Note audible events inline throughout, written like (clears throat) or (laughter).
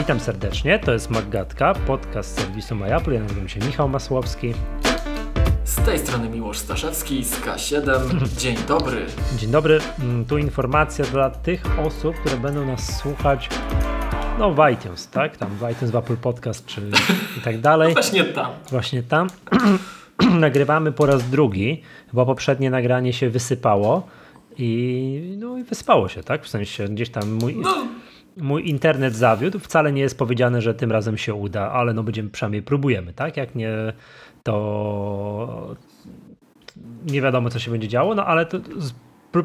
Witam serdecznie, to jest Maggatka, podcast serwisu MyApple. Ja nazywam się Michał Masłowski. Z tej strony Miłosz Staszewski z K7. (laughs) Dzień dobry. Dzień dobry, Mm, tu informacja dla tych osób, które będą nas słuchać no w iTunes, tak? Tam w iTunes, w Apple Podcast czy i tak (laughs) dalej. Właśnie tam. Właśnie tam. (clears throat) Nagrywamy po raz drugi, bo poprzednie nagranie się wysypało i no i wyspało się, tak? W sensie gdzieś tam mój, No, mój internet zawiódł. Wcale nie jest powiedziane, że tym razem się uda, ale no będziemy przynajmniej próbujemy, tak? Jak nie, to nie wiadomo, co się będzie działo, no ale to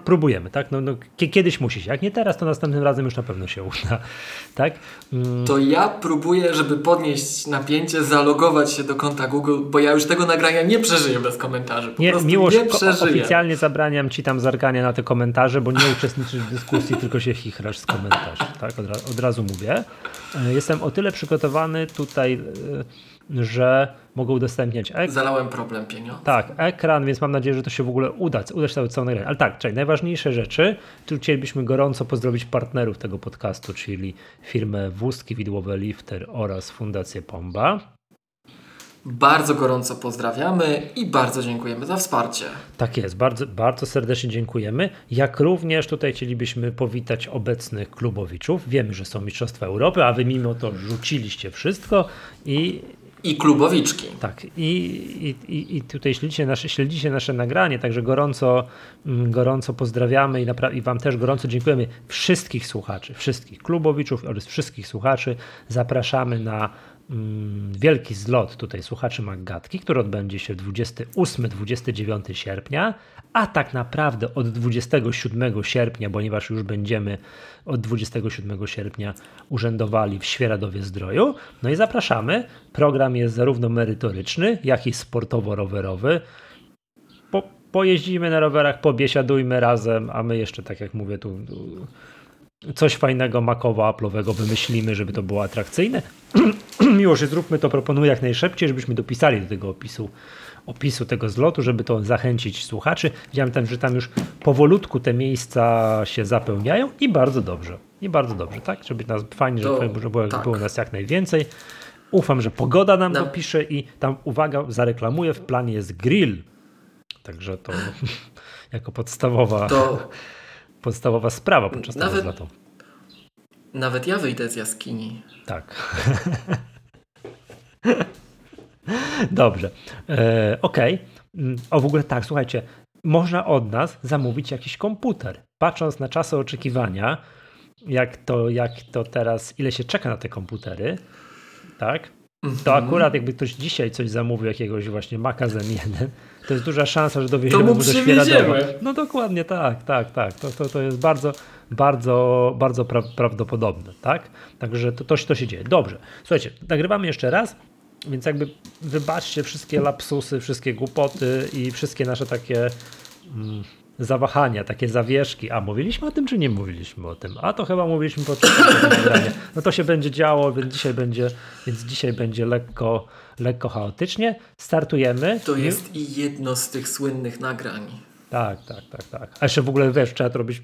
próbujemy, tak? No, no, kie- kiedyś musi się. Jak nie teraz, to następnym razem już na pewno się uda, (laughs) tak? Mm, to ja próbuję, żeby podnieść napięcie, zalogować się do konta Google, bo ja już tego nagrania nie przeżyję bez komentarzy. Po Nie, miłość, nie przeżyję. oficjalnie zabraniam ci tam zerkania na te komentarze, bo nie uczestniczysz w dyskusji, tylko się chichrasz z komentarzy, tak? Od, ra- od razu mówię. E, Jestem o tyle przygotowany tutaj, e, że mogę udostępniać ekran. Zalałem problem pieniądza. Tak, ekran, więc mam nadzieję, że to się w ogóle uda, uda się całe nagranie. Ale tak, czekaj, najważniejsze rzeczy, tu chcielibyśmy gorąco pozdrowić partnerów tego podcastu, czyli firmę Wózki Widłowe Lifter oraz Fundację Pomba. Bardzo gorąco pozdrawiamy i bardzo dziękujemy za wsparcie. Tak jest, bardzo, bardzo serdecznie dziękujemy. Jak również tutaj chcielibyśmy powitać obecnych klubowiczów. Wiemy, że są Mistrzostwa Europy, a wy mimo to rzuciliście wszystko i I klubowiczki. tak, i, i, i- tutaj śledzicie nasze, śledzicie nasze nagranie, także gorąco, mm, gorąco pozdrawiamy i, i wam też gorąco dziękujemy wszystkich słuchaczy, wszystkich klubowiczów oraz wszystkich słuchaczy. Zapraszamy na mm, wielki zlot tutaj słuchaczy Maggatki, który odbędzie się 28-29 sierpnia, a tak naprawdę od 27 sierpnia, ponieważ już będziemy od 27 sierpnia urzędowali w Świeradowie Zdroju. No i zapraszamy. Program jest zarówno merytoryczny, jak i sportowo-rowerowy. Po, pojeździmy na rowerach, pobiesiadujmy razem, a my jeszcze, tak jak mówię, tu, coś fajnego makowo-aplowego wymyślimy, żeby to było atrakcyjne. (clears throat) Miło, że zróbmy to, proponuję jak najszybciej, żebyśmy dopisali do tego opisu, opisu tego zlotu, żeby to zachęcić słuchaczy. Widziałem tam, że tam już powolutku te miejsca się zapełniają i bardzo dobrze. I bardzo dobrze, tak? Żeby nas fajnie, To- żeby było, tak. było nas jak najwięcej. Ufam, że pogoda nam No. dopisze i tam, uwaga, zareklamuję, w planie jest grill. Także to (laughs) jako podstawowa, To podstawowa sprawa podczas tego zlotu. nawet ja wyjdę z jaskini. Tak. (laughs) Dobrze. E, Okej. Mm, O w ogóle tak, słuchajcie, można od nas zamówić jakiś komputer. Patrząc na czasy oczekiwania, jak to, jak to teraz, ile się czeka na te komputery, tak? To akurat jakby ktoś dzisiaj coś zamówił, jakiegoś właśnie Maca Zen 1, to jest duża szansa, że dowieziemy To mu do. Świeradowa. No dokładnie tak, tak, tak. To, to, to jest bardzo, bardzo, bardzo pra prawdopodobne, tak? Także to, to, to się dzieje. Dobrze. Słuchajcie, nagrywamy jeszcze raz, więc jakby wybaczcie wszystkie lapsusy, wszystkie głupoty i wszystkie nasze takie mm, zawahania, takie zawieszki. A mówiliśmy o tym, czy nie mówiliśmy o tym? A to chyba mówiliśmy podczas (clears throat) nagrania. No to się będzie działo, więc dzisiaj będzie, więc dzisiaj będzie lekko, lekko chaotycznie. Startujemy. To jest i jedno z tych słynnych nagrań. Tak, tak, tak, tak. A jeszcze w ogóle wiesz, trzeba to robić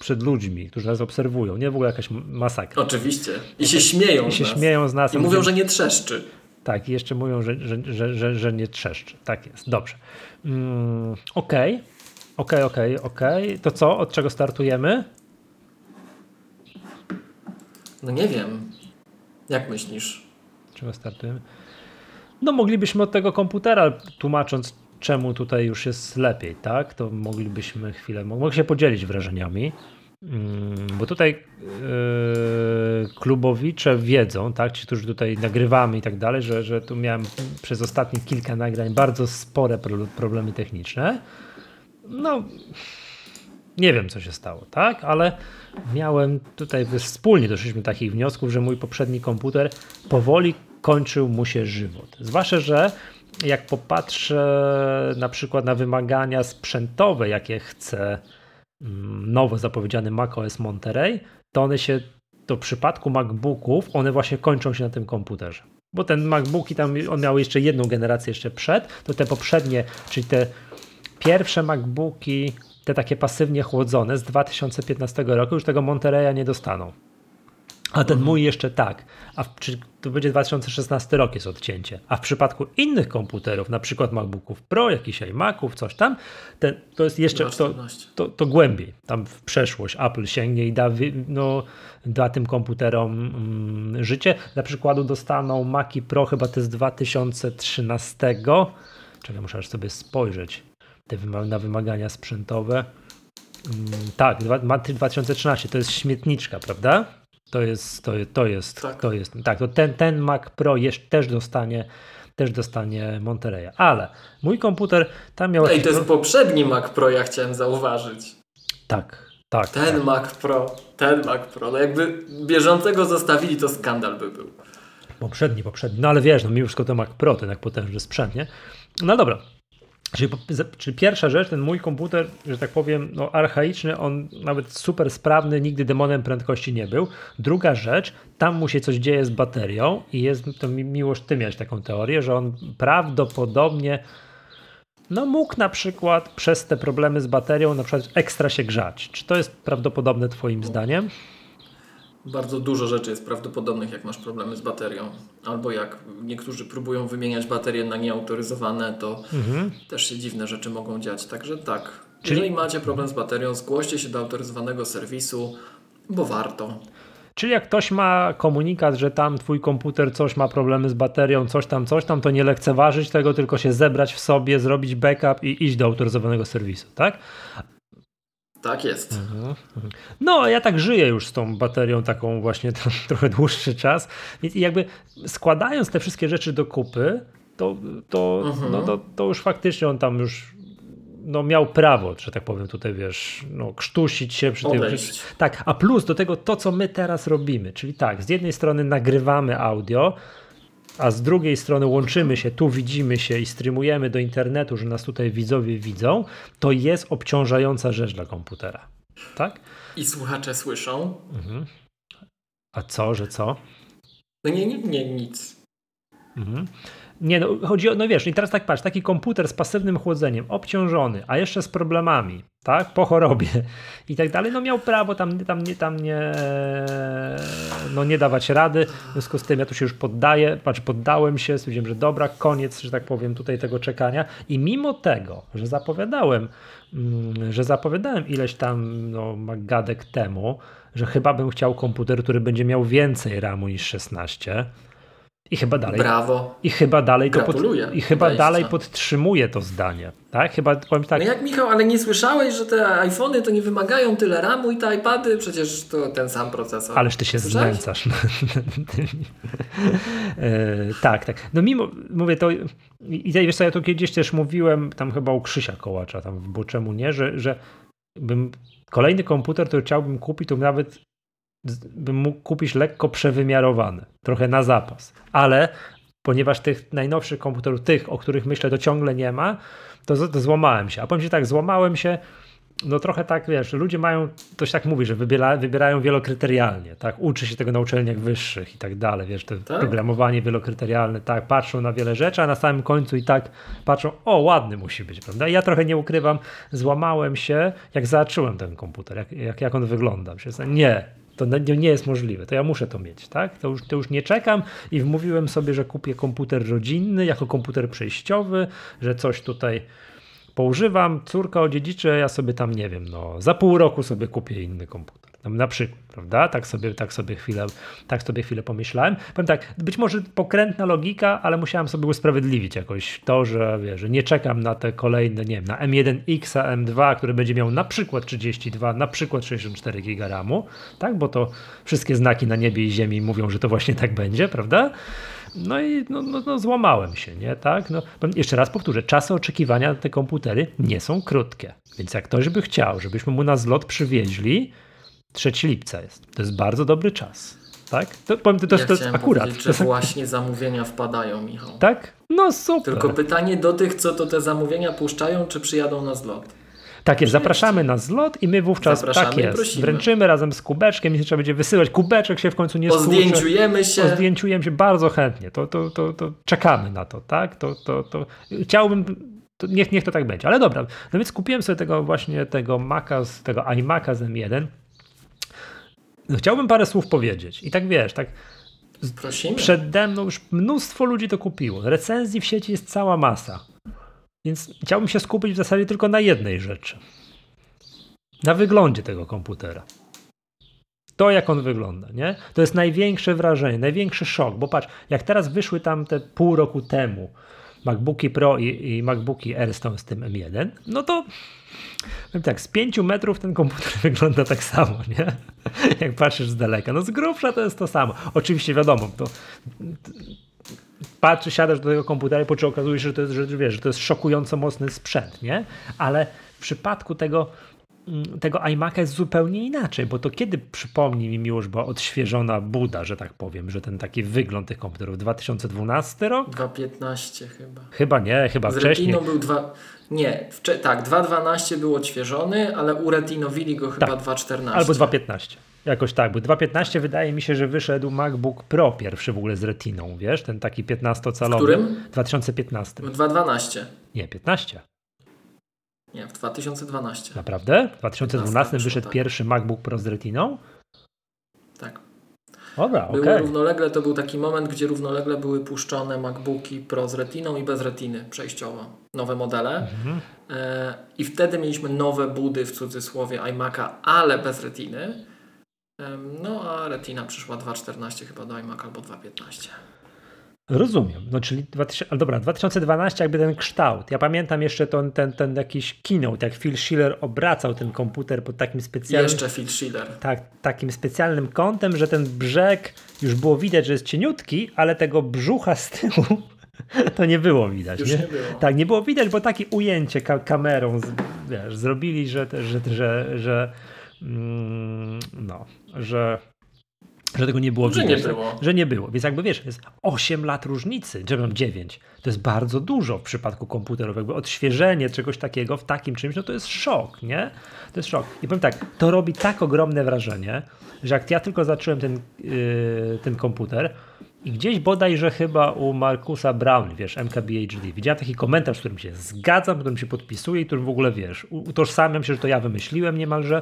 przed ludźmi, którzy nas obserwują. Nie w ogóle jakaś masakra. Oczywiście. I się śmieją I się z nas. śmieją z nas. I mówią, że nie trzeszczy. Tak, i jeszcze mówią, że, że, że, że, nie trzeszczy. Tak jest, dobrze. Mm, Okej, okej, okej, okej. To co, od czego startujemy? No nie wiem. Jak myślisz? Czego startujemy? No moglibyśmy od tego komputera, tłumacząc czemu tutaj już jest lepiej, tak? To moglibyśmy chwilę, mogę się podzielić wrażeniami. Mm, Bo tutaj yy, klubowicze wiedzą, tak, ci, którzy tutaj nagrywamy i tak dalej, że, że tu miałem przez ostatnie kilka nagrań bardzo spore pro- problemy techniczne. No, nie wiem, co się stało, tak, ale miałem tutaj, wspólnie doszliśmy do takich wniosków, że mój poprzedni komputer powoli kończył mu się żywot. Zwłaszcza, że jak popatrzę na przykład na wymagania sprzętowe, jakie chce mm, nowo zapowiedziany macOS Monterey, to one się, w przypadku MacBooków, one właśnie kończą się na tym komputerze. Bo ten MacBooki tam, on miał jeszcze jedną generację jeszcze przed, to te poprzednie, czyli te pierwsze MacBooki, te takie pasywnie chłodzone z 2015 roku już tego Montereya nie dostaną. A ten mój jeszcze tak. A w, czy to będzie 2016 rok jest odcięcie. A w przypadku innych komputerów, na przykład MacBooków Pro, jakichś iMaców, coś tam, ten, to jest jeszcze to, to, to, głębiej. Tam w przeszłość Apple sięgnie i da, no, da tym komputerom mm, życie. Dla przykładu dostaną Maci Pro, chyba to jest 2013. Czekaj, muszę aż sobie spojrzeć te na wymagania sprzętowe. Mm, tak, 2013 to jest śmietniczka, prawda? To jest, to, to jest, tak. to jest, tak, to ten, ten Mac Pro jeszcze też dostanie, też dostanie Monterey. Ale mój komputer tam miał. Ej, to jest poprzedni Mac Pro, ja chciałem zauważyć. Tak, tak. Ten tak. Mac Pro, ten Mac Pro. No jakby bieżącego zostawili, to skandal by był. Poprzedni, poprzedni. No ale wiesz, no mimo wszystko to Mac Pro, ten jak potężny sprzęt, nie? No dobra, Czyli, pierwsza rzecz, ten mój komputer, że tak powiem, no, archaiczny, on nawet super sprawny, nigdy demonem prędkości nie był. Druga rzecz, tam mu się coś dzieje z baterią i jest, to miłość, ty miałeś taką teorię, że on prawdopodobnie no mógł na przykład przez te problemy z baterią na przykład ekstra się grzać. Czy to jest prawdopodobne twoim zdaniem? Bardzo dużo rzeczy jest prawdopodobnych, jak masz problemy z baterią. Albo jak niektórzy próbują wymieniać baterie na nieautoryzowane, to mhm. też się dziwne rzeczy mogą dziać. Także tak, Czyli... jeżeli macie problem z baterią, zgłoście się do autoryzowanego serwisu, bo warto. Czyli jak ktoś ma komunikat, że tam twój komputer coś ma problemy z baterią, coś tam, coś tam, to nie lekceważyć tego, tylko się zebrać w sobie, zrobić backup i iść do autoryzowanego serwisu, tak? Tak jest. Mhm. No, ja tak żyję już z tą baterią taką właśnie (laughs) trochę dłuższy czas. I jakby składając te wszystkie rzeczy do kupy, to, to, mhm. no, to, to już faktycznie on tam już no, miał prawo, że tak powiem, tutaj wiesz, no, krztusić się przy tym. Tak, a plus do tego to, co my teraz robimy, czyli tak, z jednej strony nagrywamy audio, a z drugiej strony łączymy się, tu widzimy się i streamujemy do internetu, że nas tutaj widzowie widzą, to jest obciążająca rzecz dla komputera. Tak? I słuchacze słyszą. Mhm. A co, że co? No nie, nie, nie nic. Mhm. Nie, no chodzi o, no wiesz, i teraz tak patrz, taki komputer z pasywnym chłodzeniem, obciążony, a jeszcze z problemami, tak, po chorobie i tak dalej, no miał prawo tam, tam, nie, tam nie, no nie dawać rady, w związku z tym ja tu się już poddaję, patrz, poddałem się, stwierdziłem, że dobra, koniec, że tak powiem, tutaj tego czekania i mimo tego, że zapowiadałem, mm, że zapowiadałem ileś tam, no, gadek temu, że chyba bym chciał komputer, który będzie miał więcej RAMu niż 16, i chyba dalej. Brawo. I chyba dalej to pod, I chyba dalej podtrzymuje to zdanie. Tak? Chyba powiem tak. No jak Michał, ale nie słyszałeś, że te iPhony to nie wymagają tyle RAMu i te iPady, przecież to ten sam procesor. Ależ ty się Słyszałeś? znęcasz. (laughs) e, tak, tak. No mimo, mówię to i wiesz co, ja to kiedyś też mówiłem, tam chyba u Krzysia Kołacza, tam bo czemu nie, że, że bym kolejny komputer, który chciałbym kupić, to nawet bym mógł kupić lekko przewymiarowany, trochę na zapas, ale ponieważ tych najnowszych komputerów, tych, o których myślę, to ciągle nie ma, to, to złamałem się. A powiem Ci tak, złamałem się no trochę tak, wiesz, ludzie mają, ktoś tak mówi, że wybiera, wybierają wielokryterialnie, tak, uczy się tego na uczelniach wyższych i tak dalej, wiesz, to tak? programowanie wielokryterialne, tak, patrzą na wiele rzeczy, a na samym końcu i tak patrzą, o, ładny musi być, prawda, I ja trochę nie ukrywam, złamałem się, jak zacząłem ten komputer, jak, jak, jak on wygląda, nie, to nie jest możliwe, to ja muszę to mieć, tak? To już, to już nie czekam i wmówiłem sobie, że kupię komputer rodzinny jako komputer przejściowy, że coś tutaj poużywam, córka odziedziczy, ja sobie tam, nie wiem, no za pół roku sobie kupię inny komputer. Tam na przykład, prawda? Tak sobie, tak sobie chwilę, tak sobie chwilę pomyślałem. Powiem tak, być może pokrętna logika, ale musiałem sobie usprawiedliwić jakoś to, że, wiesz, że nie czekam na te kolejne, nie wiem, na M1X, M2, który będzie miał na przykład 32, na przykład 64 GB RAMu, tak? Bo to wszystkie znaki na niebie i ziemi mówią, że to właśnie tak będzie, prawda? No i no, no, no, złamałem się, nie? Tak? No, jeszcze raz powtórzę, czasy oczekiwania na te komputery nie są krótkie. Więc jak ktoś by chciał, żebyśmy mu na zlot przywieźli, 3 lipca jest. To jest bardzo dobry czas. Tak? To, powiem, to, to, ja to jest akurat. Że właśnie zamówienia wpadają, Michał. Tak? No super. Tylko pytanie do tych, co to te zamówienia puszczają, czy przyjadą na zlot? Tak jest, zapraszamy na zlot i my wówczas Zapraszamy tak jest. Wręczymy razem z kubeczkiem i trzeba będzie wysyłać. Kubeczek się w końcu nie skurczy. Zdjęciujemy się. Zdjęciujemy się bardzo chętnie. To, to, to, to czekamy na to, tak? To, to, to. Chciałbym to niech, niech to tak będzie. Ale dobra, no więc kupiłem sobie tego właśnie tego Maca, tego iMac'a z M1 no, chciałbym parę słów powiedzieć. I tak wiesz, tak Prosimy. przede mną już mnóstwo ludzi to kupiło. Recenzji w sieci jest cała masa. Więc chciałbym się skupić w zasadzie tylko na jednej rzeczy. Na wyglądzie tego komputera. To, jak on wygląda, nie? To jest największe wrażenie, największy szok, bo patrz, jak teraz wyszły tam te pół roku temu MacBooki Pro i, i MacBooki Air z z tym M1, no to powiem tak, z 5 metrów ten komputer (laughs) wygląda tak samo, nie? Jak patrzysz z daleka. No z grubsza to jest to samo. Oczywiście wiadomo, to patrzysz, siadasz do tego komputera i po okazuje się, że to jest, że, wiesz, że to jest szokująco mocny sprzęt, nie? Ale w przypadku tego tego iMac'a jest zupełnie inaczej, bo to kiedy przypomni mi miłość była odświeżona Buda, że tak powiem, że ten taki wygląd tych komputerów 2012 rok? 2.15 chyba. Chyba nie, chyba Z wcześniej. Retiną był dwa... Nie, wcze... tak, 2.12 był odświeżony, ale uretinowili go chyba Tak. 2.14. Albo 2.15. Jakoś tak, bo 2.15 wydaje mi się, że wyszedł MacBook Pro pierwszy w ogóle z retiną, wiesz, ten taki 15-calowy. W którym? 2015. 2.12. Nie, 15. Nie, w 2012. Naprawdę? W 2012 wyszło, wyszedł tak. pierwszy MacBook Pro z retiną? Tak. Dobra, Były okej. równolegle, to był taki moment, gdzie równolegle były puszczone MacBooki Pro z retiną i bez retiny przejściowo. Nowe modele. Mhm. E, I wtedy mieliśmy nowe budy w cudzysłowie iMac'a, ale bez retiny. Em, No a retina przyszła 2.14 chyba do iMac albo 2.15. Rozumiem. No czyli 2000, ale dobra, 2012 jakby ten kształt. Ja pamiętam jeszcze ten, ten, ten jakiś keynote, jak Phil Schiller obracał ten komputer pod takim specjalnym, Jeszcze Phil Schiller. tak, takim specjalnym kątem, że ten brzeg już było widać, że jest cieniutki, ale tego brzucha z tyłu (laughs) to nie było widać. Już nie? nie było. Tak, nie było widać, bo takie ujęcie ka kamerą wiesz, zrobili, że, że, że, że mm, no, że że tego nie było Że widać. nie było. Że nie było. Więc jakby wiesz, jest 8 lat różnicy, czy mam 9. To jest bardzo dużo w przypadku komputerów. Jakby odświeżenie czegoś takiego w takim czymś, no to jest szok, nie? To jest szok. I powiem tak, to robi tak ogromne wrażenie, że jak ja tylko zacząłem ten, yy, ten komputer i gdzieś bodajże chyba u Markusa Brown, wiesz, MKBHD, widziałem taki komentarz, z którym się zgadzam, z którym się podpisuję i którym w ogóle, wiesz, utożsamiam się, że to ja wymyśliłem niemalże,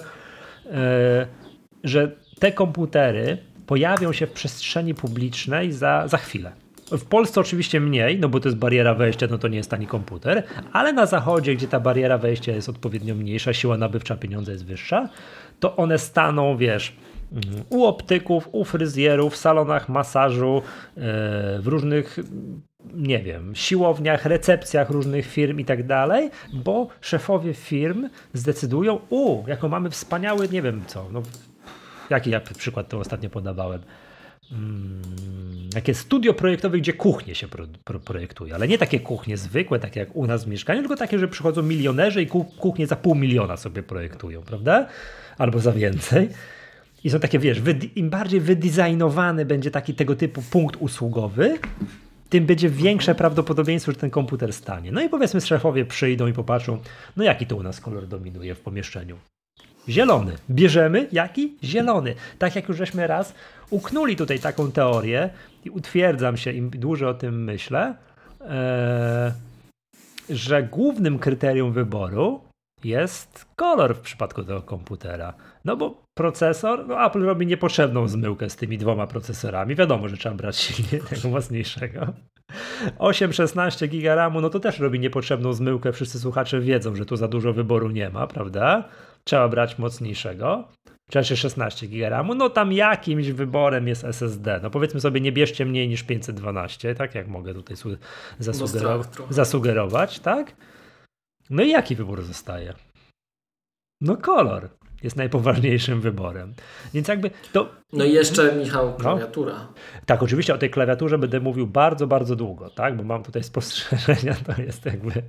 yy, że te komputery pojawią się w przestrzeni publicznej za, za chwilę. W Polsce oczywiście mniej, no bo to jest bariera wejścia, no to nie jest tani komputer, ale na zachodzie, gdzie ta bariera wejścia jest odpowiednio mniejsza, siła nabywcza pieniądza jest wyższa, to one staną, wiesz, mm, u optyków, u fryzjerów, w salonach masażu, e, w różnych, nie wiem, siłowniach, recepcjach różnych firm i tak dalej, bo szefowie firm zdecydują, u, jako mamy wspaniały, nie wiem co, no, jaki ja przykład to ostatnio podawałem, mm, jakie studio projektowe, gdzie kuchnie się pro, pro, projektuje, ale nie takie kuchnie zwykłe, takie jak u nas w mieszkaniu, tylko takie, że przychodzą milionerzy i ku, kuchnie za pół miliona sobie projektują, prawda? Albo za więcej. I są takie, wiesz, im bardziej wydesignowany będzie taki tego typu punkt usługowy, tym będzie większe prawdopodobieństwo, że ten komputer stanie. No i powiedzmy, szefowie przyjdą i popatrzą, no jaki to u nas kolor dominuje w pomieszczeniu. Zielony. Bierzemy jaki? Zielony. Tak jak już żeśmy raz uknuli tutaj taką teorię i utwierdzam się, im dłużej o tym myślę, e, że głównym kryterium wyboru jest kolor w przypadku tego komputera. No bo procesor, no Apple robi niepotrzebną zmyłkę z tymi dwoma procesorami. Wiadomo, że trzeba brać silniejszego, (laughs) mocniejszego. 8-16 giga RAMu, no to też robi niepotrzebną zmyłkę. Wszyscy słuchacze wiedzą, że tu za dużo wyboru nie ma, prawda? Trzeba brać mocniejszego. Czy 16 giga RAMu, no tam jakimś wyborem jest SSD. No powiedzmy sobie, nie bierzcie mniej niż 512, tak jak mogę tutaj su- zasugero- strach trochę. zasugerować, tak? No i jaki wybór zostaje? No kolor jest najpoważniejszym wyborem. Więc jakby to No i jeszcze, Michał, klawiatura. tak, oczywiście o tej klawiaturze będę mówił bardzo, bardzo długo, tak? Bo mam tutaj spostrzeżenia, (laughs) to jest jakby.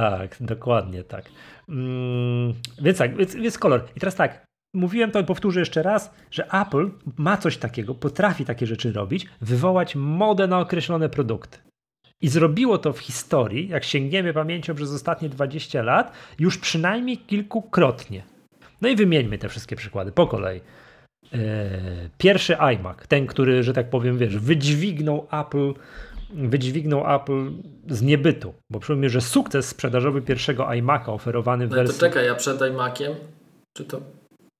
Tak, dokładnie tak. Mm, więc tak, więc, więc kolor. I teraz tak, mówiłem to i powtórzę jeszcze raz, że Apple ma coś takiego, potrafi takie rzeczy robić, wywołać modę na określone produkty. I zrobiło to w historii, jak sięgniemy pamięcią przez ostatnie 20 lat, już przynajmniej kilkukrotnie. No i wymieńmy te wszystkie przykłady po kolei. E, pierwszy iMac, ten, który, że tak powiem, wiesz, wydźwignął Apple, wydźwignął Apple z niebytu. Bo przypomnę, że sukces sprzedażowy pierwszego iMac'a oferowany w No to wersji. czekaj, ja przed iMaciem, czy to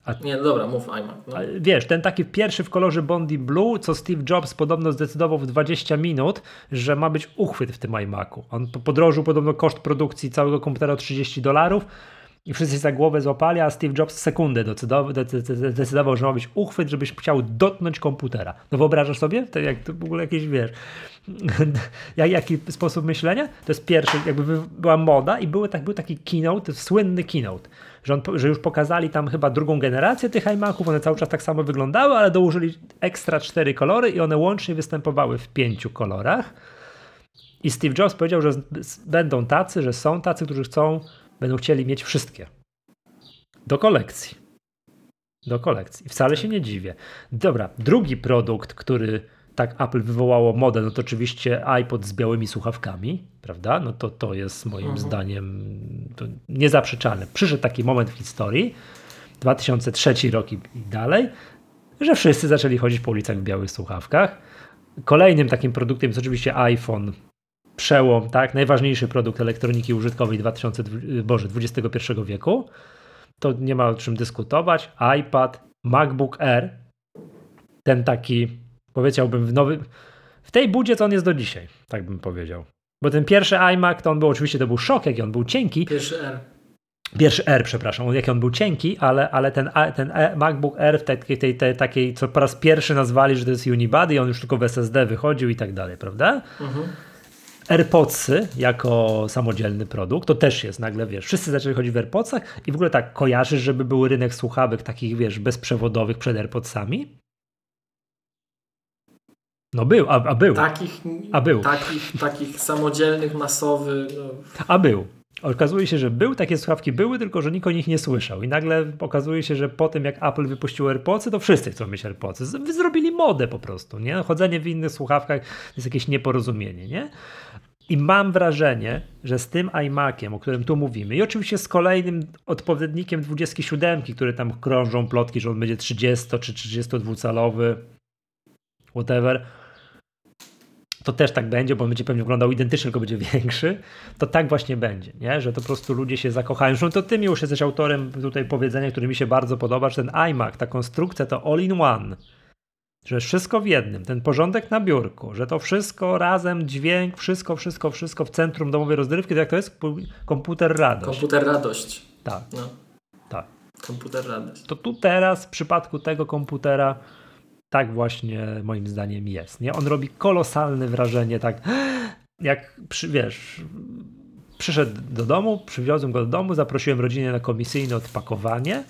A... Nie, no dobra, mów iMac. No. Wiesz, ten taki pierwszy w kolorze Bondi Blue, co Steve Jobs podobno zdecydował w 20 minut, że ma być uchwyt w tym iMacu. On podrożył podobno koszt produkcji całego komputera o 30 dolarów i wszyscy za głowę złapali, a Steve Jobs sekundę decydował, decydował, że ma być uchwyt, żebyś chciał dotknąć komputera. No wyobrażasz sobie? To jak to w ogóle jakieś, wiesz, (laughs) jaki sposób myślenia? To jest pierwszy, jakby była moda i były, tak, był taki keynote, słynny keynote, że, on, że już pokazali tam chyba drugą generację tych iMaców, one cały czas tak samo wyglądały, ale dołożyli ekstra cztery kolory i one łącznie występowały w pięciu kolorach. I Steve Jobs powiedział, że będą tacy, że są tacy, którzy chcą będą chcieli mieć wszystkie. Do kolekcji. Do kolekcji. Wcale się nie dziwię. Dobra, drugi produkt, który tak Apple wywołało modę, no to oczywiście iPod z białymi słuchawkami, prawda? No to to jest moim mhm. zdaniem niezaprzeczalne. Przyszedł taki moment w historii, 2003 rok i, i dalej, że wszyscy zaczęli chodzić po ulicach w białych słuchawkach. Kolejnym takim produktem jest oczywiście iPhone przełom, tak, najważniejszy produkt elektroniki użytkowej 2000, Boże, XXI wieku. To nie ma o czym dyskutować. iPad, MacBook Air, ten taki, powiedziałbym, w nowym, w tej budzie to on jest do dzisiaj, tak bym powiedział. Bo ten pierwszy iMac, to on był oczywiście, to był szok, jaki on był cienki. Pierwszy R. Pierwszy R, przepraszam, jaki on był cienki, ale, ale ten, ten MacBook Air w takiej, tej, tej, takiej, co po raz pierwszy nazwali, że to jest Unibody, on już tylko w SSD wychodził i tak dalej, prawda? Mhm. AirPodsy jako samodzielny produkt, to też jest nagle, wiesz, wszyscy zaczęli chodzić w AirPodsach i w ogóle tak kojarzysz, żeby był rynek słuchawek takich, wiesz, bezprzewodowych przed AirPodsami? No był, a, a był. Takich, a był. Takich, takich samodzielnych, masowych. No. A był. Okazuje się, że był, takie słuchawki były, tylko że nikt o nich nie słyszał. I nagle okazuje się, że po tym jak Apple wypuścił AirPodsy, to wszyscy chcą mieć AirPodsy. Zrobili modę po prostu, nie? Chodzenie w innych słuchawkach jest jakieś nieporozumienie, nie? I mam wrażenie, że z tym iMaciem, o którym tu mówimy, i oczywiście z kolejnym odpowiednikiem 27, który tam krążą plotki, że on będzie 30 czy 32 calowy, whatever, to też tak będzie, bo on będzie pewnie wyglądał identycznie, tylko będzie większy, to tak właśnie będzie, nie? że to po prostu ludzie się zakochają. Zresztą to ty mi już jesteś autorem tutaj powiedzenia, które mi się bardzo podoba, że ten iMac, ta konstrukcja to all in one, że wszystko w jednym, ten porządek na biurku, że to wszystko razem, dźwięk, wszystko, wszystko, wszystko w centrum domowej rozrywki, to jak to jest? Komputer radość. Komputer radość. Tak. No. Tak. Komputer radość. To tu teraz w przypadku tego komputera tak właśnie moim zdaniem jest. Nie? On robi kolosalne wrażenie, tak (gasps) jak przy, wiesz, przyszedł do domu, przywiozłem go do domu, zaprosiłem rodzinę na komisyjne odpakowanie.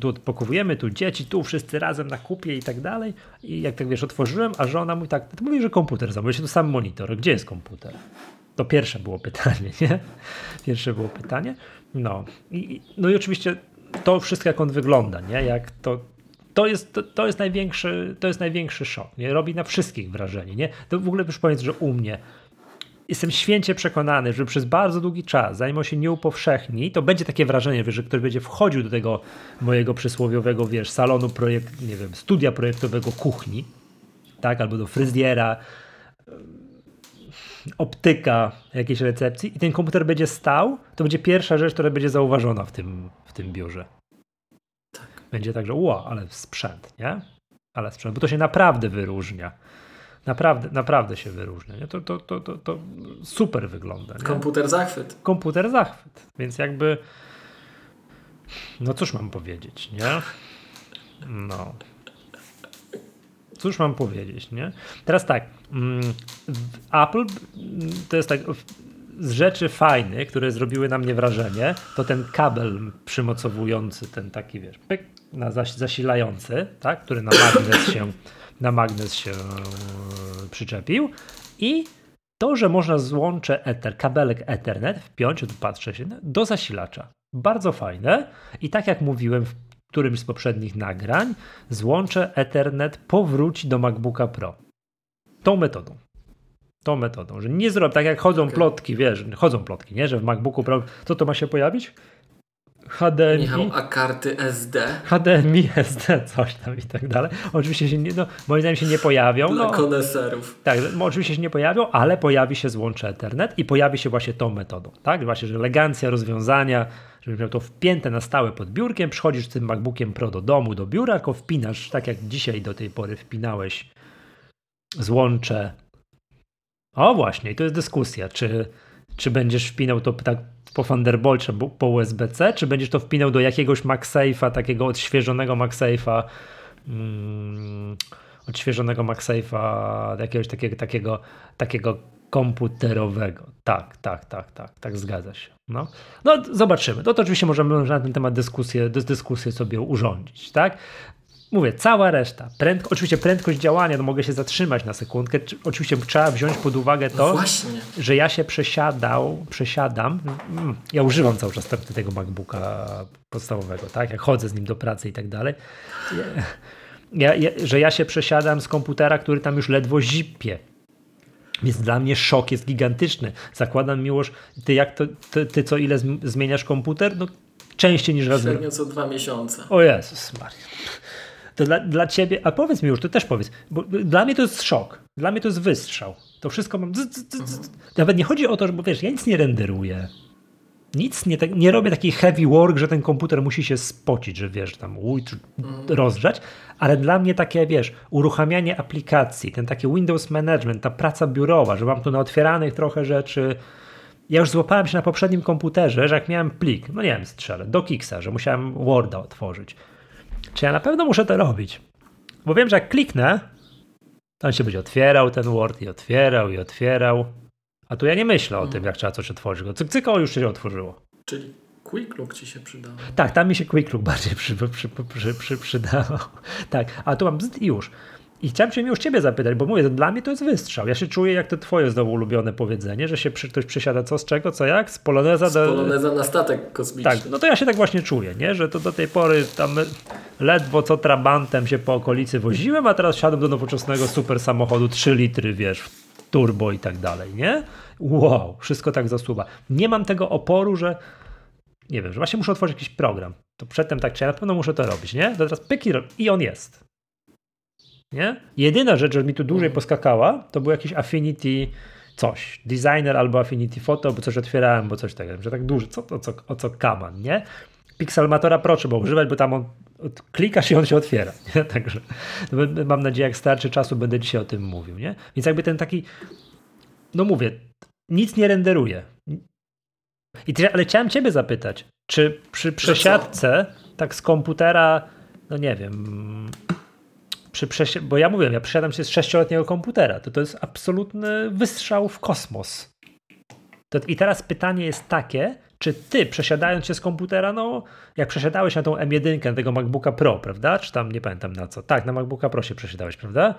Tu odpakowujemy, tu dzieci, tu wszyscy razem na kupie i tak dalej. I jak tak wiesz, otworzyłem, a żona mówi tak, to mówi, że komputer zamówił się, to sam monitor. Gdzie jest komputer? To pierwsze było pytanie, nie? (laughs) Pierwsze było pytanie. No i, no i oczywiście to wszystko, jak on wygląda, nie? Jak to, to jest, to, to, jest największy, to jest największy szok. Nie? Robi na wszystkich wrażenie. Nie? To w ogóle już powiedz, że u mnie jestem święcie przekonany, że przez bardzo długi czas, zanim on się nie upowszechni, to będzie takie wrażenie, że ktoś będzie wchodził do tego mojego przysłowiowego, wiesz, salonu projekt, nie wiem, studia projektowego kuchni, tak, albo do fryzjera, optyka jakiejś recepcji i ten komputer będzie stał, to będzie pierwsza rzecz, która będzie zauważona w tym, w tym biurze będzie tak, że ło, ale sprzęt, nie? Ale sprzęt, bo to się naprawdę wyróżnia. Naprawdę, naprawdę się wyróżnia. Nie? To, to, to, to, to super wygląda. Nie? Komputer zachwyt. Komputer zachwyt. Więc jakby. No cóż mam powiedzieć, nie? No. Cóż mam powiedzieć, nie? Teraz tak. Mm, Apple to jest tak. Z rzeczy fajnych, które zrobiły na mnie wrażenie, to ten kabel przymocowujący, ten taki, wiesz, pyk, na zasilający, tak, który na magnes się, na magnes się e, przyczepił i to, że można złącze Ether, kabelek Ethernet wpiąć, tu patrzę się, do zasilacza. Bardzo fajne i tak jak mówiłem w którymś z poprzednich nagrań, złącze Ethernet powróci do MacBooka Pro. Tą metodą. Tą metodą, że nie zrobię, tak jak chodzą okay. plotki, wiesz, chodzą plotki, nie, że w MacBooku Pro, co to ma się pojawić? HDMI. Michał, a karty SD? HDMI, SD, coś tam i tak dalej. Oczywiście się nie, no, moim zdaniem się nie pojawią. Dla No, koneserów. tak, no, oczywiście się nie pojawią, ale pojawi się złącze Ethernet i pojawi się właśnie tą metodą, tak? Właśnie, że elegancja rozwiązania, żeby miał to wpięte na stałe pod biurkiem, przychodzisz z tym MacBookiem Pro do domu, do biura, tylko wpinasz, tak jak dzisiaj do tej pory wpinałeś złącze. O właśnie, i to jest dyskusja, czy, czy będziesz wpinał to tak po Thunderbolcie, bo- po USB-C, czy będziesz to wpinał do jakiegoś MagSafe'a, takiego odświeżonego MagSafe'a, mm, odświeżonego MagSafe'a, jakiegoś takiego, takiego, takiego komputerowego. Tak, tak, tak, tak, tak, zgadza się. No, no zobaczymy. No to oczywiście możemy na ten temat dyskusję, dys- dyskusję sobie urządzić, tak? Mówię, cała reszta. Prędko, oczywiście prędkość działania, no mogę się zatrzymać na sekundkę. Czy- Oczywiście trzeba wziąć pod uwagę No to, właśnie. że ja się przesiadał, przesiadam. Mm, Ja używam cały czas te- tego MacBooka podstawowego, tak? Jak chodzę z nim do pracy i tak dalej. Ja, ja, że ja się przesiadam z komputera, który tam już ledwo zipie. Więc dla mnie szok jest gigantyczny. Zakładam miłość, ty jak to, ty, ty co ile zm- zmieniasz komputer? No częściej niż raz Średnio co dwa miesiące. o Jezus Maria. To dla, dla ciebie, a powiedz mi już, ty też powiedz, bo dla mnie to jest szok, dla mnie to jest wystrzał. To wszystko mam. zy- zy. Nawet nie chodzi o to, że, bo wiesz, ja nic nie renderuję. Nic nie, tak- nie robię taki heavy work, że ten komputer musi się spocić, że wiesz, tam uj, czy rozgrzać, ale dla mnie takie, wiesz, uruchamianie aplikacji, ten taki Windows Management, ta praca biurowa, że mam tu na otwieranych trochę rzeczy, ja już złapałem się na poprzednim komputerze, że jak miałem plik, no nie wiem, strzelę, do Kixa, że musiałem Worda otworzyć. Czy ja na pewno muszę to robić? Bo wiem, że jak kliknę, to on się będzie otwierał ten Word i otwierał i otwierał. A tu ja nie myślę o tym, jak trzeba coś otworzyć. Cyk, cyk, o, już się otworzyło. Czyli Quick Look ci się przydał. Tak, tam mi się Quick Look bardziej przy, przy, przy, przy, przydało. (laughs) Tak, a tu mam bzd i już. I chciałem się już ciebie zapytać, bo mówię, dla mnie to jest wystrzał. Ja się czuję jak to twoje znowu ulubione powiedzenie, że się przy, ktoś przesiada co, z czego, co, jak? Z poloneza Z do... Poloneza na statek kosmiczny. Tak, no to ja się tak właśnie czuję, nie? że to do tej pory tam ledwo co trabantem się po okolicy woziłem, a teraz siadam do nowoczesnego super samochodu 3 litry, wiesz, turbo i tak dalej, nie? Wow, wszystko tak zasuwa. Nie mam tego oporu, że nie wiem, że właśnie muszę otworzyć jakiś program. To przedtem tak, czy ja na pewno muszę to robić, nie? To teraz pyk i, on jest. Nie? Jedyna rzecz, że mi tu dłużej poskakała, to był jakiś Affinity coś, designer albo Affinity Photo, bo coś otwierałem, bo coś takiego, że tak duży, co, co, o co kaman, nie? Pixelmatora Pro trzeba używać, bo tam on klikasz i on się otwiera, (laughs) nie? Także b- mam nadzieję, jak starczy czasu, będę dzisiaj o tym mówił, nie? Więc jakby ten taki, no mówię, nic nie renderuje. I ty, ale chciałem ciebie zapytać, czy przy przesiadce, tak z komputera, no nie wiem, przy przesie- bo ja mówię, ja przesiadam się z sześcioletniego komputera, to to jest absolutny wystrzał w kosmos. To, I teraz pytanie jest takie, czy ty przesiadając się z komputera, no jak przesiadałeś na tą M1, na tego MacBooka Pro, prawda? Czy tam nie pamiętam na co. Tak, na MacBooka Pro się przesiadałeś, prawda?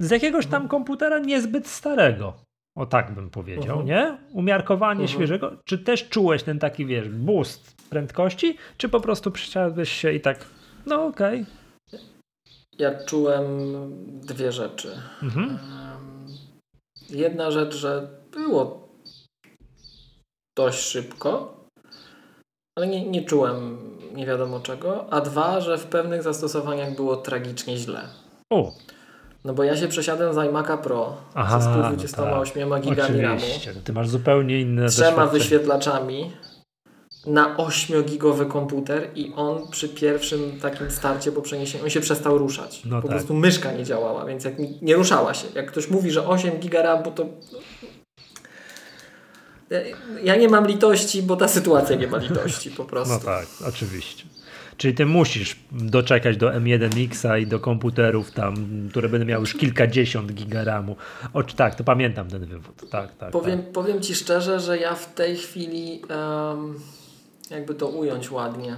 Z jakiegoś tam komputera niezbyt starego. O tak bym powiedział, Mhm. nie? Umiarkowanie Mhm. świeżego. Czy też czułeś ten taki, wiesz, boost prędkości, czy po prostu przesiadłeś się i tak, no okej. Ja czułem dwie rzeczy. Em, Jedna rzecz, że było dość szybko, ale nie, nie czułem nie wiadomo czego. A dwa, że w pewnych zastosowaniach było tragicznie źle. O, No bo ja się przesiadłem z iMac'a Pro Aha, ze no 128 gigami RAMu, oczywiście. No Ty masz zupełnie inne trzema wyświetlaczami na 8-gigowy komputer i on przy pierwszym takim starcie po przeniesieniu, on się przestał ruszać. No po tak. prostu myszka nie działała, więc jak nie ruszała się. Jak ktoś mówi, że 8 giga RAMu, to ja- ja nie mam litości, bo ta sytuacja nie ma litości po prostu. No tak, oczywiście. Czyli ty musisz doczekać do M1X i do komputerów tam, które będą miały już kilkadziesiąt giga RAMu. O, tak, to pamiętam ten wywód. Tak, tak. Powiem, tak. powiem Ci szczerze, że ja w tej chwili, jakby to ująć ładnie,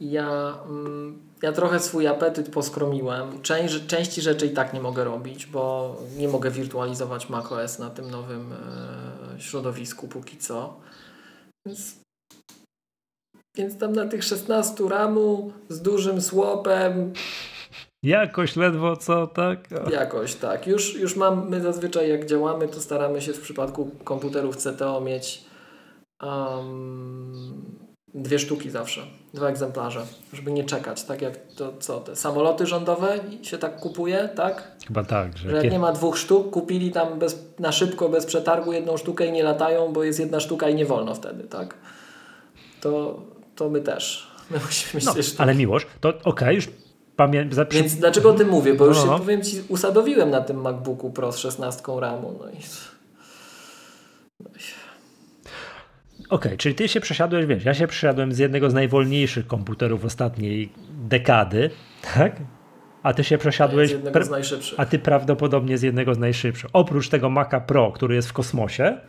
ja, mm, ja trochę swój apetyt poskromiłem. Część, części rzeczy i tak nie mogę robić, bo nie mogę wirtualizować macOS na tym nowym e, środowisku póki co. Więc, więc tam na tych 16 ramu z dużym słopem Jakoś ledwo co, tak? O. Jakoś tak. Już, już mam, my zazwyczaj jak działamy, to staramy się w przypadku komputerów CTO mieć um, Dwie sztuki zawsze, dwa egzemplarze, żeby nie czekać, tak jak to co, te samoloty rządowe się tak kupuje, tak? Chyba tak, że, że jak nie ma dwóch sztuk, kupili tam bez, na szybko, bez przetargu jedną sztukę i nie latają, bo jest jedna sztuka i nie wolno wtedy, tak? To, to my też. My (laughs) musimy mieć no, Ale miłość, to okej, okay, już pamiętam. Więc dlaczego o tym mówię? Bo no, już no, no. powiem Ci, usadowiłem na tym MacBooku Pro z 16 RAMu, no i... No i... Okej, okay, czyli ty się przesiadłeś, wiesz, ja się przesiadłem z jednego z najwolniejszych komputerów ostatniej dekady, tak? A ty się przesiadłeś. Z jednego z najszybszych. A ty prawdopodobnie z jednego z najszybszych. Oprócz tego Maca Pro, który jest w kosmosie,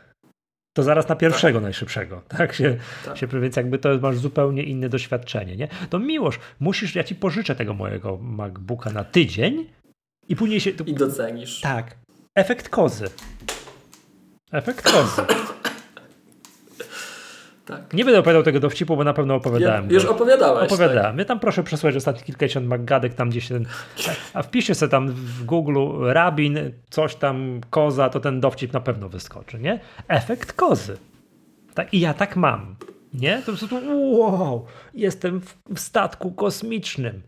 to zaraz na pierwszego tak. najszybszego. Tak się, tak. się, więc jakby to masz zupełnie inne doświadczenie, nie? To miłość, musisz, ja ci pożyczę tego mojego MacBooka na tydzień i później się. I docenisz. Tak. Efekt kozy. Efekt kozy. Tak. Nie będę opowiadał tego dowcipu, bo na pewno opowiadałem. Ja, już opowiadałeś. Opowiadałem. Tak. Ja tam proszę przesłać ostatnie kilkadziesiąt maggadek, tam gdzieś ten. A wpiszę sobie tam w Google rabin, coś tam, koza, to ten dowcip na pewno wyskoczy, nie? Efekt kozy. Tak, I ja tak mam. Nie? To po prostu wow, jestem w statku kosmicznym.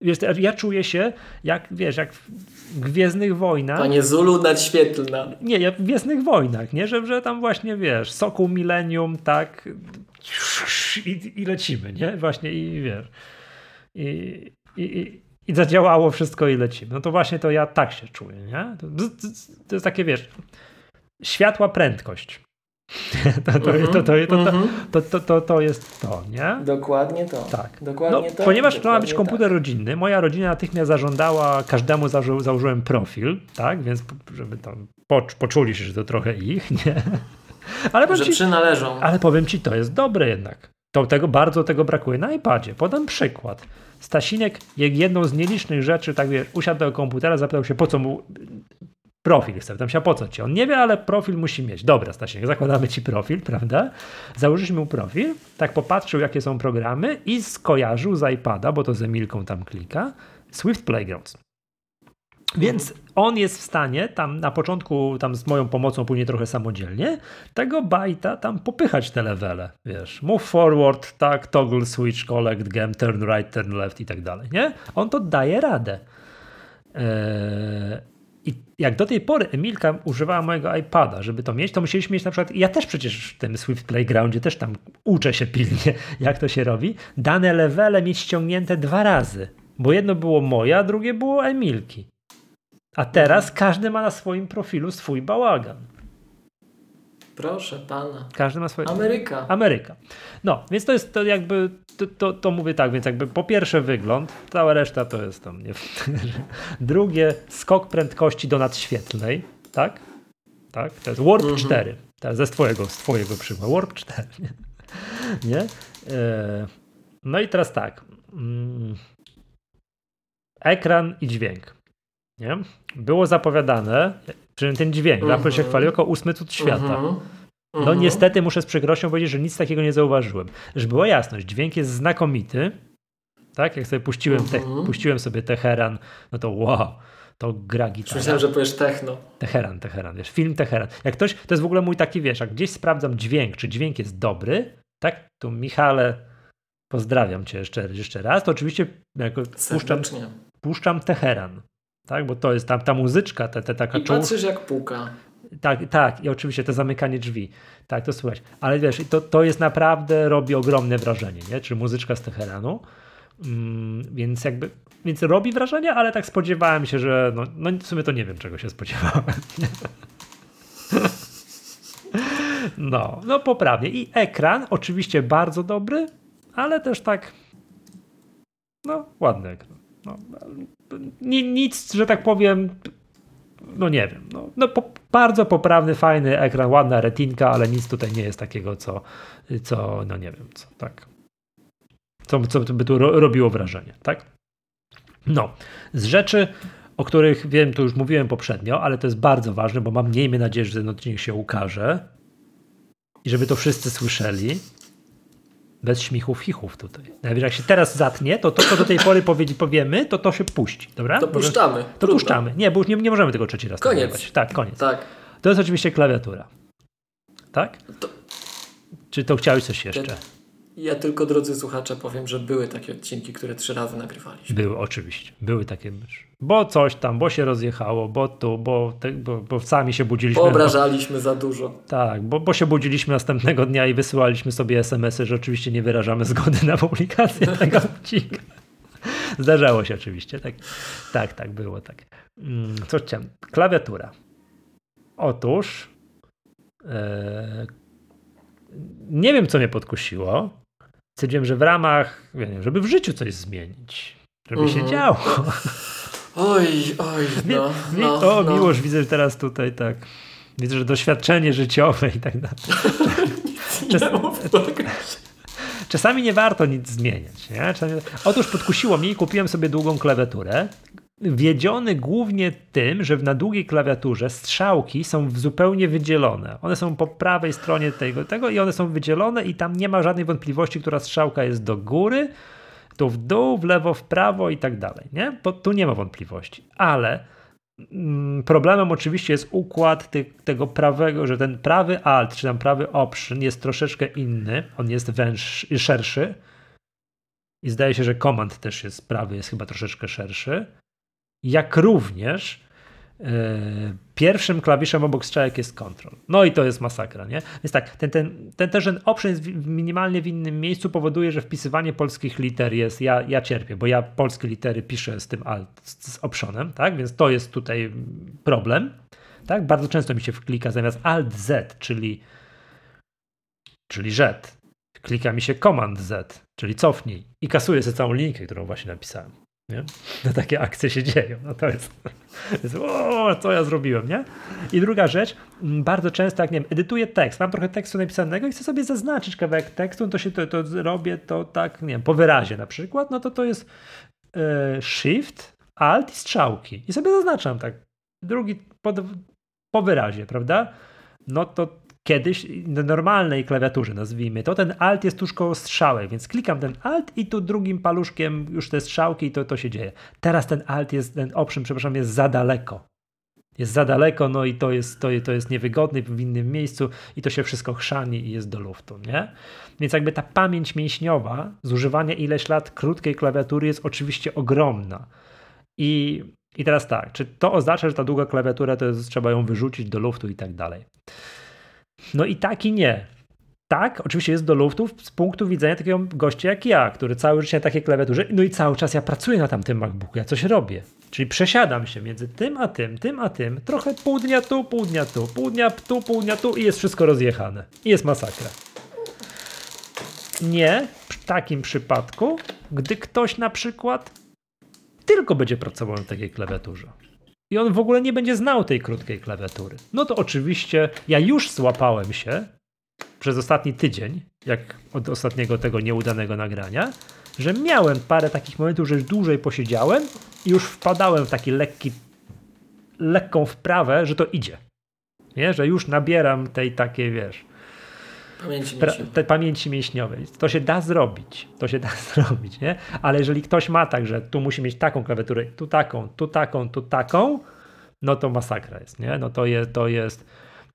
Wiesz, ja czuję się jak, wiesz, jak w Gwiezdnych Wojnach. Panie Zulu nadświetlna. Nie, ja w Gwiezdnych Wojnach, nie? Że, że tam właśnie, wiesz, Sokół Millennium, tak i, i lecimy, nie? Właśnie i wiesz. I, i, i zadziałało wszystko i lecimy. No to właśnie to ja tak się czuję, nie? To, to jest takie, wiesz, światła prędkość. (laughs) To, to, to, to, to, to, jest to, nie? Dokładnie to. Tak. Dokładnie no, to. Ponieważ dokładnie to ma być komputer tak. rodzinny, moja rodzina natychmiast zażądała, każdemu zażo założyłem profil, tak? Więc żeby tam poczuli się, że to trochę ich, (laughs) nie? Ale że ci, przynależą. Ale powiem ci, to jest dobre jednak. To tego, bardzo tego brakuje na iPadzie. Podam przykład. Stasinek, jak jedną z nielicznych rzeczy, tak wiesz, usiadł do komputera, zapytał się, po co mu profil chce. Tam się po co ci? On nie wie, ale profil musi mieć. Dobra, Stasiek, zakładamy ci profil, prawda? Założyliśmy mu profil, tak popatrzył, jakie są programy i skojarzył z iPada, bo to z Emilką tam klika, Swift Playgrounds. Więc on jest w stanie tam na początku, tam z moją pomocą, później trochę samodzielnie, tego bajta tam popychać te levele, wiesz, move forward, tak, toggle, switch, collect, gem, turn right, turn left i tak dalej, nie? On to daje radę. Eee, jak do tej pory Emilka używała mojego iPada, żeby to mieć, to musieliśmy mieć na przykład, ja też przecież w tym Swift Playgroundzie też tam uczę się pilnie, (laughs) jak to się robi, dane levele mieć ściągnięte dwa razy, bo jedno było moje, a drugie było Emilki. A teraz każdy ma na swoim profilu swój bałagan. Proszę pana. Każdy ma swoje. Ameryka. Ameryka. No, więc to jest to jakby, to, to, to, mówię tak, więc jakby po pierwsze wygląd, cała reszta to jest tam, nie (laughs) Drugie, skok prędkości do nadświetlnej, tak? Tak, to jest Warp mhm. 4. To ze twojego, z twojego przykładu. Warp 4. Nie? nie? E, no i teraz tak. Mm. Ekran i dźwięk. Nie? Było zapowiadane, Przynajmniej ten dźwięk. Mm -hmm. Apple się chwali jako ósmy cud świata. Mm -hmm. No mhm. niestety muszę z przykrością powiedzieć, że nic takiego nie zauważyłem. Żeby była jasność, dźwięk jest znakomity. Tak, jak sobie puściłem, te, mhm. puściłem sobie Teheran, no to wow, to gra gitara. Myślałem, że powiesz techno. Teheran, Teheran, wiesz, film Teheran. Jak ktoś, to jest w ogóle mój taki, wiesz, jak gdzieś sprawdzam dźwięk, czy dźwięk jest dobry, tak, tu Michale, pozdrawiam cię jeszcze, jeszcze raz, to oczywiście jako puszczam, puszczam Teheran tak? Bo to jest tam ta muzyczka, ta, ta taka I patrzysz jak puka. Tak, tak, i oczywiście to zamykanie drzwi. Tak, to słychać. Ale wiesz, to, to jest naprawdę, robi ogromne wrażenie, nie? Czy muzyczka z Teheranu. Mm, więc jakby, więc robi wrażenie, ale tak spodziewałem się, że no, no w sumie to nie wiem, czego się spodziewałem. (laughs) No, no poprawnie. I ekran oczywiście bardzo dobry, ale też tak no, ładny ekran. No, nic, że tak powiem, no nie wiem. No, no po, bardzo poprawny, fajny ekran, ładna retinka, ale nic tutaj nie jest takiego, co, co no nie wiem, co tak. Co, co by tu ro, robiło wrażenie, tak? No, z rzeczy, o których wiem, to już mówiłem poprzednio, ale to jest bardzo ważne, bo mam miejmy nadzieję, że ten odcinek się ukaże i żeby to wszyscy słyszeli bez śmichów, chichów tutaj. Nawet jak się teraz zatnie, to to, co do tej pory powiedzi, powiemy, to to się puści, dobra? To puszczamy. To puszczamy. Nie, bo już nie, nie możemy tego trzeci raz Koniec. Nagrywać. Tak, koniec. Tak. To jest oczywiście klawiatura. Tak? To... Czy to chciałeś coś jeszcze? Ja tylko, drodzy słuchacze, powiem, że były takie odcinki, które trzy razy nagrywaliśmy. Były, oczywiście. Były takie myszy. Bo coś tam, bo się rozjechało, bo tu, bo, te, bo, bo sami się budziliśmy. Poobrażaliśmy za dużo. Tak, bo, bo się budziliśmy następnego dnia i wysyłaliśmy sobie SMS-y, że oczywiście nie wyrażamy zgody na publikację (laughs) tego odcinka. Zdarzało się oczywiście. Tak, tak, tak było. Tak. Mm, Co chciałem? Klawiatura. Otóż e, nie wiem, co mnie podkusiło. Stwierdziłem, że w ramach, wiem, żeby w życiu coś zmienić, żeby się Mhm. działo. Oj, oj, (laughs) no, Mi- no, o, no. Miłosz, widzę teraz tutaj tak. Widzę, że doświadczenie życiowe i tak dalej. (laughs) Mów tak. Czasami nie warto nic zmieniać. Nie? Czasami... Otóż podkusiło mnie i kupiłem sobie długą klawiaturę. Wiedziony głównie tym, że na długiej klawiaturze strzałki są zupełnie wydzielone. One są po prawej stronie tego, tego i one są wydzielone i tam nie ma żadnej wątpliwości, która strzałka jest do góry, tu w dół, w lewo, w prawo i tak dalej. Nie? Bo tu nie ma wątpliwości. Ale mm, problemem oczywiście jest układ tego prawego, że ten prawy alt, czy tam prawy option jest troszeczkę inny. On jest węższy, szerszy. I zdaje się, że command też jest prawy, jest chyba troszeczkę szerszy. Jak również e, pierwszym klawiszem obok strzałek jest control. No i to jest masakra, nie? Więc tak, ten, ten, ten też ten option jest minimalnie w innym miejscu powoduje, że wpisywanie polskich liter jest, ja, ja cierpię, bo ja polskie litery piszę z tym alt, z, z optionem, tak? Więc to jest tutaj problem, tak? Bardzo często mi się wklika zamiast alt z, czyli czyli Z. Klika mi się Command Z, czyli cofnij i kasuje sobie całą linkę, którą właśnie napisałem. Nie? Takie akcje się dzieją. No to jest, jest o, co ja zrobiłem, nie? I druga rzecz, m, bardzo często jak nie wiem, edytuję tekst, mam trochę tekstu napisanego i chcę sobie zaznaczyć kawałek tekstu, no to się to, to robię to tak, nie wiem, po wyrazie na przykład, no to to jest e, Shift, Alt i strzałki. I sobie zaznaczam tak. Drugi po, po wyrazie, prawda? No to kiedyś na normalnej klawiaturze, nazwijmy to, ten alt jest tuż koło strzałek, więc klikam ten alt i tu drugim paluszkiem już te strzałki i to, to się dzieje. Teraz ten alt jest, ten option, przepraszam, jest za daleko. Jest za daleko, no i to jest, to, to jest niewygodne w innym miejscu i to się wszystko chrzani i jest do luftu, nie? Więc jakby ta pamięć mięśniowa z używania ileś lat krótkiej klawiatury jest oczywiście ogromna. I, I teraz tak, czy to oznacza, że ta długa klawiatura to jest, trzeba ją wyrzucić do luftu i tak dalej? No i tak i nie. Tak, oczywiście jest do luftu z punktu widzenia takiego gościa jak ja, który cały życie na takiej klawiaturze, no i cały czas ja pracuję na tamtym MacBooku, ja coś robię. Czyli przesiadam się między tym a tym, tym a tym, trochę pół dnia tu, pół dnia tu, pół dnia tu, pół dnia tu i jest wszystko rozjechane. I jest masakra. Nie w takim przypadku, gdy ktoś na przykład tylko będzie pracował na takiej klawiaturze. I on w ogóle nie będzie znał tej krótkiej klawiatury. No to oczywiście ja już złapałem się przez ostatni tydzień, jak od ostatniego tego nieudanego nagrania, że miałem parę takich momentów, że już dłużej posiedziałem i już wpadałem w taki lekki, lekką wprawę, że to idzie. Nie? Że już nabieram tej takiej, wiesz, Pamięci mięśniowej. pamięci mięśniowej. To się da zrobić. To się (laughs) da zrobić, nie? Ale jeżeli ktoś ma tak, że tu musi mieć taką klawiaturę, tu taką, tu taką, tu taką, no to masakra jest, nie? No to jest, to jest,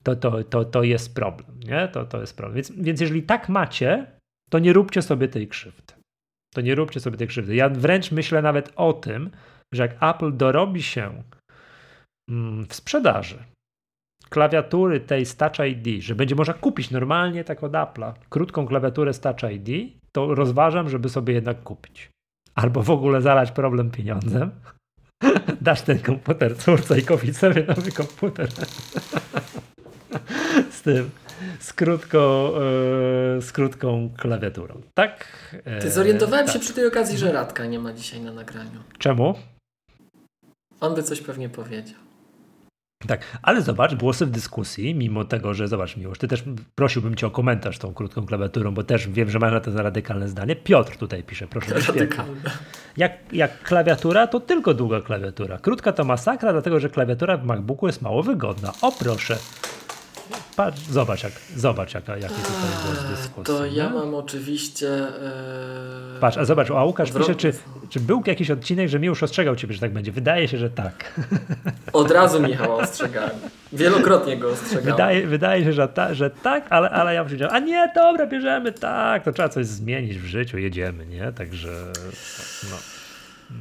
to, to, to, to jest problem, nie? To, to jest problem. Więc, więc jeżeli tak macie, to nie róbcie sobie tej krzywdy. To nie róbcie sobie tej krzywdy. Ja wręcz myślę nawet o tym, że jak Apple dorobi się mm, w sprzedaży klawiatury tej Touch ID, że będzie można kupić normalnie tak od Apple'a krótką klawiaturę z Touch ID, to rozważam, żeby sobie jednak kupić. Albo w ogóle zalać problem pieniądzem. (laughs) Dasz ten komputer córce i kupić sobie nowy komputer. (laughs) z tym, z krótką, e, z krótką klawiaturą. Tak? E, Ty zorientowałem tak. się przy tej okazji, że Radka nie ma dzisiaj na nagraniu. Czemu? On by coś pewnie powiedział. Tak, ale zobacz, głosy w dyskusji, mimo tego, że zobacz, Miłosz, ty też prosiłbym cię o komentarz tą krótką klawiaturą, bo też wiem, że masz na to za radykalne zdanie. Piotr tutaj pisze, proszę. Radykalne. Jak, jak klawiatura, to tylko długa klawiatura. Krótka to masakra, dlatego że klawiatura w MacBooku jest mało wygodna. O proszę. Patrz, zobacz, jak, zobacz jaka, jaki tutaj głos dyskusji. To ja nie? mam oczywiście. E... Patrz, a zobacz, a Łukasz Odwrot- pisze, czy, czy był jakiś odcinek, że mi już ostrzegał ciebie, że tak będzie. Wydaje się, że tak. (laughs) Od razu Michała ostrzegałem. Wielokrotnie go ostrzegałem. Wydaje, wydaje się, że, ta, że tak, ale, ale ja powiedziałem, a nie, dobra, bierzemy, tak, to trzeba coś zmienić w życiu, jedziemy, nie? Także no.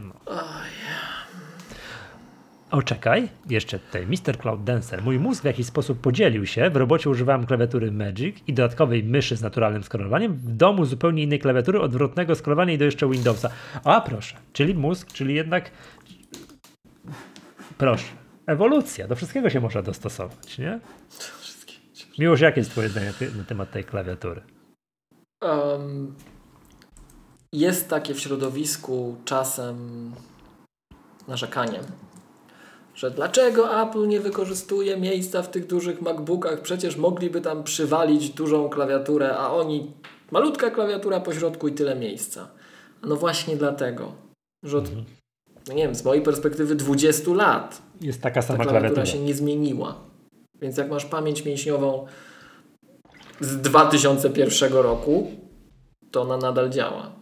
no. O, czekaj, jeszcze tutaj, Mr. Cloud Dancer. Mój mózg w jakiś sposób podzielił się. W robocie używałem klawiatury Magic i dodatkowej myszy z naturalnym skrolowaniem. W domu zupełnie innej klawiatury, odwrotnego scrollowania i do jeszcze Windowsa. A proszę, czyli mózg, czyli jednak proszę, ewolucja, do wszystkiego się można dostosować, nie? Miłość, jakie jest twoje zdanie na temat tej klawiatury? Em, jest takie w środowisku czasem narzekanie, że dlaczego Apple nie wykorzystuje miejsca w tych dużych MacBookach? Przecież mogliby tam przywalić dużą klawiaturę, a oni malutka klawiatura po środku i tyle miejsca. No właśnie dlatego, że od, no nie wiem, z mojej perspektywy 20 lat Jest taka ta sama klawiatura klawiatura. się nie zmieniła. Więc jak masz pamięć mięśniową z 2001 roku, to ona nadal działa.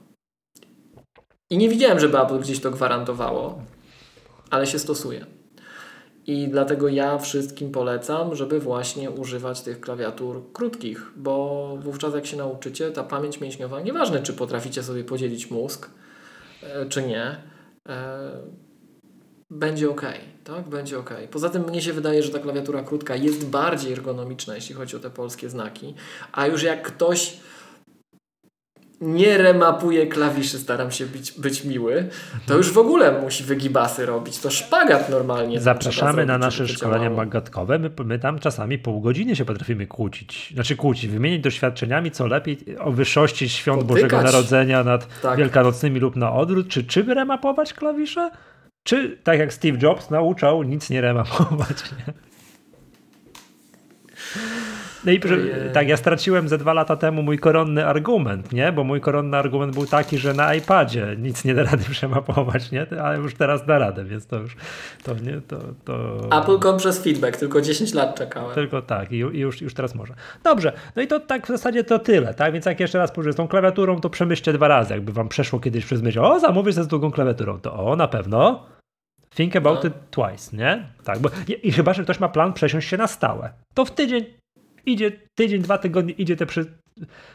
I nie widziałem, żeby Apple gdzieś to gwarantowało, ale się stosuje. I dlatego ja wszystkim polecam, żeby właśnie używać tych klawiatur krótkich, bo wówczas jak się nauczycie, ta pamięć mięśniowa, nieważne czy potraficie sobie podzielić mózg, e, czy nie, e, będzie ok, tak? Będzie ok. Poza tym mnie się wydaje, że ta klawiatura krótka jest bardziej ergonomiczna, jeśli chodzi o te polskie znaki, a już jak ktoś nie remapuje klawiszy, staram się być, być miły, to już w ogóle musi wygibasy robić. To szpagat normalnie. Zapraszamy zrobić, na nasze szkolenia magatkowe. My, my tam czasami pół godziny się potrafimy kłócić. Znaczy kłócić, wymienić doświadczeniami, co lepiej o wyższości świąt Potykać. Bożego Narodzenia nad Tak. wielkanocnymi lub na odwrót. Czy, czy remapować klawisze? Czy tak jak Steve Jobs nauczał, nic nie remapować? Nie? No i Ojej. tak, ja straciłem ze dwa lata temu mój koronny argument, nie? Bo mój koronny argument był taki, że na iPadzie nic nie da rady (laughs) przemapować, nie? Ale już teraz da radę, więc to już to nie, to, to... Apple.com przez feedback, tylko 10 lat czekałem. Tylko tak, i ju- i już, już teraz może. Dobrze, no i to tak w zasadzie to tyle, tak? Więc jak jeszcze raz powiem, z tą klawiaturą, to przemyślcie dwa razy, jakby wam przeszło kiedyś przez myśl, o, zamówisz ze z drugą klawiaturą, to o, na pewno. Think about No. it twice, nie? Tak, bo i, i chyba, że ktoś ma plan przesiąść się na stałe, to w tydzień idzie, tydzień, dwa tygodnie idzie te przy,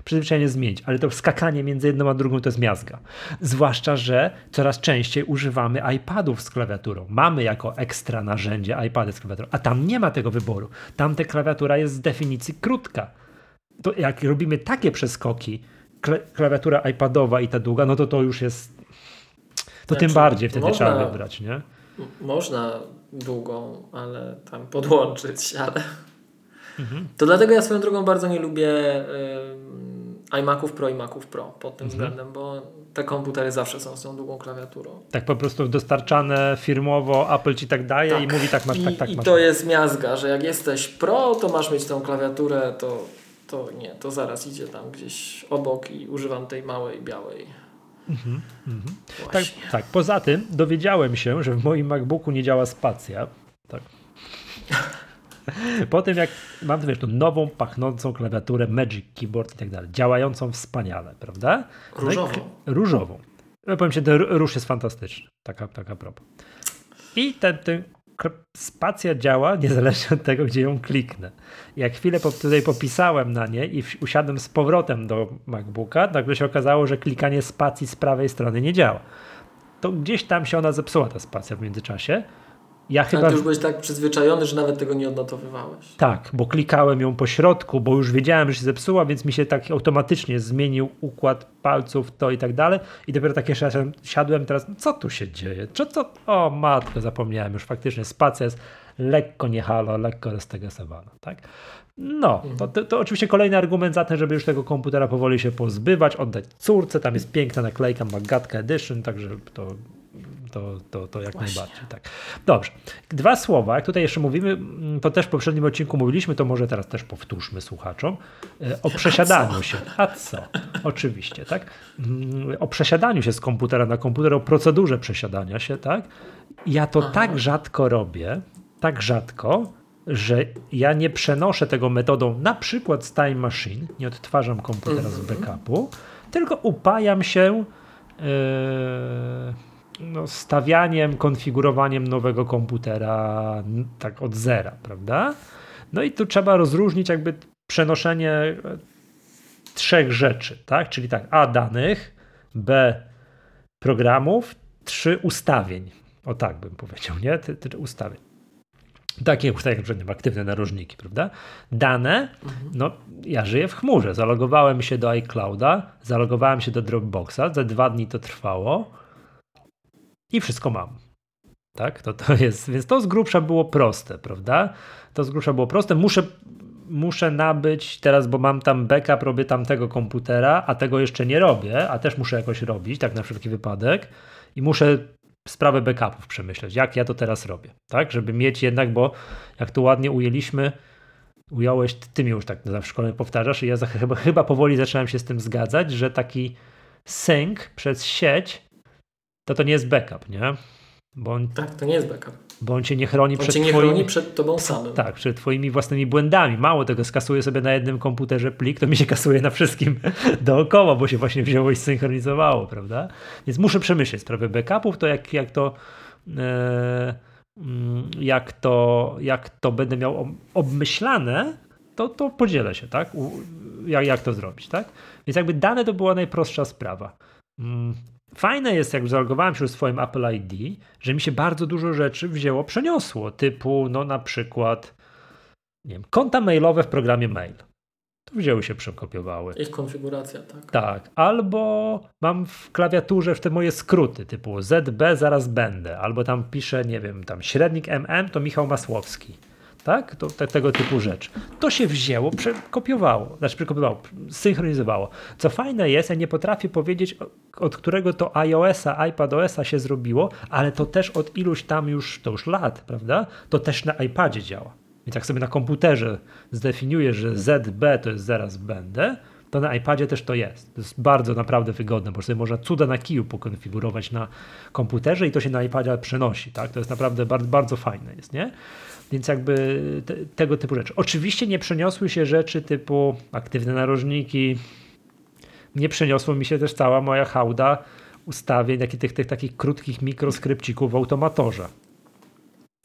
przyzwyczajenie zmienić, ale to skakanie między jedną a drugą to jest miazga. Zwłaszcza, że coraz częściej używamy iPadów z klawiaturą. Mamy jako ekstra narzędzie iPady z klawiaturą, a tam nie ma tego wyboru. Tam ta klawiatura jest z definicji krótka. To jak robimy takie przeskoki, kla- klawiatura iPadowa i ta długa, no to to już jest. To tym Znaczy, bardziej wtedy można- trzeba wybrać, nie? Można długą, ale tam podłączyć, ale. Mhm. To dlatego ja swoją drogą bardzo nie lubię ym, iMaców Pro i Maców Pro pod tym Mhm. względem, bo te komputery zawsze są z tą długą klawiaturą. Tak po prostu dostarczane firmowo, Apple ci tak daje Tak. i mówi tak masz, I, tak, tak i masz. to jest miazga, że jak jesteś pro, to masz mieć tą klawiaturę, to, to nie, to zaraz idzie tam gdzieś obok i używam tej małej, białej. Tak, Właśnie. tak, poza tym dowiedziałem się, że w moim MacBooku nie działa spacja. Tak. (laughs) Po tym jak mam wiesz, tą nową, pachnącą klawiaturę Magic Keyboard i tak dalej, działającą wspaniale, prawda? No Różową. k- różową. Ja powiem się, ten róż jest fantastyczny. Taka, taka propos. I ten, ten spacja działa niezależnie od tego, gdzie ją kliknę. Jak chwilę po, tutaj popisałem na nie i usiadłem z powrotem do MacBooka, nagle się okazało, że klikanie spacji z prawej strony nie działa. To gdzieś tam się ona zepsuła, ta spacja w międzyczasie. Ja Ale chyba... ty już byłeś tak przyzwyczajony, że nawet tego nie odnotowywałeś. Tak, bo klikałem ją po środku, bo już wiedziałem, że się zepsuła, więc mi się tak automatycznie zmienił układ palców, to i tak dalej. I dopiero tak jeszcze siadłem teraz, co tu się dzieje? Co to? O matko, zapomniałem już faktycznie, spacja jest lekko nie halo, lekko roztegesowana, tak? No, to, to, to oczywiście kolejny argument za tym, żeby już tego komputera powoli się pozbywać, oddać córce, tam jest piękna naklejka Magatka Edition, także to to, to, to jak Właśnie. najbardziej. Tak. Dobrze. Dwa słowa, jak tutaj jeszcze mówimy, mm, to też w poprzednim odcinku mówiliśmy, to może teraz też powtórzmy słuchaczom, e, o przesiadaniu się. A co? Oczywiście, tak? Mm, O przesiadaniu się z komputera na komputer, o procedurze przesiadania się, tak? Ja to tak rzadko robię, tak rzadko, że ja nie przenoszę tego metodą na przykład z Time Machine, nie odtwarzam komputera z Mhm. backupu, tylko upajam się yy, no, stawianiem, konfigurowaniem nowego komputera tak od zera, prawda? No i tu trzeba rozróżnić jakby przenoszenie e, trzech rzeczy, tak? Czyli tak, A danych, B programów, trzy ustawień. O tak bym powiedział, nie? Ty, ty, ustawień. Takie ustawienia, jak przykład aktywne narożniki, prawda? Dane, no ja żyję w chmurze. Zalogowałem się do iClouda, zalogowałem się do Dropboxa, za dwa dni to trwało i wszystko mam. Tak, to, to jest, więc to z grubsza było proste, prawda? To z grubsza było proste. Muszę, muszę nabyć teraz, bo mam tam backup, robię tamtego komputera, a tego jeszcze nie robię, a też muszę jakoś robić, tak na wszelki wypadek. I muszę sprawę backupów przemyśleć, jak ja to teraz robię, tak? Żeby mieć jednak, bo jak tu ładnie ujęliśmy, ująłeś, ty mi już tak w szkole powtarzasz i ja chyba, chyba powoli zacząłem się z tym zgadzać, że taki sync przez sieć to to nie jest backup, nie? Bo on, Tak, to nie jest backup. bo on cię nie chroni On przed cię nie twoimi... chroni przed tobą samym. Tak, przed twoimi własnymi błędami. Mało tego, skasuję sobie na jednym komputerze plik, to mi się kasuje na wszystkim (laughs) dookoła, bo się właśnie wzięło i synchronizowało, prawda? Więc muszę przemyśleć sprawę backupów, to jak, jak to mm, jak to jak to będę miał ob- obmyślane, to, to podzielę się, tak? U, jak, jak to zrobić, tak? Więc jakby dane to była najprostsza sprawa. Fajne jest, jak zalogowałem się w swoim Apple ID, że mi się bardzo dużo rzeczy wzięło, przeniosło, typu no na przykład nie wiem, konta mailowe w programie mail. To wzięły się, przekopiowały. Ich konfiguracja, tak. Tak, albo mam w klawiaturze w te moje skróty typu ZB zaraz będę, albo tam piszę, nie wiem, tam średnik MM to Michał Masłowski. Tak? To, te, tego typu rzecz. To się wzięło, przekopiowało, znaczy przekopiowało, synchronizowało. Co fajne jest, ja nie potrafię powiedzieć, od którego to iOS-a, iPadOS-a się zrobiło, ale to też od iluś tam już, to już lat, prawda? To też na iPadzie działa. Więc jak sobie na komputerze zdefiniuję, że ZB to jest zaraz będę, to na iPadzie też to jest. To jest bardzo naprawdę wygodne, bo sobie można cuda na kiju pokonfigurować na komputerze i to się na iPadzie przenosi, tak? To jest naprawdę bardzo, bardzo fajne jest, nie? Więc jakby te, tego typu rzeczy. Oczywiście nie przeniosły się rzeczy typu aktywne narożniki, nie przeniosło mi się też cała moja hałda ustawień, takich, tych, tych takich krótkich mikroskrypcików w automatorze.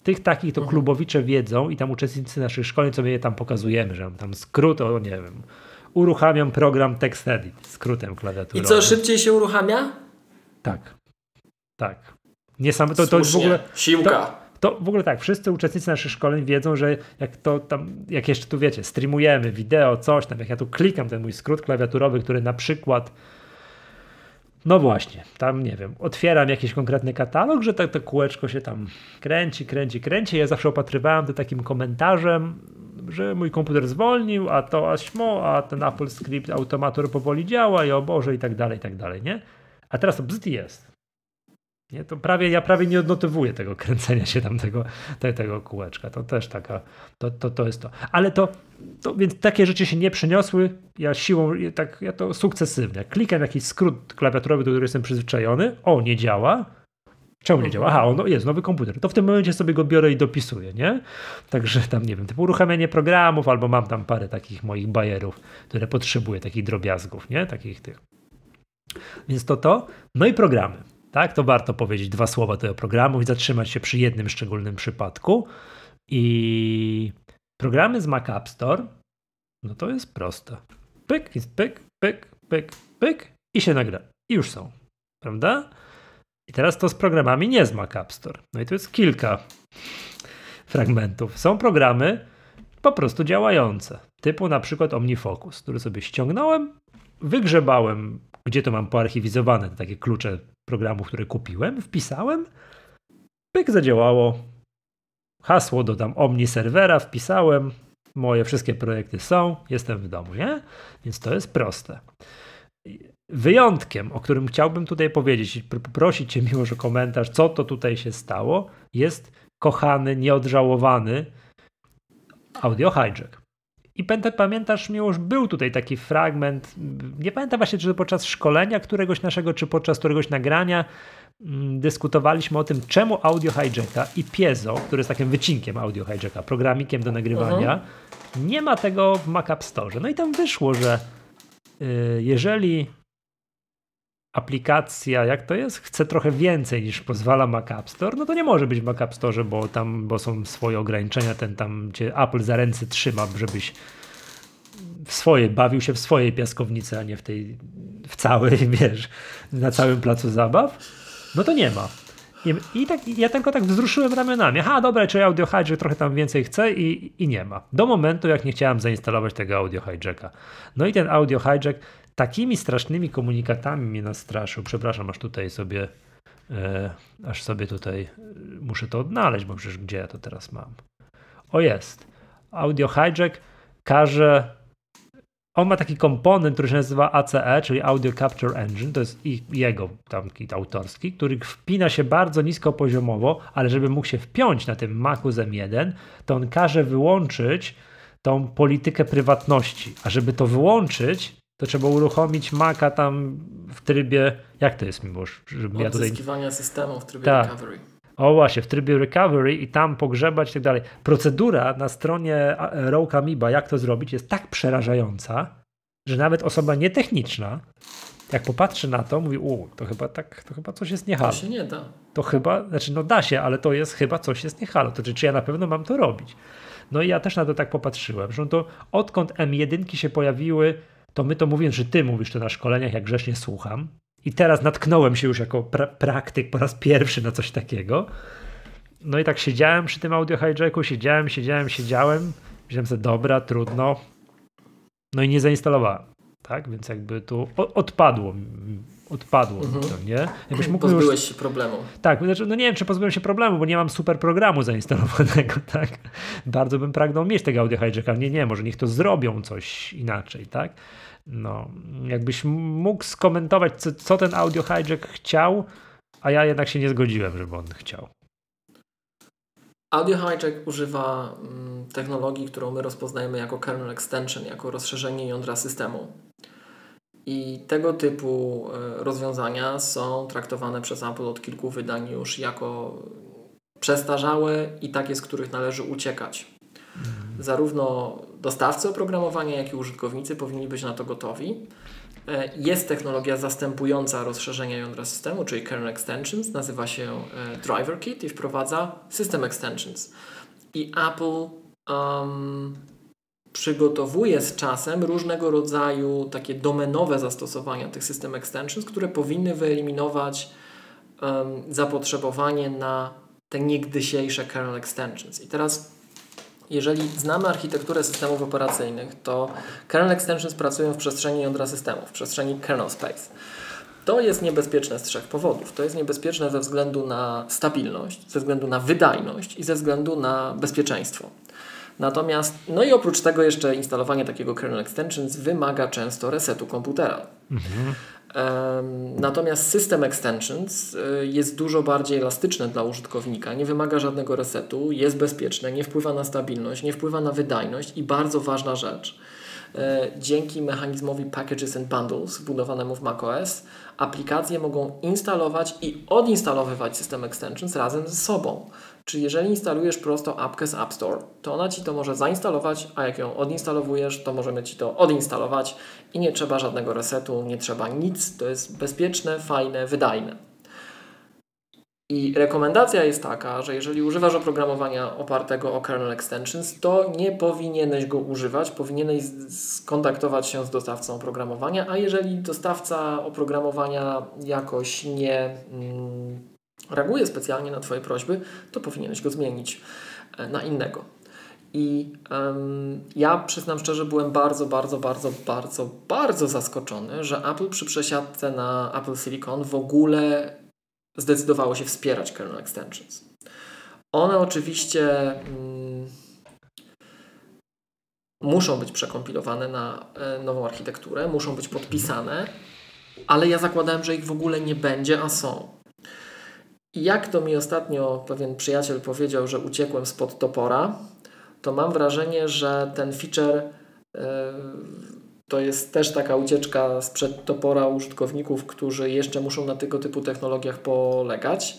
Tych takich to klubowicze wiedzą i tam uczestnicy naszych szkoleń, co my je tam pokazujemy, że tam skrót, o nie wiem, uruchamiam program TextEdit skrótem I klawiaturowym. co, szybciej się uruchamia? Tak. Tak. Nie sam, to, to jest w ogóle Siłka. to w ogóle tak, wszyscy uczestnicy naszych szkoleń wiedzą, że jak to tam, jak jeszcze tu wiecie, streamujemy wideo, coś tam, jak ja tu klikam ten mój skrót klawiaturowy, który na przykład no właśnie, tam nie wiem, otwieram jakiś konkretny katalog, że tak to kółeczko się tam kręci, kręci, kręci. Ja zawsze opatrywałem to takim komentarzem, że mój komputer zwolnił, a to aśmo, a ten Apple Script automator powoli działa i o Boże i tak dalej, i tak dalej, nie? A teraz to bzd jest. Nie, to prawie, ja prawie nie odnotowuję tego kręcenia się tam tego, te, tego kółeczka. To też taka, to, to, to jest to. Ale to, to, więc takie rzeczy się nie przeniosły. Ja siłą, tak, ja to sukcesywnie. Klikam jakiś skrót klawiaturowy, do którego jestem przyzwyczajony. O, nie działa. Czemu nie działa? Aha, on, jest nowy komputer. To w tym momencie sobie go biorę i dopisuję, nie? Także tam, nie wiem, typu uruchamianie programów, albo mam tam parę takich moich bajerów, które potrzebuję, takich drobiazgów, nie? Takich tych. Więc to to. No i programy. Tak, to warto powiedzieć dwa słowa do programów i zatrzymać się przy jednym szczególnym przypadku. I programy z Mac App Store, no to jest proste. Pyk, jest pyk, pyk, pyk, pyk i się nagra. I już są. Prawda? I teraz to z programami nie z Mac App Store. No i tu jest kilka fragmentów. Są programy po prostu działające. Typu na przykład OmniFocus, który sobie ściągnąłem, wygrzebałem, gdzie to mam poarchiwizowane, te takie klucze programów, które kupiłem, wpisałem, pyk zadziałało, hasło dodam Omni serwera, wpisałem, moje wszystkie projekty są, jestem w domu, nie? Więc to jest proste. Wyjątkiem, o którym chciałbym tutaj powiedzieć poprosić Cię, Miłosz, o komentarz, co to tutaj się stało, jest kochany, nieodżałowany Audio Hijack. I pamiętasz, Miłosz, był tutaj taki fragment, nie pamiętam właśnie, czy podczas szkolenia któregoś naszego, czy podczas któregoś nagrania, mm, dyskutowaliśmy o tym, czemu audio hijacka i piezo, który jest takim wycinkiem audio hijacka, programikiem do nagrywania, uh-huh. nie ma tego w Mac App Store. No i tam wyszło, że y, jeżeli aplikacja, jak to jest, chce trochę więcej niż pozwala Mac App Store, no to nie może być w Mac App Store, bo tam bo są swoje ograniczenia, ten tam cię Apple za ręce trzyma, żebyś w swojej, bawił się w swojej piaskownicy, a nie w tej, w całej, (laughs) wiesz, na całym placu zabaw, no to nie ma. I tak, ja tylko tak wzruszyłem ramionami. Aha, dobra, czyli audio hijack trochę tam więcej chce i, i nie ma. Do momentu, jak nie chciałem zainstalować tego audio hijacka. No i ten audio hijack takimi strasznymi komunikatami mnie nastraszył. Przepraszam, aż tutaj sobie, e, aż sobie tutaj e, muszę to odnaleźć, bo przecież gdzie ja to teraz mam? O jest. Audio hijack każe on ma taki komponent, który się nazywa ACE, czyli Audio Capture Engine, to jest jego tamki autorski, który wpina się bardzo nisko poziomowo, ale żeby mógł się wpiąć na tym Macu z M1, to on każe wyłączyć tą politykę prywatności, a żeby to wyłączyć, to trzeba uruchomić Maca tam w trybie, jak to jest Miłosz? Żeby ja tutaj... systemu w trybie tak. recovery. O właśnie, w trybie recovery i tam pogrzebać i tak dalej. Procedura na stronie Rogue Amoeba, jak to zrobić, jest tak przerażająca, że nawet osoba nietechniczna, jak popatrzy na to, mówi, u, to chyba tak, to chyba coś jest niehalo. To się nie da. To chyba, znaczy no da się, ale to jest chyba coś jest niehalo. To czy, czy ja na pewno mam to robić? No i ja też na to tak popatrzyłem, że to odkąd M1 się pojawiły, to my to mówię, że ty mówisz to na szkoleniach, jak grzecznie słucham, i teraz natknąłem się już jako pra praktyk po raz pierwszy na coś takiego. No i tak siedziałem przy tym audio hijacku, siedziałem, siedziałem, siedziałem. Myślałem sobie, dobra, trudno. No i nie zainstalowałem. Tak, więc jakby tu odpadło odpadło mhm. to, nie? Jakbyś mógł Pozbyłeś już... się problemu. Tak, znaczy, no nie wiem, czy pozbyłem się problemu, bo nie mam super programu (laughs) zainstalowanego, tak? Bardzo bym pragnął mieć tego audio hijacka. Nie, nie, może niech to zrobią coś inaczej, tak? No, jakbyś mógł skomentować, co, co ten audio hijack chciał, a ja jednak się nie zgodziłem, żeby on chciał. Audio Hijack używa mm, technologii, którą my rozpoznajemy jako kernel extension, jako rozszerzenie jądra systemu. I tego typu e, rozwiązania są traktowane przez Apple od kilku wydań już jako przestarzałe i takie, z których należy uciekać. Zarówno dostawcy oprogramowania, jak i użytkownicy powinni być na to gotowi. E, jest technologia zastępująca rozszerzenia jądra systemu, czyli kernel extensions, nazywa się e, Driver Kit i wprowadza system extensions. I Apple um, przygotowuje z czasem różnego rodzaju takie domenowe zastosowania tych system extensions, które powinny wyeliminować um, zapotrzebowanie na te niegdysiejsze kernel extensions. I teraz jeżeli znamy architekturę systemów operacyjnych, to kernel extensions pracują w przestrzeni jądra systemu, w przestrzeni kernel space. To jest niebezpieczne z trzech powodów. To jest niebezpieczne ze względu na stabilność, ze względu na wydajność i ze względu na bezpieczeństwo. Natomiast, no i oprócz tego jeszcze instalowanie takiego kernel extensions wymaga często resetu komputera. Mhm. Natomiast system extensions y, jest dużo bardziej elastyczny dla użytkownika, nie wymaga żadnego resetu, jest bezpieczne, nie wpływa na stabilność, nie wpływa na wydajność i bardzo ważna rzecz. E, dzięki mechanizmowi Packages and Bundles wbudowanemu w macOS, aplikacje mogą instalować i odinstalowywać system extensions razem ze sobą. Czyli jeżeli instalujesz prosto apkę z App Store, to ona Ci to może zainstalować, a jak ją odinstalowujesz, to możemy Ci to odinstalować i nie trzeba żadnego resetu, nie trzeba nic, to jest bezpieczne, fajne, wydajne. I rekomendacja jest taka, że jeżeli używasz oprogramowania opartego o kernel extensions, to nie powinieneś go używać, powinieneś skontaktować się z dostawcą oprogramowania, a jeżeli dostawca oprogramowania jakoś nie... Mm, reaguje specjalnie na Twoje prośby, to powinieneś go zmienić e, na innego. I um, ja przyznam szczerze, byłem bardzo, bardzo, bardzo, bardzo, bardzo zaskoczony, że Apple przy przesiadce na Apple Silicon w ogóle zdecydowało się wspierać kernel extensions. One oczywiście mm, muszą być przekompilowane na e, nową architekturę, muszą być podpisane, ale ja zakładałem, że ich w ogóle nie będzie, a są. Jak to mi ostatnio pewien przyjaciel powiedział, że uciekłem spod topora, to mam wrażenie, że ten feature yy, to jest też taka ucieczka sprzed topora użytkowników, którzy jeszcze muszą na tego typu technologiach polegać,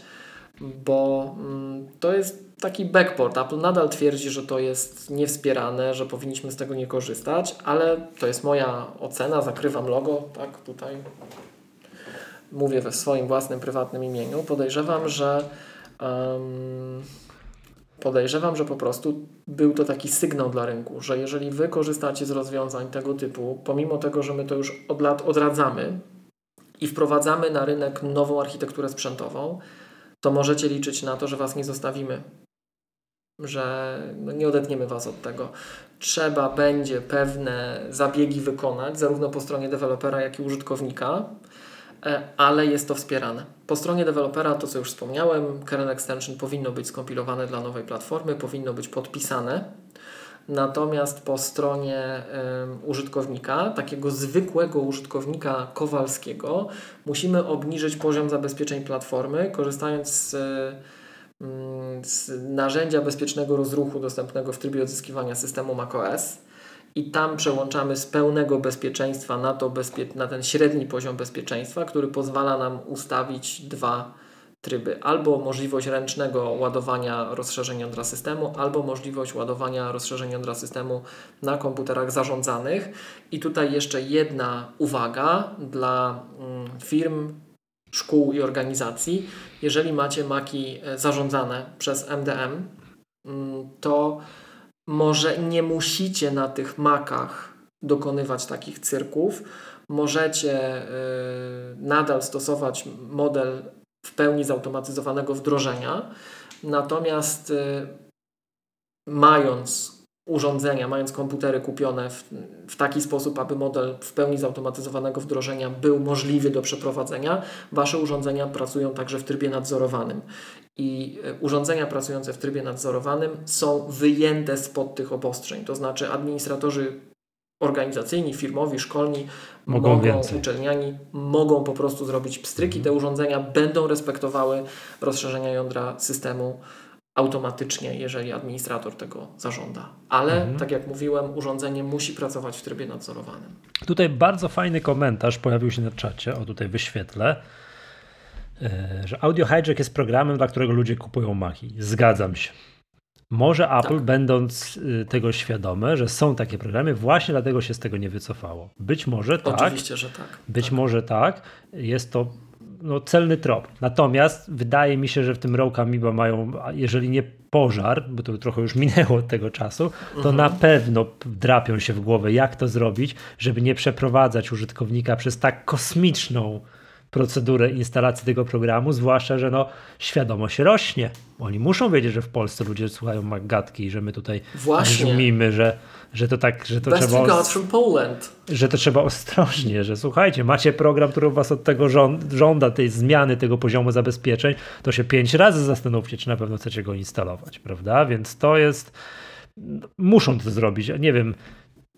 bo mm, to jest taki backport. Apple nadal twierdzi, że to jest niewspierane, że powinniśmy z tego nie korzystać, ale to jest moja ocena, zakrywam logo, tak, tutaj mówię we swoim własnym, prywatnym imieniu. Podejrzewam, że um, podejrzewam, że po prostu był to taki sygnał dla rynku, że jeżeli Wy korzystacie z rozwiązań tego typu, pomimo tego, że my to już od lat odradzamy i wprowadzamy na rynek nową architekturę sprzętową, to możecie liczyć na to, że Was nie zostawimy że no nie odetniemy Was od tego. Trzeba będzie pewne zabiegi wykonać, zarówno po stronie dewelopera, jak i użytkownika, ale jest to wspierane. Po stronie dewelopera, to co już wspomniałem, kernel extension powinno być skompilowane dla nowej platformy, powinno być podpisane. Natomiast po stronie y, użytkownika, takiego zwykłego użytkownika kowalskiego, musimy obniżyć poziom zabezpieczeń platformy, korzystając z Mm, z narzędzia bezpiecznego rozruchu dostępnego w trybie odzyskiwania systemu macOS i tam przełączamy z pełnego bezpieczeństwa na, to bezpie na ten średni poziom bezpieczeństwa, który pozwala nam ustawić dwa tryby. Albo możliwość ręcznego ładowania rozszerzeń jądra systemu, albo możliwość ładowania rozszerzeń jądra systemu na komputerach zarządzanych. I tutaj jeszcze jedna uwaga dla mm, firm, szkół i organizacji. Jeżeli macie maki e, zarządzane przez MDM, mm, to może nie musicie na tych makach dokonywać takich cyrków. Możecie e, nadal stosować model w pełni zautomatyzowanego wdrożenia, natomiast e, mając urządzenia, mając komputery kupione w, w, taki sposób, aby model w pełni zautomatyzowanego wdrożenia był możliwy do przeprowadzenia, Wasze urządzenia pracują także w trybie nadzorowanym. I e, urządzenia pracujące w trybie nadzorowanym są wyjęte spod tych obostrzeń. To znaczy, administratorzy organizacyjni, firmowi, szkolni, mogą, mogą uczelniani mogą po prostu zrobić pstryki. Te urządzenia będą respektowały rozszerzenia jądra systemu automatycznie, jeżeli administrator tego zażąda. Ale, mhm. tak jak mówiłem, urządzenie musi pracować w trybie nadzorowanym. Tutaj bardzo fajny komentarz pojawił się na czacie, o tutaj wyświetlę, e, że Audio Hijack jest programem, dla którego ludzie kupują Machi. Zgadzam się. Może Apple, tak. będąc y, tego świadome, że są takie programy, właśnie dlatego się z tego nie wycofało. Być może tak. Oczywiście, że tak. Być tak. może tak. Jest to no, celny trop. Natomiast wydaje mi się, że w tym Rogue Amoeba mają, jeżeli nie pożar, bo to trochę już minęło od tego czasu, to mhm. na pewno drapią się w głowę, jak to zrobić, żeby nie przeprowadzać użytkownika przez tak kosmiczną procedurę instalacji tego programu, zwłaszcza, że no, świadomość rośnie. Oni muszą wiedzieć, że w Polsce ludzie słuchają magatki i że my tutaj brzmimy, że, że to tak, że to Best trzeba... from Poland. Że to trzeba ostrożnie, że słuchajcie, macie program, który was od tego żąda, tej zmiany tego poziomu zabezpieczeń, to się pięć razy zastanówcie, czy na pewno chcecie go instalować, prawda? Więc to jest... Muszą to zrobić. Nie wiem,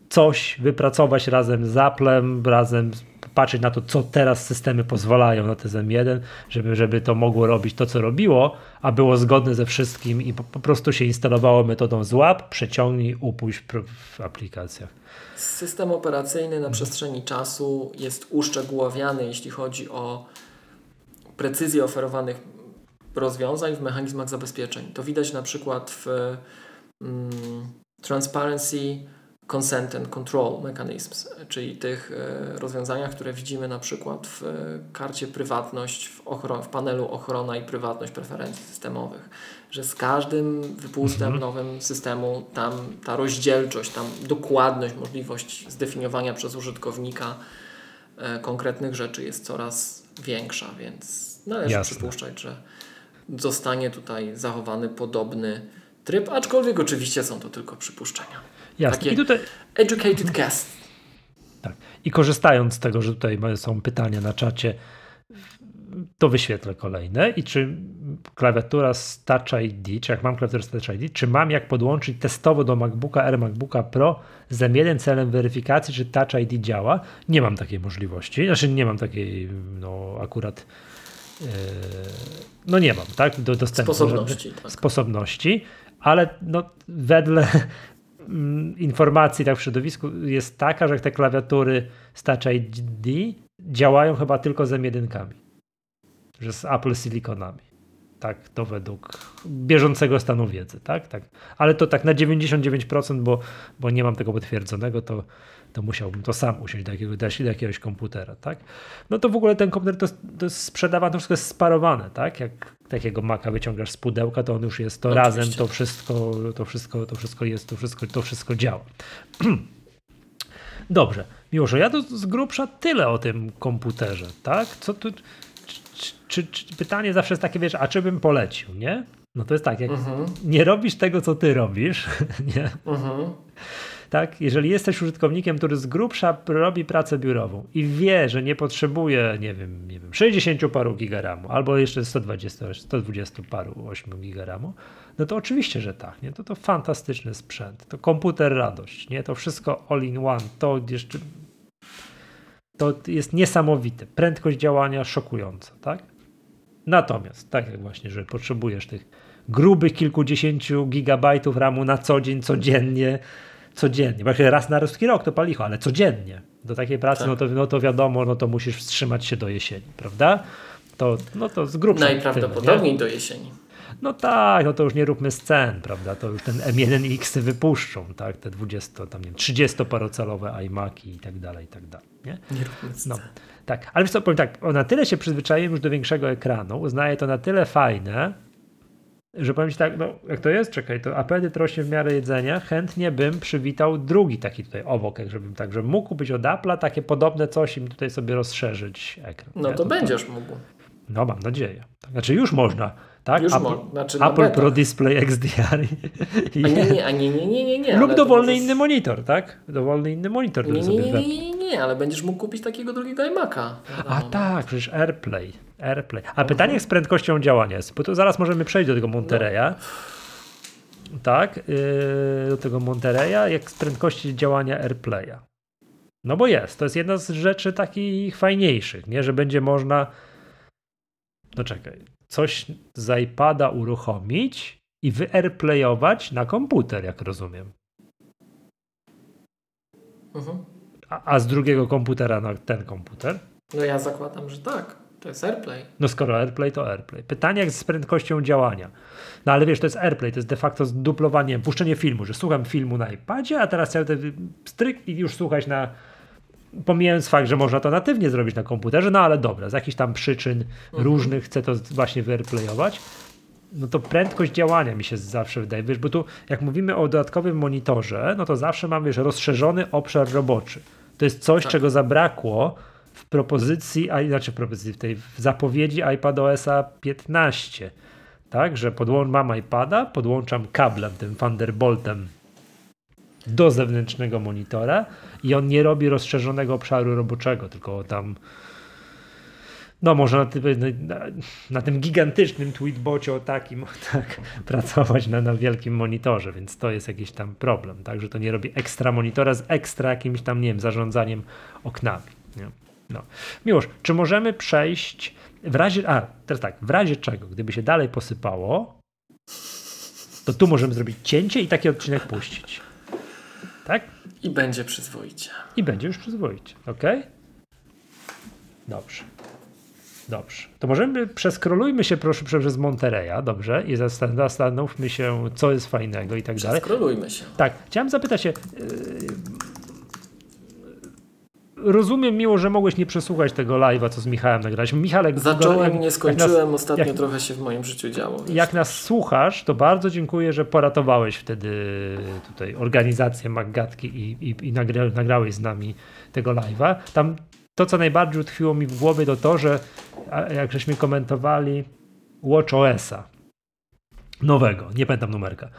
coś wypracować razem z Applem, razem patrzeć na to, co teraz systemy pozwalają na TZM1, żeby, żeby to mogło robić to, co robiło, a było zgodne ze wszystkim i po, po prostu się instalowało metodą złap, przeciągnij, upuść w aplikacjach. System operacyjny na przestrzeni czasu jest uszczegółowiany, jeśli chodzi o precyzję oferowanych rozwiązań w mechanizmach zabezpieczeń. To widać na przykład w mm, Transparency consent and control mechanisms, czyli tych e, rozwiązaniach, które widzimy na przykład w karcie prywatność, w, ochron- w panelu ochrona i prywatność preferencji systemowych, że z każdym wypustem mhm. nowym systemu tam ta rozdzielczość, tam dokładność, możliwość zdefiniowania przez użytkownika e, konkretnych rzeczy jest coraz większa, więc należy Jasne. przypuszczać, że zostanie tutaj zachowany podobny tryb, aczkolwiek oczywiście są to tylko przypuszczenia. Jasne. Takie I tutaj... educated guess. Tak. I korzystając z tego, że tutaj są pytania na czacie, to wyświetlę kolejne. I czy klawiatura z Touch ID, czy jak mam klawiaturę z Touch ID, czy mam jak podłączyć testowo do MacBooka Air, MacBooka Pro z M1 celem weryfikacji, czy Touch ID działa? Nie mam takiej możliwości. Znaczy nie mam takiej, no akurat yy, no nie mam, tak? Do, dostępu. Sposobności. Tak. Sposobności, ale no wedle informacji tak w środowisku jest taka, że te klawiatury z Touch ID działają chyba tylko z M1, że z Apple Siliconami. Tak, to według bieżącego stanu wiedzy, tak? tak. Ale to tak na 99%, bo, bo nie mam tego potwierdzonego, to, to musiałbym to sam usiąść do jakiegoś, do jakiegoś komputera, tak? No to w ogóle ten komputer to, to jest sprzedawany, to wszystko jest sparowane, tak? Jak takiego maka wyciągasz z pudełka, to on już jest to Oczywiście. razem, to wszystko, to wszystko, to wszystko jest, to wszystko, to wszystko działa. (clears throat) Dobrze, Miłoszu, ja to z grubsza tyle o tym komputerze, tak? Co tu, czy, czy, czy, pytanie zawsze jest takie, wiesz, a czy bym polecił, nie? No to jest tak, jak Mhm. nie robisz tego, co ty robisz, (laughs) nie? Mhm. Tak, jeżeli jesteś użytkownikiem, który z grubsza robi pracę biurową i wie, że nie potrzebuje, nie wiem, nie wiem, 60 paru gigaramu, albo jeszcze 120, 120 paru 8 gigaramu, no to oczywiście, że tak, nie? To to fantastyczny sprzęt, to komputer radość, nie? To wszystko all in one, to jeszcze to jest niesamowite. Prędkość działania szokująca, tak? Natomiast, tak jak właśnie, że potrzebujesz tych grubych kilkudziesięciu gigabajtów RAMu na co dzień, codziennie, codziennie. Bo jak raz na ruski rok to palicho, ale codziennie. Do takiej pracy, Tak. no, to, no to wiadomo, no to musisz wstrzymać się do jesieni, prawda? To, no to z grubsza tyle, nie? Najprawdopodobniej do jesieni. No tak, no to już nie róbmy scen, prawda? To już ten M1X wypuszczą, tak? Te 20, tam nie wiem, 30-parocelowe iMaki i tak dalej, i tak dalej, nie? Nie róbmy scen. No, tak, ale wiesz co, powiem tak, na tyle się przyzwyczaiłem już do większego ekranu, uznaję to na tyle fajne, że powiem ci tak, no jak to jest, czekaj, to apetyt rośnie w miarę jedzenia, chętnie bym przywitał drugi taki tutaj obok, jak żebym tak, żeby mógł być od Apple'a takie podobne coś i mi tutaj sobie rozszerzyć ekran. No nie? to będziesz mógł. No mam nadzieję. Tak, Znaczy już można, tak? Już Apple, znaczy na Apple betach. Pro Display XDR i, nie, nie, nie, nie, nie, nie, nie. lub dowolny możesz- inny monitor, tak? Dowolny inny monitor, Nie, nie, nie, nie, nie, ale będziesz mógł kupić takiego drugiego iMac'a. A tak, przecież AirPlay. AirPlay. A pytanie jak z prędkością działania jest, bo to zaraz możemy przejść do tego Monterey'a. Tak, yy, do tego Monterey'a, jak z prędkości działania AirPlaya. No bo jest, to jest jedna z rzeczy takich fajniejszych, nie, że będzie można no czekaj, coś z iPada uruchomić i wyairplayować na komputer, jak rozumiem. Mhm. A, a z drugiego komputera na ten komputer? No ja zakładam, że tak. To jest AirPlay. No skoro AirPlay, to AirPlay. Pytanie jak z prędkością działania. No ale wiesz, to jest AirPlay, to jest de facto zduplowanie, puszczenie filmu, że słucham filmu na iPadzie, a teraz ten stryk i już słuchać na... Pomijając fakt, że można to natywnie zrobić na komputerze, no ale dobra, z jakichś tam przyczyn różnych chcę to właśnie wyAirplayować. No to prędkość działania mi się zawsze wydaje, wiesz, bo tu jak mówimy o dodatkowym monitorze, no to zawsze mam, wiesz, rozszerzony obszar roboczy. To jest coś, Tak. czego zabrakło w propozycji, a znaczy w propozycji, w tej w zapowiedzi iPadOSa 15, tak, że podłą- mam iPada, podłączam kablem, tym Thunderboltem do zewnętrznego monitora i on nie robi rozszerzonego obszaru roboczego, tylko tam no może na, na, na tym gigantycznym tweetbocie o takim tak, (laughs) pracować na, na wielkim monitorze, więc to jest jakiś tam problem, tak, że to nie robi ekstra monitora z ekstra jakimś tam, nie wiem, zarządzaniem oknami. Nie? No. Miłosz, czy możemy przejść w razie, a teraz tak, w razie czego, gdyby się dalej posypało, to tu możemy zrobić cięcie i taki odcinek puścić. Tak? I będzie przyzwoicie. I będzie już przyzwoicie, ok? Dobrze. Dobrze. To możemy, przeskrolujmy się proszę przez Montereya, dobrze? I zastan- zastanówmy się, co jest fajnego i tak dalej. Skrolujmy się. Tak, chciałem zapytać się. Yy, rozumiem miło, że mogłeś nie przesłuchać tego live'a, co z Michałem nagraliśmy. Michale, Zacząłem, jak- nie skończyłem. nas- Ostatnio jak- trochę się w moim życiu działo. wiesz. jak nas słuchasz, to bardzo dziękuję, że poratowałeś wtedy tutaj organizację Maggatki i, i, i nagra, nagrałeś z nami tego live'a. Tam to, co najbardziej utkwiło mi w głowie, to to, że jak żeśmy komentowali Watch OS-a nowego, nie pamiętam numerka,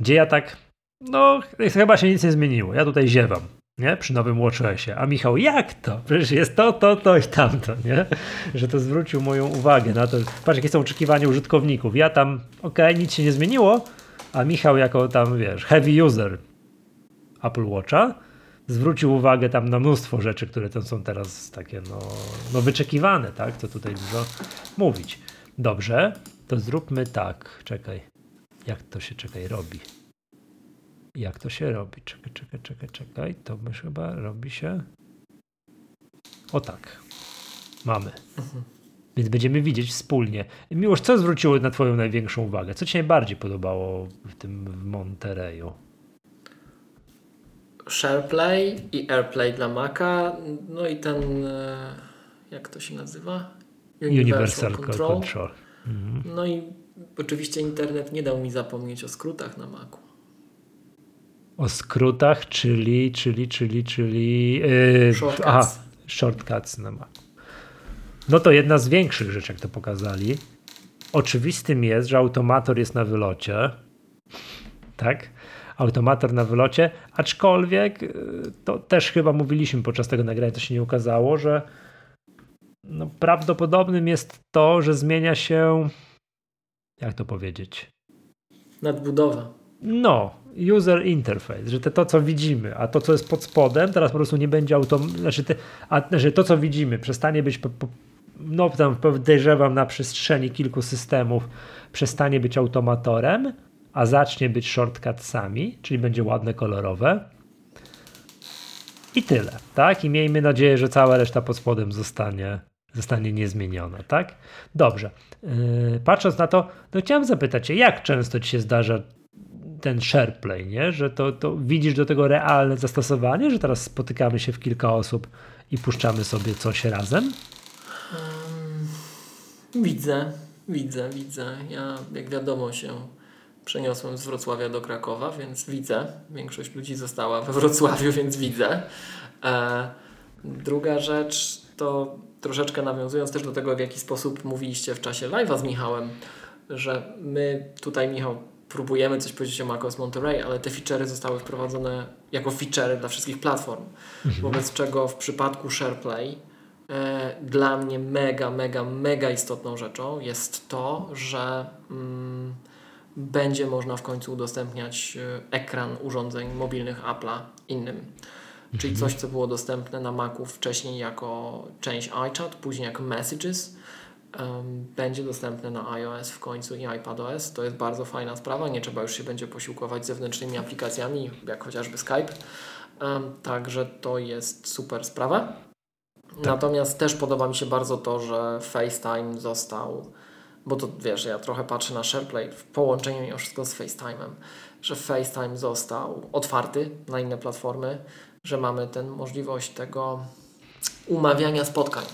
gdzie ja tak, no chyba się nic nie zmieniło, ja tutaj ziewam. Nie? Przy nowym WatchOSie. A Michał, jak to? Przecież jest to, to, to i tamto, nie? Że to zwrócił moją uwagę na to. Patrz, jakie są oczekiwania użytkowników. Ja tam, okej, nic się nie zmieniło, a Michał jako tam, wiesz, heavy user Apple Watcha zwrócił uwagę tam na mnóstwo rzeczy, które tam są teraz takie, no, no wyczekiwane, tak? Co tutaj dużo mówić. Dobrze, to zróbmy tak. Czekaj. Jak to się, czekaj, robi? Jak to się robi? Czekaj, czekaj, czekaj, czekaj. To my chyba robi się. O tak. Mamy. Mhm. Więc będziemy widzieć wspólnie. Miłosz, co zwróciło na Twoją największą uwagę? Co Ci najbardziej podobało w tym w Montereyu? SharePlay i AirPlay dla Maca, no i ten, e, jak to się nazywa? Universal, Universal Control. Control. Mhm. No i oczywiście internet nie dał mi zapomnieć o skrótach na Macu. O skrótach, czyli, czyli, czyli, czyli... Yy, shortcuts. Aha, shortcuts na Macu. No to jedna z większych rzeczy, jak to pokazali. Oczywistym jest, że automator jest na wylocie. Tak? Automator na wylocie, aczkolwiek y, to też chyba mówiliśmy podczas tego nagrania, to się nie ukazało, że no, prawdopodobnym jest to, że zmienia się jak to powiedzieć? Nadbudowa. No, user interface, że te, to, co widzimy, a to, co jest pod spodem, teraz po prostu nie będzie autom... Znaczy, te, a, znaczy to, co widzimy, przestanie być po, po, no tam podejrzewam na przestrzeni kilku systemów przestanie być automatorem, a zacznie być shortcutsami, czyli będzie ładne, kolorowe. I tyle, tak? I miejmy nadzieję, że cała reszta pod spodem zostanie, zostanie niezmieniona, tak? Dobrze. Yy, patrząc na to, to chciałem zapytać Cię, jak często Ci się zdarza ten SharePlay, nie? Że to, to widzisz do tego realne zastosowanie, że teraz spotykamy się w kilka osób i puszczamy sobie coś razem? Widzę, widzę, widzę. Ja, jak wiadomo, się przeniosłem z Wrocławia do Krakowa, więc widzę. Większość ludzi została we Wrocławiu, (laughs) więc widzę. E, druga rzecz to troszeczkę nawiązując też do tego, w jaki sposób mówiliście w czasie live'a z Michałem, że my tutaj, Michał, próbujemy coś powiedzieć o macOS Monterey, ale te feature'y zostały wprowadzone jako feature'y dla wszystkich platform. Mhm. Wobec czego w przypadku SharePlay E, dla mnie mega, mega, mega istotną rzeczą jest to, że mm, będzie można w końcu udostępniać e, ekran urządzeń mobilnych Apple'a innym. Czyli mhm. coś, co było dostępne na Macu wcześniej jako część iChat, później jako Messages, um, będzie dostępne na iOS w końcu i iPadOS. To jest bardzo fajna sprawa. Nie trzeba już się będzie posiłkować zewnętrznymi aplikacjami, jak chociażby Skype. Um, także to jest super sprawa. Tak. Natomiast też podoba mi się bardzo to, że FaceTime został, bo to wiesz, ja trochę patrzę na SharePlay w połączeniu mimo wszystko z FaceTime'em, że FaceTime został otwarty na inne platformy, że mamy tę możliwość tego umawiania spotkań.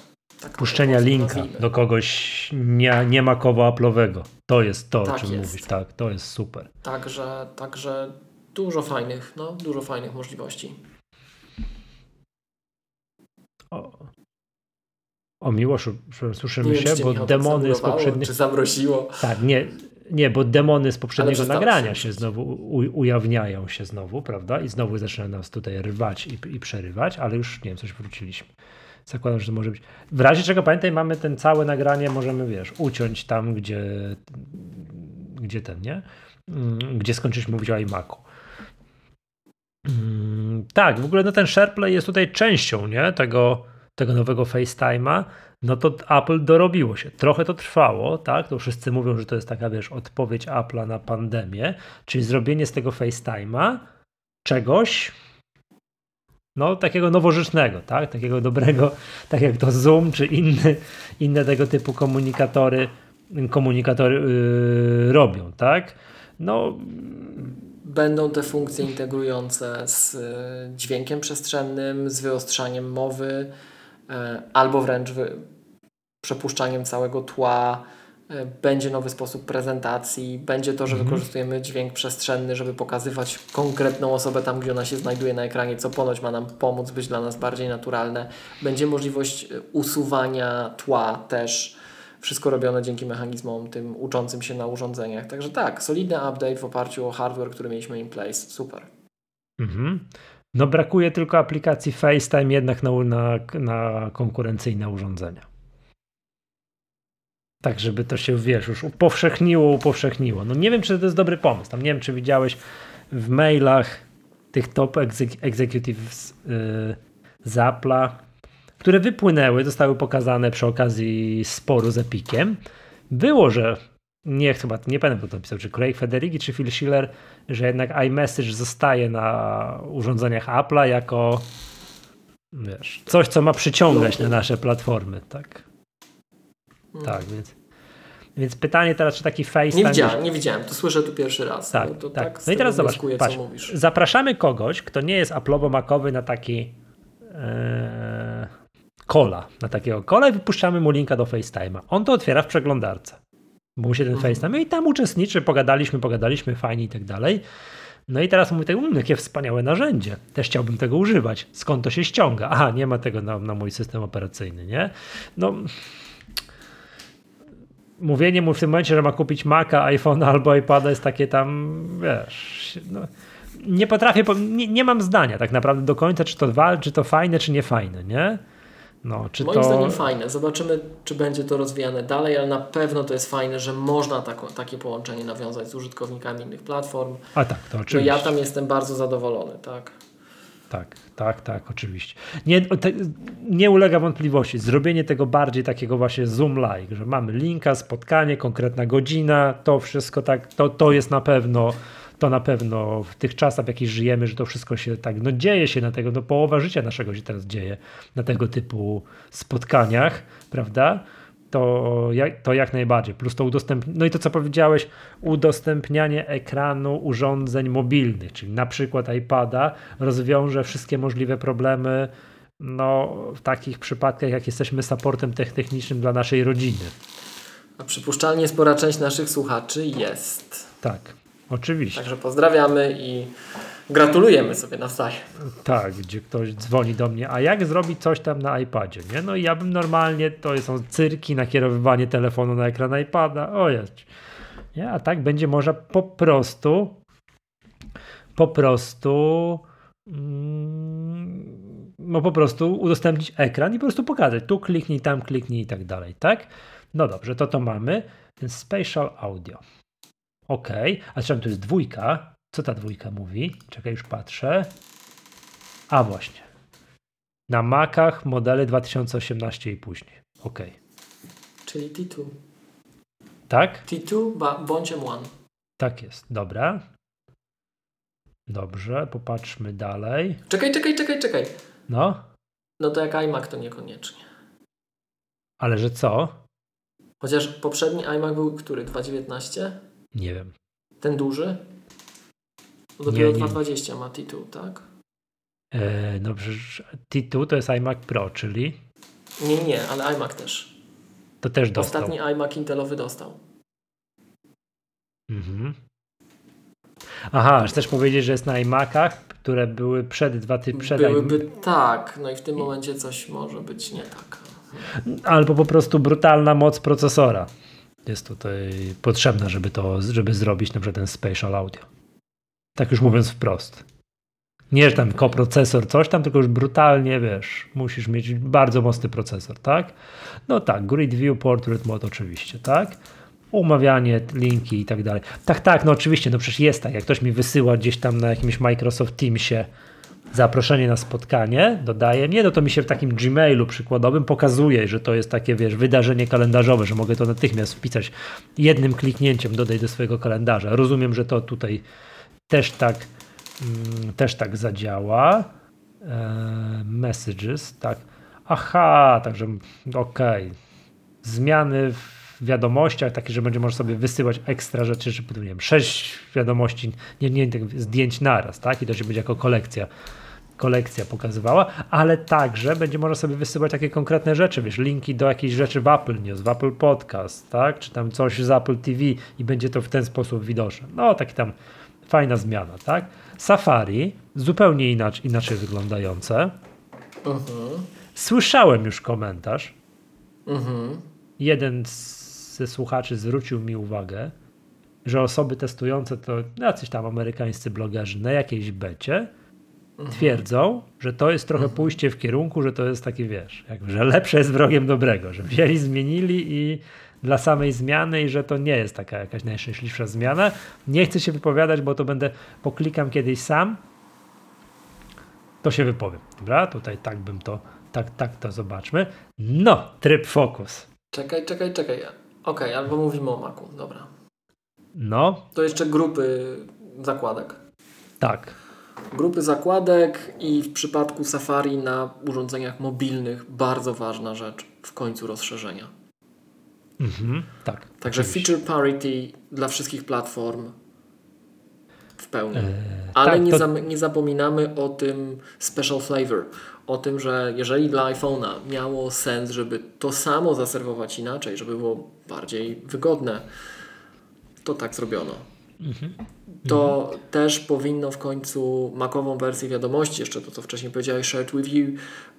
Tak Puszczenia linka nazwijmy. do kogoś nie, nie ma koła Apple'owego. To jest to, tak o czym jest. mówisz. Tak, to jest super. Także, także dużo fajnych, no, dużo fajnych możliwości. O, o Miłoszu, słyszymy się, bo demony z poprzedniego... Czy zamroziło? Tak, nie, nie, bo demony z poprzedniego nagrania się znowu u, ujawniają się znowu, prawda? I znowu zaczyna nas tutaj rwać i, i przerywać, ale już, nie wiem, coś wróciliśmy. Zakładam, że to może być. W razie czego pamiętaj, mamy ten całe nagranie, możemy, wiesz, uciąć tam, gdzie, gdzie ten, nie? Mm, gdzie skończyliśmy mówić o iMacu. Mm, tak, w ogóle no ten SharePlay jest tutaj częścią nie? Tego, tego nowego FaceTime'a. No to Apple dorobiło się. Trochę to trwało, tak? To wszyscy mówią, że to jest taka, wiesz, odpowiedź Apple'a na pandemię, czyli zrobienie z tego FaceTime'a czegoś, no takiego nowożytnego, tak? Takiego dobrego, (laughs) tak jak to Zoom czy inny, inne tego typu komunikatory, komunikatory yy, robią, tak? No będą te funkcje integrujące z e, dźwiękiem przestrzennym, z wyostrzaniem mowy, e, albo wręcz przepuszczaniem całego tła. E, będzie nowy sposób prezentacji, będzie to, że mhm. wykorzystujemy dźwięk przestrzenny, żeby pokazywać konkretną osobę tam, gdzie ona się znajduje na ekranie, co ponoć ma nam pomóc być dla nas bardziej naturalne. Będzie możliwość usuwania tła też wszystko robione dzięki mechanizmom tym uczącym się na urządzeniach. Także tak, solidny update w oparciu o hardware, który mieliśmy in place. Super. Mhm. No brakuje tylko aplikacji FaceTime jednak na, na, na konkurencyjne urządzenia. Tak, żeby to się, wiesz, już upowszechniło, upowszechniło. No nie wiem, czy to jest dobry pomysł. Tam nie wiem, czy widziałeś w mailach tych top executives yy, z Apple'a, które wypłynęły, zostały pokazane przy okazji sporu z Epikiem, było, że nie chyba, nie pamiętam kto to napisał, czy Craig Federighi, czy Phil Schiller, że jednak iMessage zostaje na urządzeniach Apple'a jako wiesz, coś, co ma przyciągać na nasze platformy, tak. Tak, więc więc pytanie teraz, czy taki FaceTime... Nie widziałem, nie widziałem, to słyszę tu pierwszy raz. Tak, no, tak. tak no i teraz zobacz, patrz, mówisz. zapraszamy kogoś, kto nie jest Apple'owo-makowy na taki e, kola, na takiego kola i wypuszczamy mu linka do FaceTime'a. On to otwiera w przeglądarce, bo mu się ten mhm. FaceTime i tam uczestniczy, pogadaliśmy, pogadaliśmy, fajnie i tak dalej. No i teraz mówię, tak, mmm, jakie wspaniałe narzędzie. Też chciałbym tego używać. Skąd to się ściąga? Aha, nie ma tego na, na mój system operacyjny, nie? No, mówienie mu w tym momencie, że ma kupić Maca, iPhone (laughs) albo iPada jest takie tam, wiesz, no, nie potrafię, nie, nie, mam zdania tak naprawdę do końca, czy to, czy to fajne, czy nie fajne, nie? No, czy Moim to... zdaniem fajne. Zobaczymy, czy będzie to rozwijane dalej, ale na pewno to jest fajne, że można takie połączenie nawiązać z użytkownikami innych platform. A tak, to oczywiście. No ja tam jestem bardzo zadowolony, tak. Tak, tak, tak, oczywiście. Nie, te, nie ulega wątpliwości. Zrobienie tego bardziej takiego właśnie Zoom-like, że mamy linka, spotkanie, konkretna godzina, to wszystko tak, to, to jest na pewno to na pewno w tych czasach, w jakich żyjemy, że to wszystko się tak, no dzieje się na tego, no połowa życia naszego się teraz dzieje na tego typu spotkaniach, prawda? To jak, to jak najbardziej. Plus to udostępnienie, no i to co powiedziałeś, udostępnianie ekranu urządzeń mobilnych, czyli na przykład iPada rozwiąże wszystkie możliwe problemy no, w takich przypadkach, jak jesteśmy supportem technicznym dla naszej rodziny. A przypuszczalnie spora część naszych słuchaczy jest. Tak. Oczywiście. Także pozdrawiamy i gratulujemy sobie nawzajem. Tak, gdzie ktoś dzwoni do mnie, a jak zrobić coś tam na iPadzie, nie? No i ja bym normalnie, to są cyrki, nakierowywanie telefonu na ekran iPada, o. Nie? A tak będzie można po prostu po prostu mm, no po prostu udostępnić ekran i po prostu pokazać. Tu kliknij, tam kliknij i tak dalej, tak? No dobrze, to to mamy. Ten spatial audio. OK, a czemu tu jest dwójka? Co ta dwójka mówi? Czekaj, już patrzę. A właśnie. Na Macach modele 2018 i później. OK. Czyli T2. Tak? T2 bądź M1. Tak jest, dobra. Dobrze, popatrzmy dalej. Czekaj, czekaj, czekaj, czekaj. No? No to jak iMac to niekoniecznie. Ale że co? Chociaż poprzedni iMac był który? 2.19? Nie wiem. Ten duży? To dopiero 220 ma T2, tak? E, no przecież T2 to jest iMac Pro, czyli? Nie, nie, ale iMac też. To też dostał. Ostatni iMac Intelowy dostał. Mhm. Aha, chcesz powiedzieć, że jest na iMacach, które były przed dwa typy przed Byłyby tak, no i w tym momencie coś może być nie tak. Albo po prostu brutalna moc procesora jest tutaj potrzebna, żeby to, żeby zrobić na przykład ten spatial audio. Tak już mówiąc wprost. Nie, że tam koprocesor, coś tam, tylko już brutalnie, wiesz, musisz mieć bardzo mocny procesor, tak? No tak, Grid View, Portrait Mode oczywiście, tak? Umawianie, linki i tak dalej. Tak, tak, no oczywiście, no przecież jest tak, jak ktoś mi wysyła gdzieś tam na jakimś Microsoft Teamsie zaproszenie na spotkanie, dodaję, nie, no to mi się w takim Gmailu przykładowym pokazuje, że to jest takie, wiesz, wydarzenie kalendarzowe, że mogę to natychmiast wpisać jednym kliknięciem, dodaj do swojego kalendarza. Rozumiem, że to tutaj też tak, mm, też tak zadziała. Eee, messages, tak. Aha, także okej. Okay. Zmiany w wiadomościach, takie, że będzie można sobie wysyłać ekstra rzeczy, że nie wiem, sześć wiadomości, nie, nie zdjęć naraz, tak? I to się będzie jako kolekcja kolekcja pokazywała, ale także będzie można sobie wysyłać takie konkretne rzeczy, wiesz, linki do jakichś rzeczy w Apple News, w Apple Podcast, tak, czy tam coś z Apple TV i będzie to w ten sposób widoczne. No, taki tam fajna zmiana, tak. Safari, zupełnie inaczej, inaczej wyglądające. Uh mhm. -huh. Słyszałem już komentarz. Uh mhm. -huh. Jeden ze słuchaczy zwrócił mi uwagę, że osoby testujące to jacyś tam amerykańscy blogerzy na jakiejś becie Mhm. twierdzą, że to jest trochę pójście w kierunku, że to jest taki, wiesz, jakby, że lepsze jest wrogiem dobrego, że wzięli, zmienili i dla samej zmiany i że to nie jest taka jakaś najszczęśliwsza zmiana. Nie chcę się wypowiadać, bo to będę, poklikam kiedyś sam, to się wypowiem, dobra? Tutaj tak bym to, tak, tak to zobaczmy. No, tryb fokus. Czekaj, czekaj, czekaj. Okej, albo mówimy o Macu, dobra. No, To jeszcze grupy zakładek. tak. Grupy zakładek i w przypadku Safari na urządzeniach mobilnych bardzo ważna rzecz, w końcu rozszerzenia. Mhm, tak. Także oczywiście. feature parity dla wszystkich platform w pełni. E, Ale tak, nie, to- zam- nie zapominamy o tym special flavor. O tym, że jeżeli dla iPhone'a miało sens, żeby to samo zaserwować inaczej, żeby było bardziej wygodne, to tak zrobiono. Mhm. To też powinno w końcu makową wersję wiadomości, jeszcze to co wcześniej powiedziałeś, shared with you,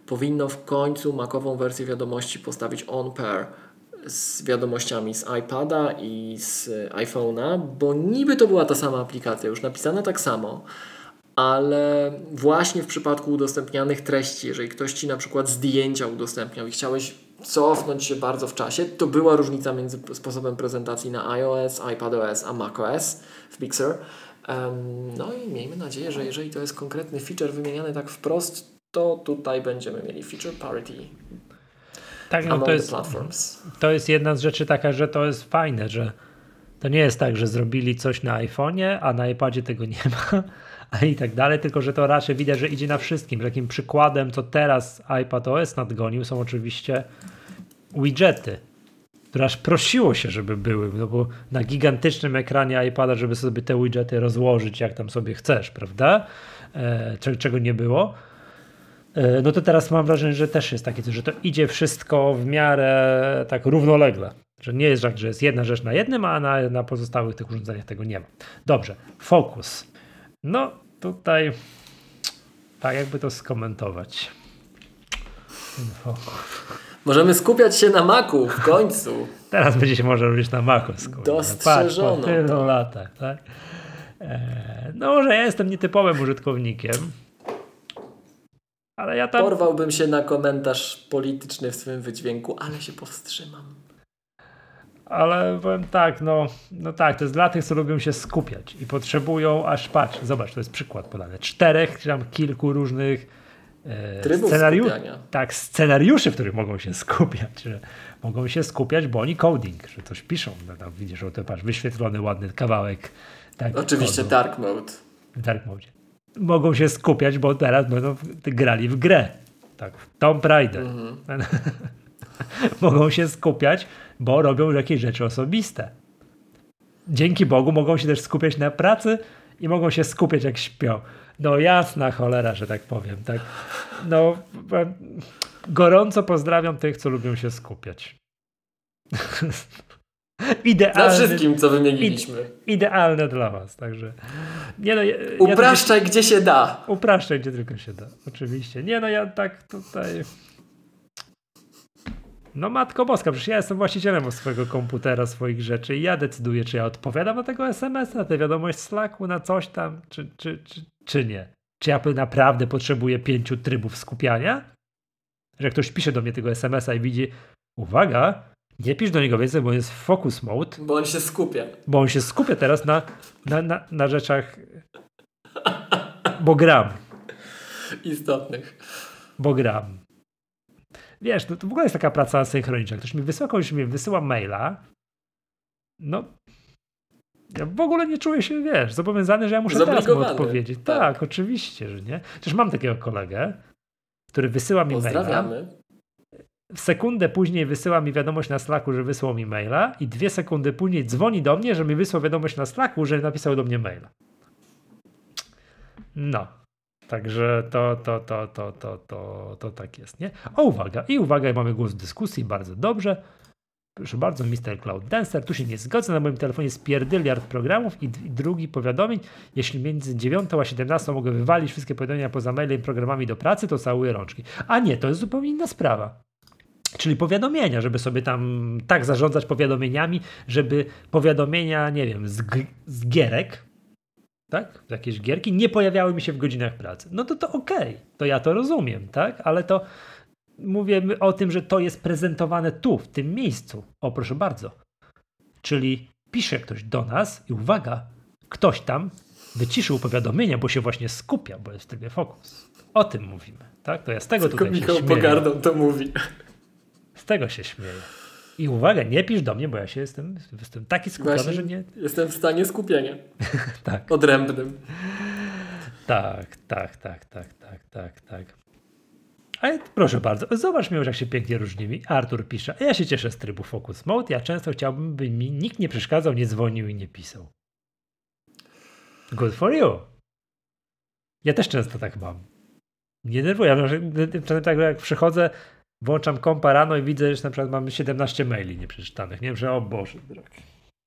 powinno w końcu makową wersję wiadomości postawić on pair z wiadomościami z iPada i z iPhone'a, bo niby to była ta sama aplikacja, już napisana tak samo, ale właśnie w przypadku udostępnianych treści, jeżeli ktoś Ci na przykład zdjęcia udostępniał i chciałeś cofnąć się bardzo w czasie, to była różnica między sposobem prezentacji na iOS, iPadOS a macOS w. Em, no i miejmy nadzieję, że jeżeli to jest konkretny feature wymieniany tak wprost, to tutaj będziemy mieli feature parity Tak, no to jest, platforms. to jest jedna z rzeczy taka, że to jest fajne, że to nie jest tak, że zrobili coś na iPhone'ie, a na iPadzie tego nie ma, (laughs) a i tak dalej, tylko że to raczej widać, że idzie na wszystkim. Takim przykładem, co teraz iPad OS nadgonił, są oczywiście widgety, które aż prosiło się, żeby były, no bo na gigantycznym ekranie iPada, żeby sobie te widgety rozłożyć, jak tam sobie chcesz, prawda? E, cze- czego nie było. E, No to teraz mam wrażenie, że też jest takie, że to idzie wszystko w miarę tak równolegle. Że nie jest tak, że jest jedna rzecz na jednym, a na, na pozostałych tych urządzeniach tego nie ma. Dobrze, fokus. No tutaj, tak jakby to skomentować. Możemy skupiać się na Macu w końcu. (laughs) Teraz będzie się może robić na Macu. Dostrzeżono Patrz, po tylu latach, tak? E, no może ja jestem nietypowym użytkownikiem, ale ja tam Porwałbym się na komentarz polityczny w swym wydźwięku, ale się powstrzymam. Ale powiem tak, no, no tak, to jest dla tych, co lubią się skupiać i potrzebują aż patrz, zobacz, to jest przykład podany. Czterech, czy tam kilku różnych e, scenariuszy, tak, scenariuszy, w których mogą się skupiać, że mogą się skupiać, bo oni coding, że coś piszą. No, tam widzisz, o to patrz, wyświetlony ładny kawałek. Tak, Oczywiście kodu Dark Mode. w Dark Mode. Mogą się skupiać, bo teraz będą grali w grę. Tak, w Tomb Raider. Mhm. (laughs) mogą się skupiać, bo robią jakieś rzeczy osobiste. Dzięki Bogu mogą się też skupiać na pracy i mogą się skupiać jak śpią. No jasna cholera, że tak powiem, tak. No e, gorąco pozdrawiam tych, co lubią się skupiać. (laughs) Na Idealne, wszystkim, co wymieniliśmy. idealne dla was, także nie no, ja, ja Upraszczaj, gdzie się da. Upraszczaj, gdzie tylko się da. Oczywiście. Nie, no ja tak tutaj. No matko boska, przecież ja jestem właścicielem swojego komputera, swoich rzeczy i ja decyduję, czy ja odpowiadam na tego SMS, na tę wiadomość Slacku, na coś tam, czy, czy, czy, czy nie. Czy ja naprawdę potrzebuję pięciu trybów skupiania? Że ktoś pisze do mnie tego SMS-a i widzi, uwaga, nie pisz do niego więcej, bo jest w focus mode, Bo on się skupia. bo on się skupia teraz na, na, na, na rzeczach, bo gram Istotnych. bo gram. Wiesz, to, to w ogóle jest taka praca synchroniczna. Ktoś mi wysyła, ktoś mi wysyła maila, no ja w ogóle nie czuję się, wiesz, zobowiązany, że ja muszę teraz mu odpowiedzieć. tak. Tak. oczywiście, że nie. Przecież mam takiego kolegę, który wysyła mi maila, sekundę później wysyła mi wiadomość na Slacku, że wysłał mi maila i dwie sekundy później dzwoni do mnie, że mi wysłał wiadomość na Slacku, że napisał do mnie maila. No. Także to, to, to, to, to, to, to tak jest, nie? O, uwaga, i uwaga, mamy głos w dyskusji, bardzo dobrze. Proszę bardzo, Mr. Cloud Dancer, tu się nie zgodzę, na moim telefonie jest pierdyliard programów i, i drugi powiadomień. Jeśli między 9 a 17 mogę wywalić wszystkie powiadomienia poza mailem i programami do pracy, to całuję rączki. A nie, to jest zupełnie inna sprawa. Czyli powiadomienia, żeby sobie tam tak zarządzać powiadomieniami, żeby powiadomienia, nie wiem, z, z gierek, tak? Z jakiejś gierki nie pojawiały mi się w godzinach pracy. No to to okej, to ja to rozumiem, tak? Ale to mówimy o tym, że to jest prezentowane tu, w tym miejscu. O, proszę bardzo. Czyli pisze ktoś do nas i uwaga, ktoś tam wyciszył powiadomienia, bo się właśnie skupia, bo jest w trybie fokus. O tym mówimy, tak? To ja z tego Tylko tutaj Michał się pogardą to mówi. Tego się śmieję. I uwaga, nie pisz do mnie, bo ja się jestem, jestem taki skupiony, Właśnie że nie... Jestem w stanie skupienia. (laughs) Tak, Odrębnym. tak, tak, tak, tak, tak, tak, tak. Ale proszę bardzo, zobacz mi, jak się pięknie różnimy. Artur pisze, a ja się cieszę z trybu Focus Mode. Ja często chciałbym, by mi nikt nie przeszkadzał, nie dzwonił i nie pisał. Good for you. Ja też często tak mam. Nie denerwuję, czasem tak jak przychodzę, włączam kompa rano i widzę, że na przykład mamy 17 maili nieprzeczytanych. Nie wiem, że o Boże.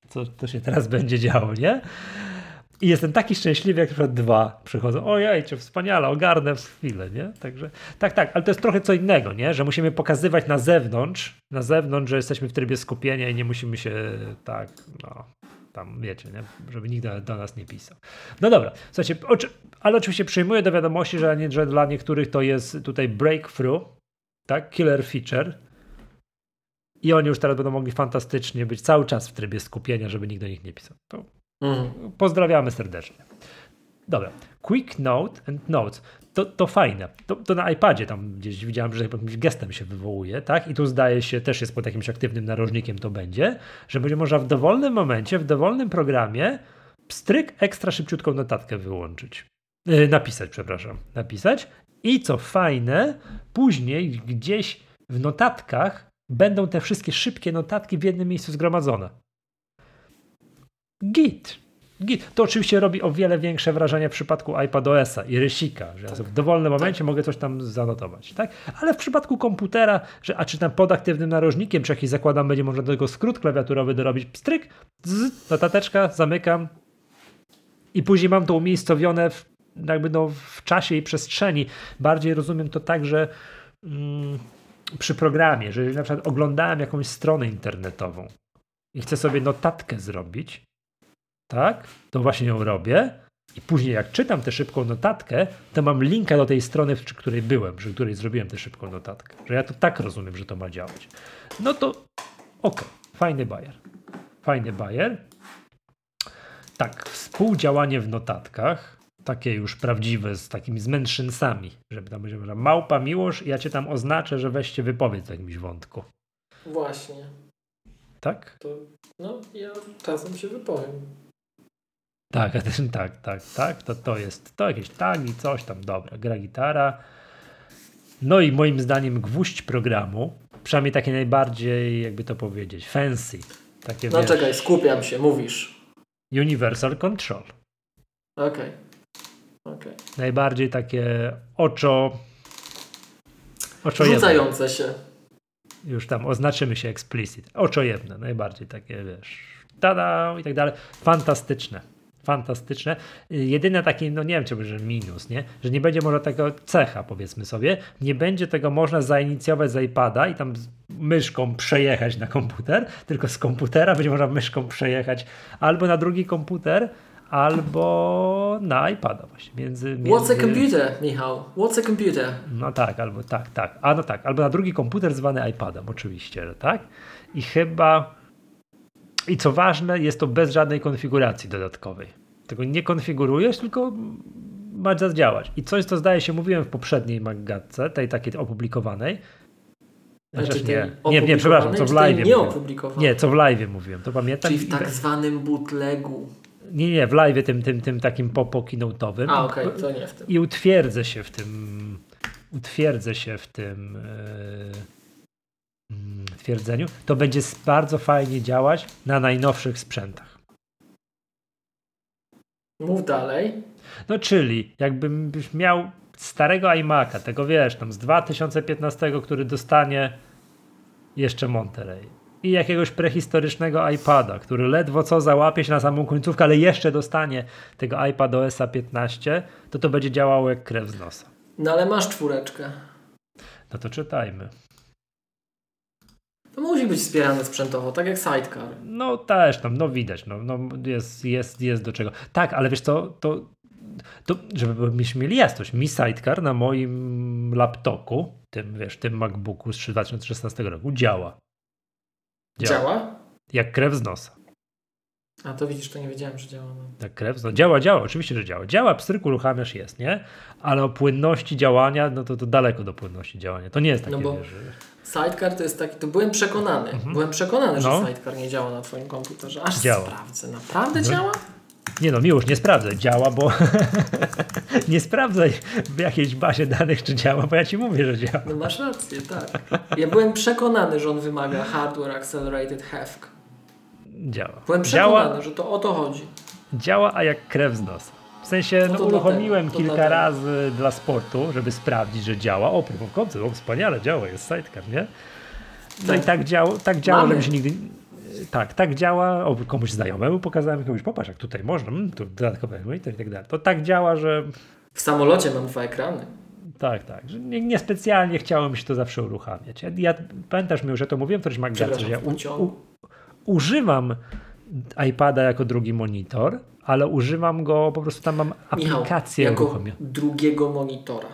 Co to się teraz będzie działo, nie? I jestem taki szczęśliwy, jak na przykład dwa przychodzą. Ojejcie, wspaniale, ogarnę w chwilę, nie? Także, tak, tak, ale to jest trochę co innego, nie? Że musimy pokazywać na zewnątrz, na zewnątrz, że jesteśmy w trybie skupienia i nie musimy się tak, no, tam wiecie, nie? Żeby nikt do, do nas nie pisał. No dobra, słuchajcie, oczy, ale oczywiście przyjmuję do wiadomości, że, nie, że dla niektórych to jest tutaj breakthrough, tak? Killer feature. I oni już teraz będą mogli fantastycznie być cały czas w trybie skupienia, żeby nikt do nich nie pisał. To Mhm. Pozdrawiamy serdecznie. Dobra. Quick Note and Notes. To, to fajne. To, to na iPadzie tam gdzieś widziałem, że jakimś gestem się wywołuje, tak? I tu zdaje się, też jest pod jakimś aktywnym narożnikiem to będzie, że będzie można w dowolnym momencie, w dowolnym programie pstryk ekstra szybciutką notatkę wyłączyć. Yy, napisać, przepraszam. Napisać. I co fajne, później gdzieś w notatkach będą te wszystkie szybkie notatki w jednym miejscu zgromadzone. Git. Git. To oczywiście robi o wiele większe wrażenie w przypadku iPadOS-a i rysika, że ja sobie w dowolnym momencie mogę coś tam zanotować, tak? Ale w przypadku komputera, że, a czy tam pod aktywnym narożnikiem, czy jakiś zakładam, będzie można do tego skrót klawiaturowy dorobić, pstryk, zzz, notateczka, zamykam i później mam to umiejscowione w, jakby no, w czasie i przestrzeni. Bardziej rozumiem to tak, że mm, przy programie, że jeżeli na przykład oglądałem jakąś stronę internetową i chcę sobie notatkę zrobić, tak, to właśnie ją robię. I później, jak czytam tę szybką notatkę, to mam linka do tej strony, przy której byłem, przy której zrobiłem tę szybką notatkę. Że ja to tak rozumiem, że to ma działać. No to okej, fajny bajer. Fajny bajer. Tak, współdziałanie w notatkach, takie już prawdziwe, z takimi zmęszynsami, żeby tam będzie że małpa miłość, ja cię tam oznaczę, że weźcie wypowiedz w jakimś wątku. Właśnie. Tak? To, no, ja czasem się wypowiem. Tak, tak, tak, tak, to, to jest, to jakieś tagi, coś tam, dobra, gra gitara. No i moim zdaniem gwóźdź programu, przynajmniej takie najbardziej, jakby to powiedzieć, fancy, takie No wiesz, czekaj, skupiam się, mówisz. universal control. Okej. Okej. Najbardziej takie oczo, oczojebne. Rzucające się. Już tam oznaczymy się explicit. Oczojebne, najbardziej takie, wiesz, tada i tak dalej. Fantastyczne. Fantastyczne. Jedyne taki, no nie wiem, czy że minus, nie? Że nie będzie można tego cecha, powiedzmy sobie. Nie będzie tego można zainicjować z iPada i tam z myszką przejechać na komputer, tylko z komputera będzie można myszką przejechać albo na drugi komputer, albo na iPada właśnie. Między, między... What's a computer, Michał? What's a computer? No tak, albo tak, tak. A no tak, albo na drugi komputer zwany iPadem, oczywiście, że tak. I chyba. I co ważne, jest to bez żadnej konfiguracji dodatkowej. Tego nie konfigurujesz, tylko ma zadziałać. I coś, co zdaje się, mówiłem w poprzedniej Maggatce, tej takiej opublikowanej. Znaczy tej nie, nie, nie, przepraszam, co w live nieopublikowanej? Nie, co w live mówiłem, to pamiętam. Czyli w tak zwanym bootlegu. Nie, nie, w live tym, tym, tym takim popo keynote'owym. A, okej, to nie w tym. i utwierdzę się w tym utwierdzę się w tym yy, twierdzeniu, to będzie bardzo fajnie działać na najnowszych sprzętach. Mów dalej. No czyli jakbym miał starego iMac'a, tego wiesz, tam z 2015, który dostanie jeszcze Monterey i jakiegoś prehistorycznego iPada, który ledwo co załapie się na samą końcówkę, ale jeszcze dostanie tego iPad OS 15, to to będzie działało jak krew z nosa. No ale masz czwóreczkę. No to czytajmy. To musi być wspierane sprzętowo, tak jak Sidecar. No też tam, no widać, no, no jest, jest, jest do czego. Tak, ale wiesz co, to, to żebyśmy mieli jasność, mi Sidecar na moim laptopu, tym wiesz, tym MacBooku z 2016 roku działa. Działa? Jak krew z nosa. A to widzisz, to nie wiedziałem, że działa. No. Tak, krew, no działa, działa, oczywiście, że działa. Działa, pstryk uruchamiasz jest, nie? Ale o płynności działania, no to, to daleko do płynności działania. To nie jest takie, No bo- wiesz, że... Sidecar to jest taki, to byłem przekonany, byłem przekonany, że No. Sidecar nie działa na twoim komputerze. Aż Działa. sprawdzę, naprawdę No. działa? Nie no, miłość, nie sprawdzaj, działa, bo (laughs) nie sprawdzaj w jakiejś bazie danych, czy działa, bo ja ci mówię, że działa. No masz rację, tak. Ja byłem przekonany, że on wymaga Hardware Accelerated HEVC. Działa. Byłem przekonany, Działa, że to o to chodzi. działa, a jak krew z nosa. W sensie, No no, uruchomiłem kilka razy dla sportu, żeby sprawdzić, że działa. O, proof of concept, o, wspaniale działa, jest sidecar, nie? No Tak. i tak działa, tak działa, Mamy. żeby się nigdy... Tak, tak działa, o, komuś znajomemu pokazałem, komuś popatrz, jak tutaj można, mm, tu dodatkowe monitor i tak dalej. To tak działa, że W samolocie mam dwa ekrany. tak, tak, że nie, niespecjalnie chciałem się to zawsze uruchamiać. Ja, ja pamiętasz mi, że to mówiłem w którymś magazynie, że ja u, u, używam iPada jako drugi monitor, ale używam go, po prostu tam mam Michał, aplikację jako uruchomioną drugiego monitora.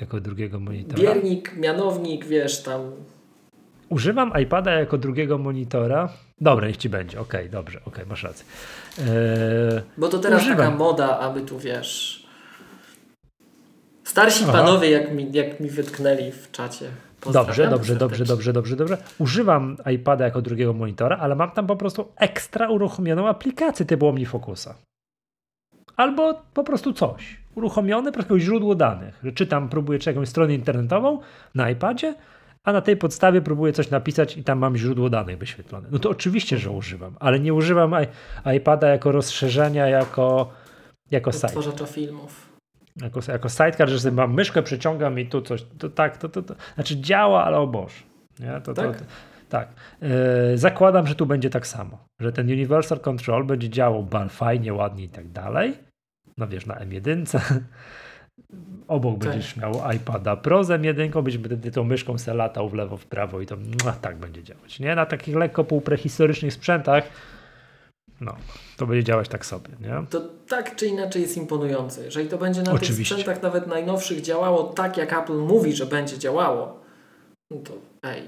jako drugiego monitora. Biernik, mianownik, wiesz, tam Używam iPada jako drugiego monitora. Dobra, niech ci będzie. Okej, dobrze, okej, masz rację. Eee, Bo to teraz Używam. taka moda, aby tu wiesz. Starsi Aha. panowie, jak mi, jak mi wytknęli w czacie. Dobrze, dobrze, dobrze, dobrze, dobrze, dobrze. Używam iPada jako drugiego monitora, ale mam tam po prostu ekstra uruchomioną aplikację typu OmniFocusa. Albo po prostu coś. Uruchomione, po prostu źródło danych. Czytam, próbuję czy jakąś stronę internetową na iPadzie, a na tej podstawie próbuję coś napisać i tam mam źródło danych wyświetlone. No to oczywiście, że używam, ale nie używam iPada jako rozszerzenia, jako, jako site. Filmów. Jako, jako sidecar, że sobie mam myszkę, przeciągam i tu coś, to tak, to, to, to znaczy działa, ale o Boże. Nie? To, Tak? To, tak. Yy, zakładam, że tu będzie tak samo, że ten Universal Control będzie działał bal fajnie, ładnie i tak dalej. No wiesz, na M1. Obok Tak. będziesz miał iPada Pro z M1, będziesz wtedy tą myszką se latał w lewo, w prawo i to mua, tak będzie działać. Nie? Na takich lekko półprehistorycznych sprzętach no, to będzie działać tak sobie, nie? To tak czy inaczej jest imponujące. Jeżeli to będzie na Oczywiście. tych sprzętach nawet najnowszych działało tak, jak Apple mówi, że będzie działało, no to ej.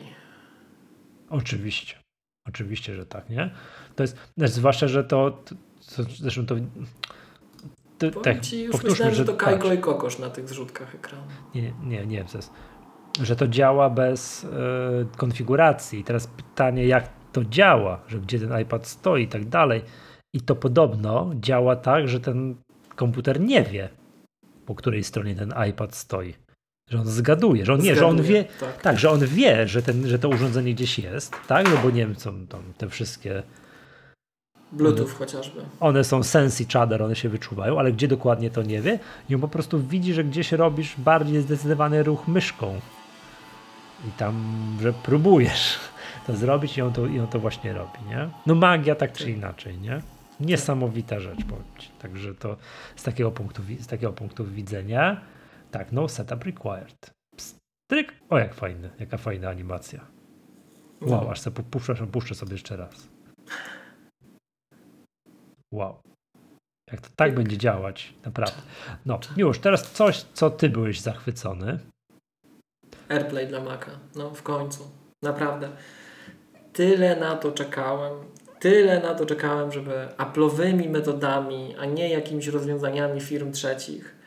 Oczywiście. Oczywiście, że tak, nie? To jest, zwłaszcza, że to, to zresztą to, Powiem tak, ci, już powtórzmy, myślałem, że to patrz, Kajko i Kokosz na tych zrzutkach ekranu. Nie, nie, nie, nie, że to działa bez e, konfiguracji. Teraz pytanie, jak to działa, że gdzie ten iPad stoi i tak dalej. I to podobno działa tak, że ten komputer nie wie, po której stronie ten iPad stoi. Że on zgaduje, że on nie, że on wie, Tak. tak, że on wie, że, ten, że to urządzenie gdzieś jest, tak? No bo nie wiem, co tam te wszystkie Bluetooth chociażby. one są sense each other, one się wyczuwają, ale gdzie dokładnie to nie wie i on po prostu widzi, że gdzieś robisz bardziej zdecydowany ruch myszką i tam, że próbujesz (laughs) to zrobić i on to, i on to właśnie robi, nie? No magia tak czy inaczej, nie? Niesamowita rzecz, powiem. Także to z takiego punktu, z takiego punktu widzenia tak, no setup required. Pstryk. O, jak fajny, jaka fajna animacja. Wow, No. aż sobie puszczę, puszczę sobie jeszcze raz. Wow. Jak to tak będzie działać, naprawdę. No, już teraz coś, co ty byłeś zachwycony. AirPlay dla Maca. No w końcu. Naprawdę. Tyle na to czekałem. Tyle na to czekałem, żeby Apple'owymi metodami, a nie jakimiś rozwiązaniami firm trzecich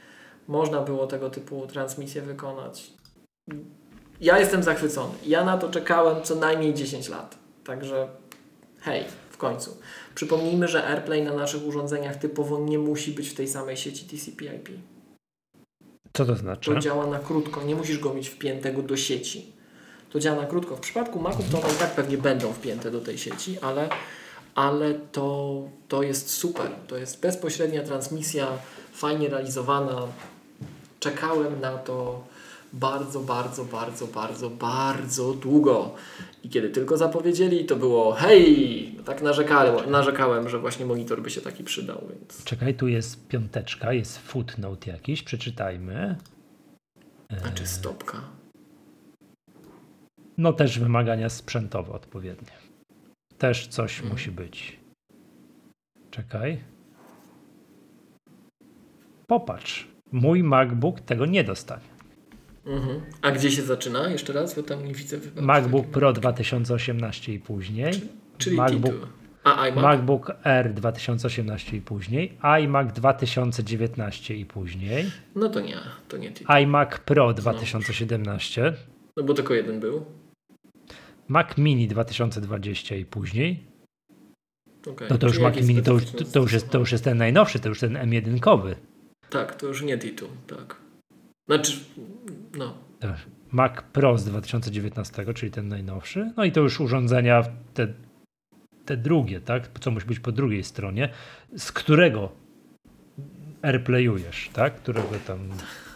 można było tego typu transmisję wykonać. Ja jestem zachwycony. Ja na to czekałem co najmniej 10 lat. Także hej, w końcu. Przypomnijmy, że AirPlay na naszych urządzeniach typowo nie musi być w tej samej sieci TCP/IP. Co to znaczy? To działa na krótko, nie musisz go mieć wpiętego do sieci. To działa na krótko. W przypadku Maców to one i tak pewnie będą wpięte do tej sieci, ale, ale to, to jest super. To jest bezpośrednia transmisja, fajnie realizowana. Czekałem na to bardzo, bardzo, bardzo, bardzo, bardzo długo. I kiedy tylko zapowiedzieli, to było hej! Tak narzekałem, narzekałem, że właśnie monitor by się taki przydał. Więc... Czekaj, tu jest piąteczka, jest footnote jakiś, przeczytajmy. A czy stopka? No też wymagania sprzętowe odpowiednie. Też coś Mhm. musi być. Czekaj. Popatrz. Mój MacBook tego nie dostanie. Mhm. A gdzie się zaczyna? Jeszcze raz, bo tam nie widzę. MacBook Pro 2018 i później. Czyli MacBook, tytuł. A iMac? MacBook Air 2018 i później, iMac 2019 i później, No to nie, to nie ty. iMac Pro 2017, No bo tylko jeden był. Mac Mini 2020 i później. Okay. No to już Mac Mini to już, to, już jest, to już jest ten najnowszy, to już ten M1-kowy. Tak, to już nie Titu, tak. Znaczy, no. Mac Pro z 2019, czyli ten najnowszy. No i to już urządzenia te, te drugie, tak? Co musi być po drugiej stronie, z którego AirPlayujesz, tak? Którego tam,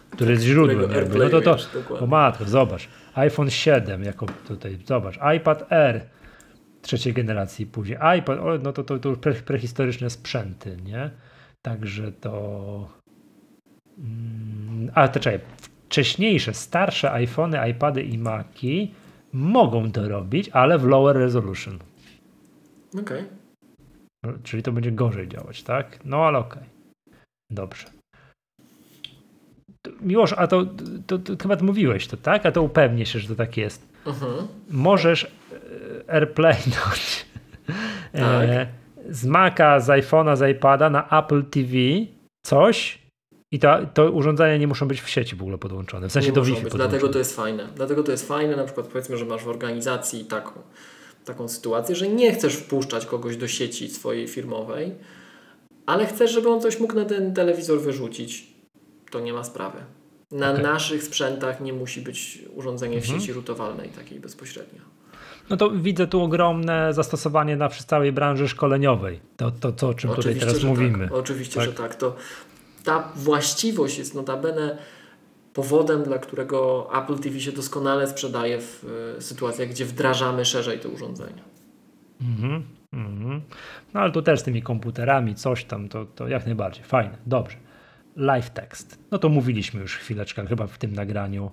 który jest źródłem. Jakby. No to to, o matko, zobacz. iPhone 7 jako tutaj, zobacz. iPad Air trzeciej generacji później. iPad, no to, to, to już pre, prehistoryczne sprzęty, nie? Także to... Mm, a, to czekaj, wcześniejsze, starsze iPhony, iPady i Maci mogą to robić, ale w lower resolution. Okej. Okay. No, czyli to będzie gorzej działać, tak? No ale okej. Okay. Dobrze. Miłosz, a to, to, to, chyba mówiłeś to, tak? A to upewnię się, że to tak jest. Uh -huh. Możesz e, AirPlaynąć (laughs) tak. e, z Maca, z iPhone'a, z iPada na Apple TV coś i to, to urządzenia nie muszą być w sieci w ogóle podłączone. W sensie nie do Wi-Fi. Dlatego to jest fajne. Dlatego to jest fajne, na przykład powiedzmy, że masz w organizacji taką, taką sytuację, że nie chcesz wpuszczać kogoś do sieci swojej firmowej, ale chcesz, żeby on coś mógł na ten telewizor wyrzucić. To nie ma sprawy. Na okay. naszych sprzętach nie musi być urządzenie w mhm. sieci rutowalnej takiej bezpośrednio. No to widzę tu ogromne zastosowanie na całej branży szkoleniowej. To, to, to o czym Oczywiście, tutaj teraz mówimy. Tak. Oczywiście, tak? że tak. To ta właściwość jest notabene powodem, dla którego Apple TV się doskonale sprzedaje w y, sytuacjach, gdzie wdrażamy szerzej te urządzenia. Mhm, mm no ale tu też z tymi komputerami, coś tam, to, to jak najbardziej. Fajne, dobrze. Live text. No to mówiliśmy już chwileczkę, chyba w tym nagraniu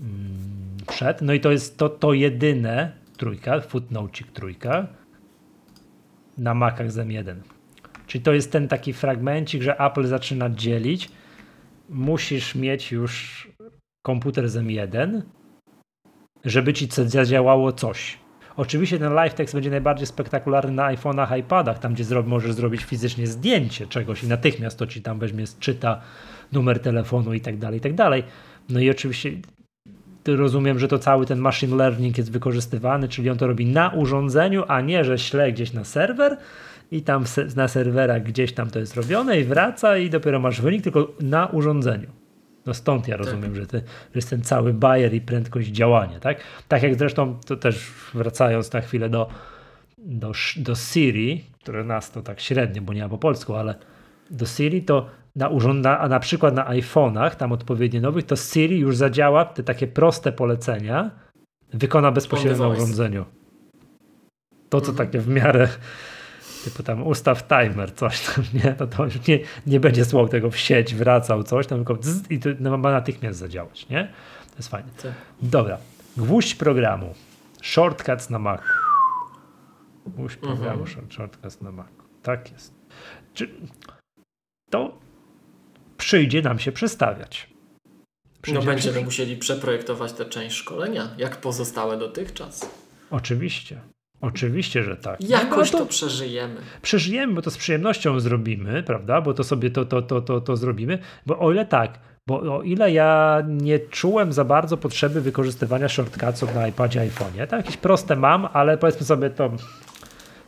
mm, przed. No i to jest to, to jedyne trójka, footnotecik trójka na Macach z M1. Czyli to jest ten taki fragmencik, że Apple zaczyna dzielić. Musisz mieć już komputer z M1, żeby ci zadziałało coś. Oczywiście ten live text będzie najbardziej spektakularny na iPhone'ach, iPadach, tam gdzie zro możesz zrobić fizycznie zdjęcie czegoś i natychmiast to ci tam weźmie, czyta numer telefonu i tak dalej, i tak dalej. No i oczywiście rozumiem, że to cały ten machine learning jest wykorzystywany, czyli on to robi na urządzeniu, a nie, że śle gdzieś na serwer i tam na serwerach gdzieś tam to jest robione i wraca i dopiero masz wynik, tylko na urządzeniu. No stąd ja rozumiem, tak. że, ty, że jest ten cały bajer i prędkość działania, tak? Tak jak zresztą, to też wracając na chwilę do, do, do Siri, które nas to tak średnio, bo nie ma po polsku, ale do Siri to na urząd, a na przykład na iPhone'ach, tam odpowiednio nowych, to Siri już zadziała te takie proste polecenia, wykona bezpośrednio na urządzeniu. To, co mhm. takie w miarę typu tam ustaw timer, coś tam, nie? No to już nie, nie będzie słał tego w sieć, wracał coś tam, tylko zzz, i to ma natychmiast zadziałać, nie? To jest fajne. Tak. Dobra. Gwóźdź programu. Shortcuts na Mac. Gwóźdź mhm. programu, uh-huh. shortcuts na Mac. Tak jest. Czy to przyjdzie nam się przestawiać. Przyjdzie no będziemy się... musieli przeprojektować tę część szkolenia, jak pozostałe dotychczas. Oczywiście. Oczywiście, że tak. Jakoś no, to, to, przeżyjemy. Przeżyjemy, bo to z przyjemnością zrobimy, prawda? Bo to sobie to, to, to, to, to zrobimy. Bo o ile tak, bo o ile ja nie czułem za bardzo potrzeby wykorzystywania shortcutsów na iPadzie, iPhone'ie, tak jakieś proste mam, ale powiedzmy sobie to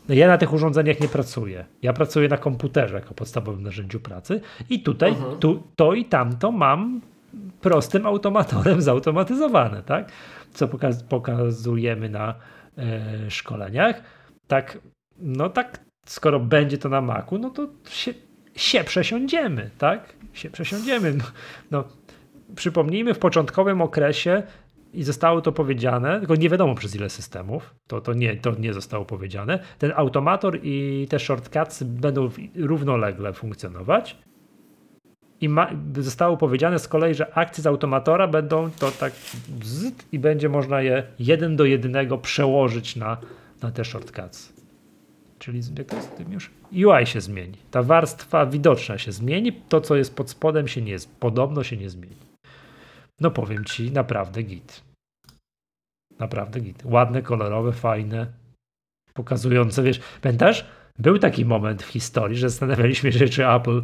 no ja na tych urządzeniach nie pracuję. Ja pracuję na komputerze jako podstawowym narzędziu pracy i tutaj mhm. tu, to i tamto mam prostym automatorem (laughs) zautomatyzowane, tak? Co pokaz pokazujemy na szkoleniach. Tak, no tak, skoro będzie to na Macu, no to się, się przesiądziemy, tak? Się przesiądziemy. No, no, przypomnijmy, w początkowym okresie i zostało to powiedziane, tylko nie wiadomo przez ile systemów, to, to, nie, to nie zostało powiedziane. Ten automator i te shortcuts będą równolegle funkcjonować. I ma, zostało powiedziane z kolei, że akcje z automatora będą to tak i będzie można je jeden do jednego przełożyć na, na te shortcuts. Czyli jak to jest, już UI się zmieni. Ta warstwa widoczna się zmieni, to co jest pod spodem się nie, podobno się nie zmieni. No powiem ci, naprawdę git. Naprawdę git. Ładne, kolorowe, fajne. pokazujące, wiesz, pamiętasz? Był taki moment w historii, że zastanawialiśmy się, czy Apple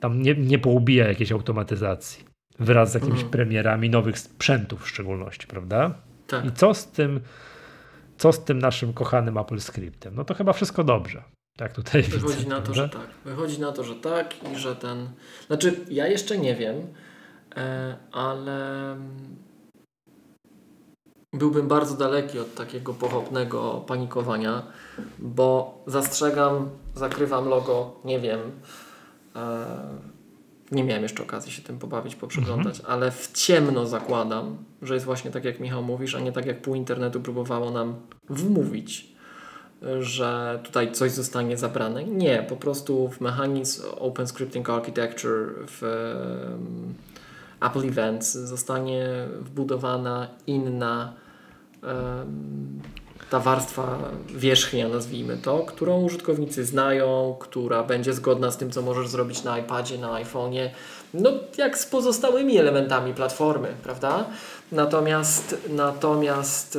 tam nie, nie poubija jakiejś automatyzacji wraz z jakimiś mhm. premierami nowych sprzętów w szczególności, prawda? Tak. I co z tym, co z tym naszym kochanym Apple Scriptem? No to chyba wszystko dobrze. Tak tutaj Wychodzi widzę, na to, że tak. Wychodzi na to, że tak i że ten. Znaczy, ja jeszcze nie wiem, e, ale byłbym bardzo daleki od takiego pochopnego panikowania, bo zastrzegam, zakrywam logo, nie wiem. E, nie miałem jeszcze okazji się tym pobawić, poprzeglądać, mhm. ale w ciemno zakładam, że jest właśnie tak jak Michał mówisz, a nie tak jak pół internetu próbowało nam wmówić, że tutaj coś zostanie zabrane. Nie, po prostu w mechanizm Open Scripting Architecture w Apple Events zostanie wbudowana inna ta warstwa wierzchnia, nazwijmy to, którą użytkownicy znają, która będzie zgodna z tym, co możesz zrobić na iPadzie, na iPhone'ie, no jak z pozostałymi elementami platformy, prawda? Natomiast natomiast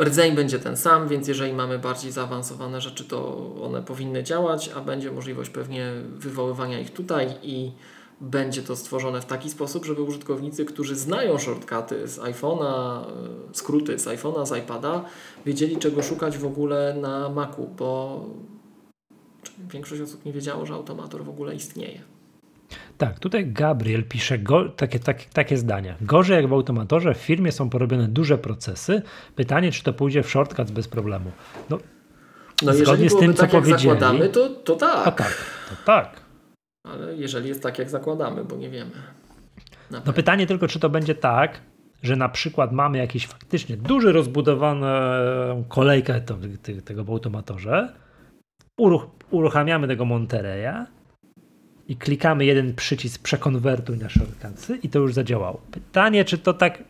rdzeń będzie ten sam, więc jeżeli mamy bardziej zaawansowane rzeczy, to one powinny działać, a będzie możliwość pewnie wywoływania ich tutaj i będzie to stworzone w taki sposób, żeby użytkownicy, którzy znają shortcuty z iPhone'a, e, skróty z iPhone'a, z iPada, wiedzieli czego szukać w ogóle na Macu, bo większość osób nie wiedziało, że automator w ogóle istnieje. Tak, tutaj Gabriel pisze go, takie, takie, takie zdania. Gorzej jak w automatorze w firmie są porobione duże procesy. Pytanie, czy to pójdzie w shortcut bez problemu. No, no zgodnie z tym, tak, co powiedzieli. zakładamy, to, to tak. A tak, to tak. Ale jeżeli jest tak, jak zakładamy, bo nie wiemy. No pytanie tylko, czy to będzie tak, że na przykład mamy jakieś faktycznie duży rozbudowaną kolejkę to, tego w automatorze, uruch uruchamiamy tego Montereya i klikamy jeden przycisk przekonwertuj na shortcutsy i to już zadziałało. Pytanie, czy to tak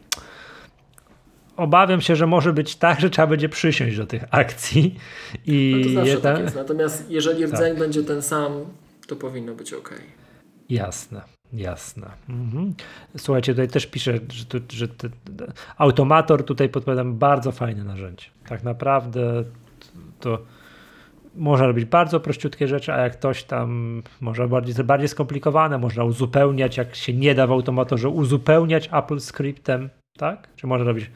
obawiam się, że może być tak, że trzeba będzie przysiąść do tych akcji i no to zawsze je tam... tak jest. Natomiast jeżeli rdzeń tak. będzie ten sam, to powinno być ok. Jasne. Jasne. Mhm. Słuchajcie, tutaj też piszę, że, tu, że te, automator tutaj podpowiadam bardzo fajne narzędzie. Tak naprawdę to można robić bardzo prościutkie rzeczy, a jak ktoś tam może bardziej, bardziej skomplikowane, można uzupełniać, jak się nie da w automatorze, uzupełniać Apple Scriptem, tak? Czy można robić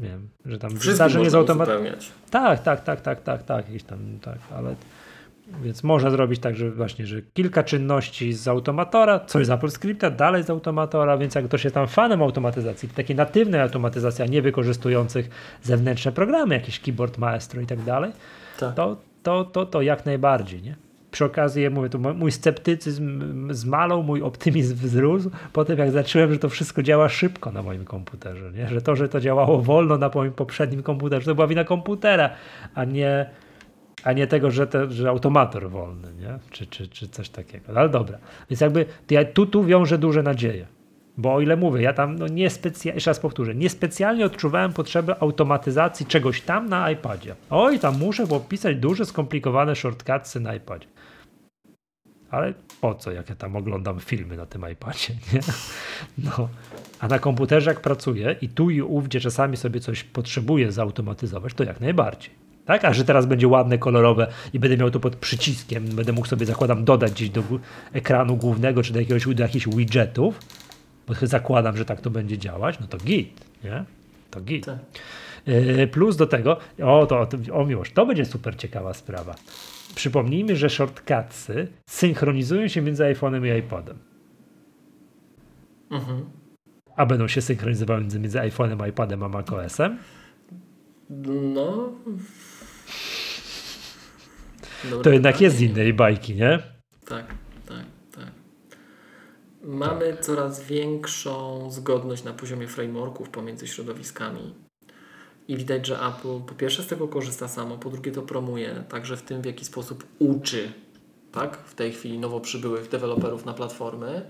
nie wiem, że tam zdarzenie z automatem. Tak, tak, tak, tak, tak, tak, jakieś tam, tak, ale więc można zrobić tak, że właśnie, że kilka czynności z automatora, coś z Apple Scripta, dalej z automatora, więc jak ktoś jest tam fanem automatyzacji, takiej natywnej automatyzacji, a nie wykorzystujących zewnętrzne programy, jakieś keyboard maestro i tak dalej, tak. to, to, to, to jak najbardziej, nie? Przy okazji, ja mówię, to mój sceptycyzm zmalał, mój optymizm wzrósł po tym, jak zacząłem, że to wszystko działa szybko na moim komputerze, nie? Że to, że to działało wolno na moim poprzednim komputerze, to była wina komputera, a nie a nie tego, że, te, że automator wolny, nie? Czy, czy, czy coś takiego. No, ale dobra. Więc jakby ja tu, tu wiążę duże nadzieje. Bo o ile mówię, ja tam no nie specjalnie, jeszcze raz powtórzę, niespecjalnie odczuwałem potrzebę automatyzacji czegoś tam na iPadzie. Oj, tam muszę opisać duże, skomplikowane shortcutsy na iPadzie. Ale po co, jak ja tam oglądam filmy na tym iPadzie, (laughs) nie? No. A na komputerze jak pracuję i tu i ówdzie czasami sobie coś potrzebuję zautomatyzować, to jak najbardziej. Tak? A że teraz będzie ładne, kolorowe i będę miał to pod przyciskiem, będę mógł sobie, zakładam, dodać gdzieś do ekranu głównego czy do jakiegoś do jakichś widgetów, bo zakładam, że tak to będzie działać, no to git, nie? To git. Tak. E, plus do tego, o, to, o miłość, to będzie super ciekawa sprawa. Przypomnijmy, że shortcutsy synchronizują się między iPhone'em i iPodem. Mhm. A będą się synchronizowały między iPhone'em, iPadem a macOSem? No, To jednak jest z innej bajki, nie? Tak, tak, tak. Mamy tak. coraz większą zgodność na poziomie frameworków pomiędzy środowiskami. I widać, że Apple po pierwsze z tego korzysta samo, po drugie to promuje, także w tym w jaki sposób uczy tak? w tej chwili nowo przybyłych deweloperów na platformy.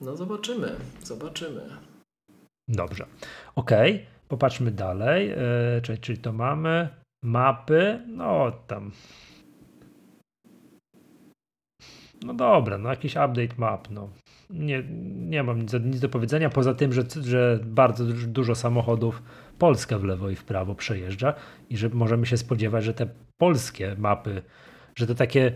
No zobaczymy, zobaczymy. Dobrze. Ok, popatrzmy dalej. Czyli, czyli to mamy mapy, no tam no dobra, no jakiś update map, no. nie, nie mam nic, nic do powiedzenia, poza tym, że, że bardzo dużo samochodów Polska w lewo i w prawo przejeżdża i że możemy się spodziewać, że te polskie mapy, że to takie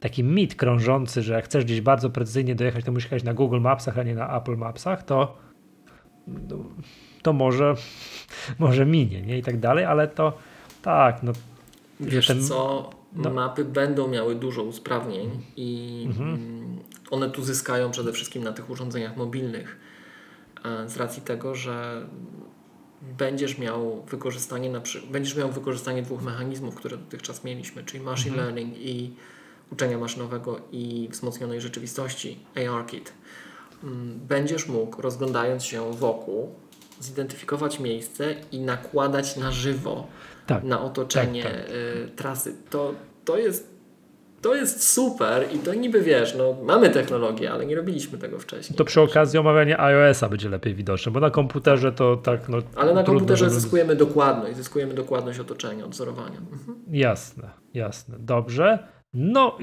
taki mit krążący, że jak chcesz gdzieś bardzo precyzyjnie dojechać, to musisz jechać na Google Mapsach, a nie na Apple Mapsach, to, to może, (laughs) może minie, nie? I tak dalej, ale to tak, no. Wiesz ten, co, no. mapy będą miały dużo usprawnień i mhm. one tu zyskają przede wszystkim na tych urządzeniach mobilnych z racji tego, że będziesz miał wykorzystanie na będziesz miał wykorzystanie dwóch mechanizmów, które dotychczas mieliśmy, czyli machine mhm. learning i uczenia maszynowego i wzmocnionej rzeczywistości ARKit. Mm, będziesz mógł, rozglądając się wokół, zidentyfikować miejsce i nakładać na żywo tak, na otoczenie tak, tak. Y, trasy. To, to jest to jest super i to niby wiesz, no mamy technologię, ale nie robiliśmy tego wcześniej. To przy okazji omawiania iOS-a będzie lepiej widoczne, bo na komputerze to tak. No, ale na komputerze żeby... zyskujemy dokładność, zyskujemy dokładność otoczenia, odzorowania. Mhm. Jasne, jasne. Dobrze. No,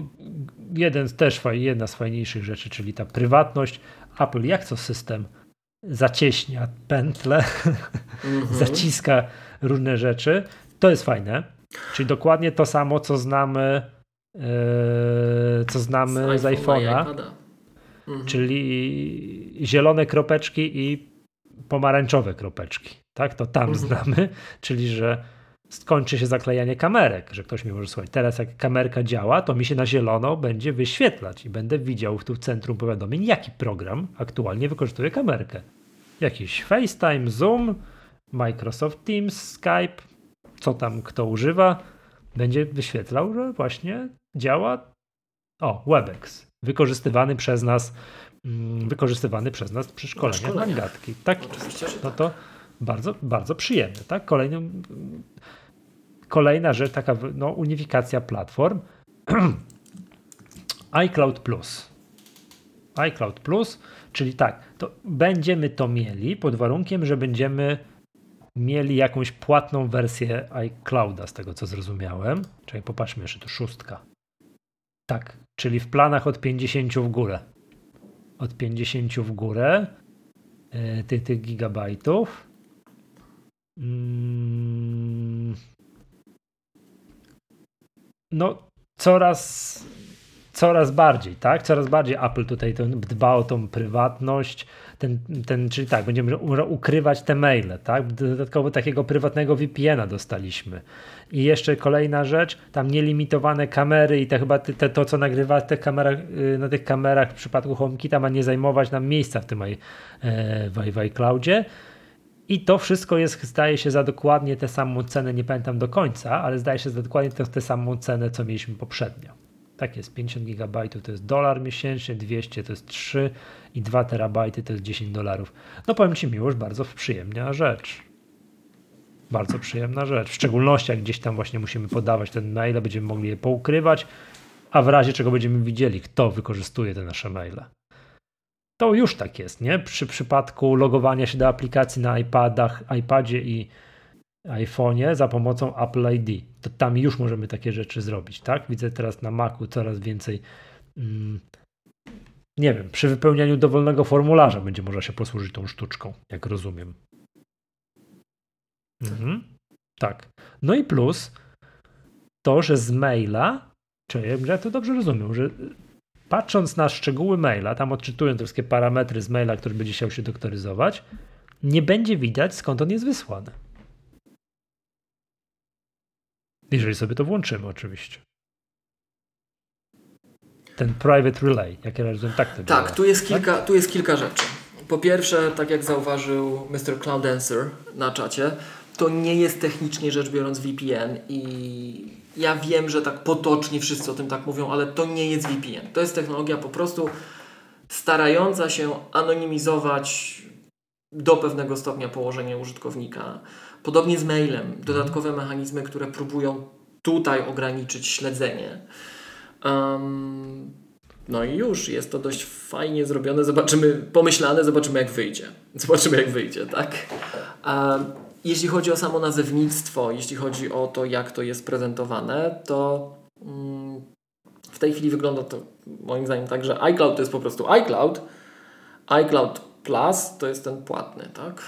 jeden też jedna z fajniejszych rzeczy, czyli ta prywatność. Apple, jak to system zacieśnia pętle, (laughs) -hmm. zaciska różne rzeczy. To jest fajne. Czyli dokładnie to samo, co znamy Yy, co znamy z, z iPhone'a. Mhm. Czyli zielone kropeczki i pomarańczowe kropeczki. Tak, to tam mhm. znamy, czyli że skończy się zaklejanie kamerek, że ktoś mi może słuchać. Teraz jak kamerka działa, to mi się na zielono będzie wyświetlać i będę widział tu w centrum powiadomień, jaki program aktualnie wykorzystuje kamerkę. Jakiś FaceTime, Zoom, Microsoft Teams, Skype, co tam kto używa, będzie wyświetlał, że właśnie działa o, WebEx, wykorzystywany przez nas mm, wykorzystywany przez nas przy szkoleniach na gadki. Tak, no to bardzo, bardzo przyjemne. Tak? Kolejną, kolejna rzecz, taka no, unifikacja platform. (clears throat) iCloud Plus. iCloud Plus, czyli tak, to będziemy to mieli pod warunkiem, że będziemy mieli jakąś płatną wersję iClouda, z tego co zrozumiałem. Czyli popatrzmy jeszcze, tu szóstka. Tak, czyli w planach od 50 w górę. Od 50 w górę tych, tych gigabajtów. Mm. No, coraz, coraz bardziej, tak? Coraz bardziej Apple tutaj dba o tą prywatność ten, ten, czyli tak, będziemy ukrywać te maile, tak? Dodatkowo takiego prywatnego VPN-a dostaliśmy. I jeszcze kolejna rzecz, tam nielimitowane kamery i te chyba te, to, co nagrywa te kamerach, y, na tych kamerach w przypadku HomeKita ma nie zajmować nam miejsca w tym e, w, iCloudzie. I to wszystko jest, zdaje się, za dokładnie tę samą cenę, nie pamiętam do końca, ale zdaje się za dokładnie tę samą cenę, co mieliśmy poprzednio. Tak jest, 50 GB to jest dolar miesięcznie, 200 to jest 3 i 2 terabajty to jest 10 dolarów. No powiem Ci miłość, bardzo przyjemna rzecz. Bardzo przyjemna rzecz. W szczególności jak gdzieś tam właśnie musimy podawać ten maile, będziemy mogli je poukrywać, a w razie czego będziemy widzieli, kto wykorzystuje te nasze maile. To już tak jest, nie? Przy przypadku logowania się do aplikacji na iPadach, iPadzie i iPhone'ie za pomocą Apple ID. To tam już możemy takie rzeczy zrobić, tak? Widzę teraz na Macu coraz więcej mm, nie wiem, przy wypełnianiu dowolnego formularza będzie można się posłużyć tą sztuczką, jak rozumiem. Mhm. Tak. No i plus to, że z maila, czy ja to dobrze rozumiem, że patrząc na szczegóły maila, tam odczytując te wszystkie parametry z maila, który będzie chciał się doktoryzować, nie będzie widać skąd on jest wysłany. Jeżeli sobie to włączymy, oczywiście. Ten private relay, jak ja rozumiem, tak to Tak, tu jest, tak? kilka, tu jest kilka rzeczy. Po pierwsze, tak jak zauważył Mr. Cloud Answer na czacie, to nie jest technicznie rzecz biorąc VPN i ja wiem, że tak potocznie wszyscy o tym tak mówią, ale to nie jest VPN. To jest technologia po prostu starająca się anonimizować do pewnego stopnia położenie użytkownika. Podobnie z mailem. Dodatkowe mechanizmy, które próbują tutaj ograniczyć śledzenie. Um, no i już, jest to dość fajnie zrobione. Zobaczymy, pomyślane, zobaczymy jak wyjdzie. (laughs) Zobaczymy jak wyjdzie, tak? Um, jeśli chodzi o samo nazewnictwo, jeśli chodzi o to, jak to jest prezentowane, to um, w tej chwili wygląda to moim zdaniem tak, że iCloud to jest po prostu iCloud, iCloud Plus to jest ten płatny, tak?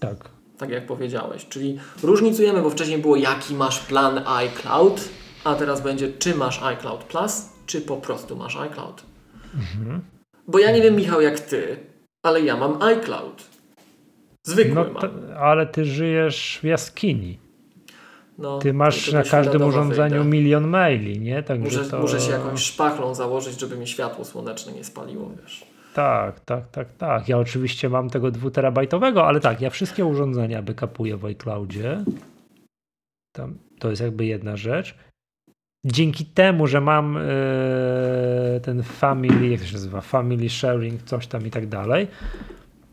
Tak. Tak jak powiedziałeś. Czyli różnicujemy, bo wcześniej było jaki masz plan iCloud, a teraz będzie czy masz iCloud Plus, czy po prostu masz iCloud. Mhm. Bo ja nie wiem, Michał, jak ty, ale ja mam iCloud. Zwykły no, mam. ale ty żyjesz w jaskini. No, ty masz na każdym urządzeniu wyjdę. milion maili, nie? Także muszę, to... muszę się jakąś szpachlą założyć, żeby mi światło słoneczne nie spaliło, wiesz. Tak, tak, tak, tak. Ja oczywiście mam tego dwuterabajtowego, ale tak, ja wszystkie urządzenia backupuję w iCloudzie. Tam, to jest jakby jedna rzecz. Dzięki temu, że mam yy, ten family, jak to się nazywa, family sharing, coś tam i tak dalej,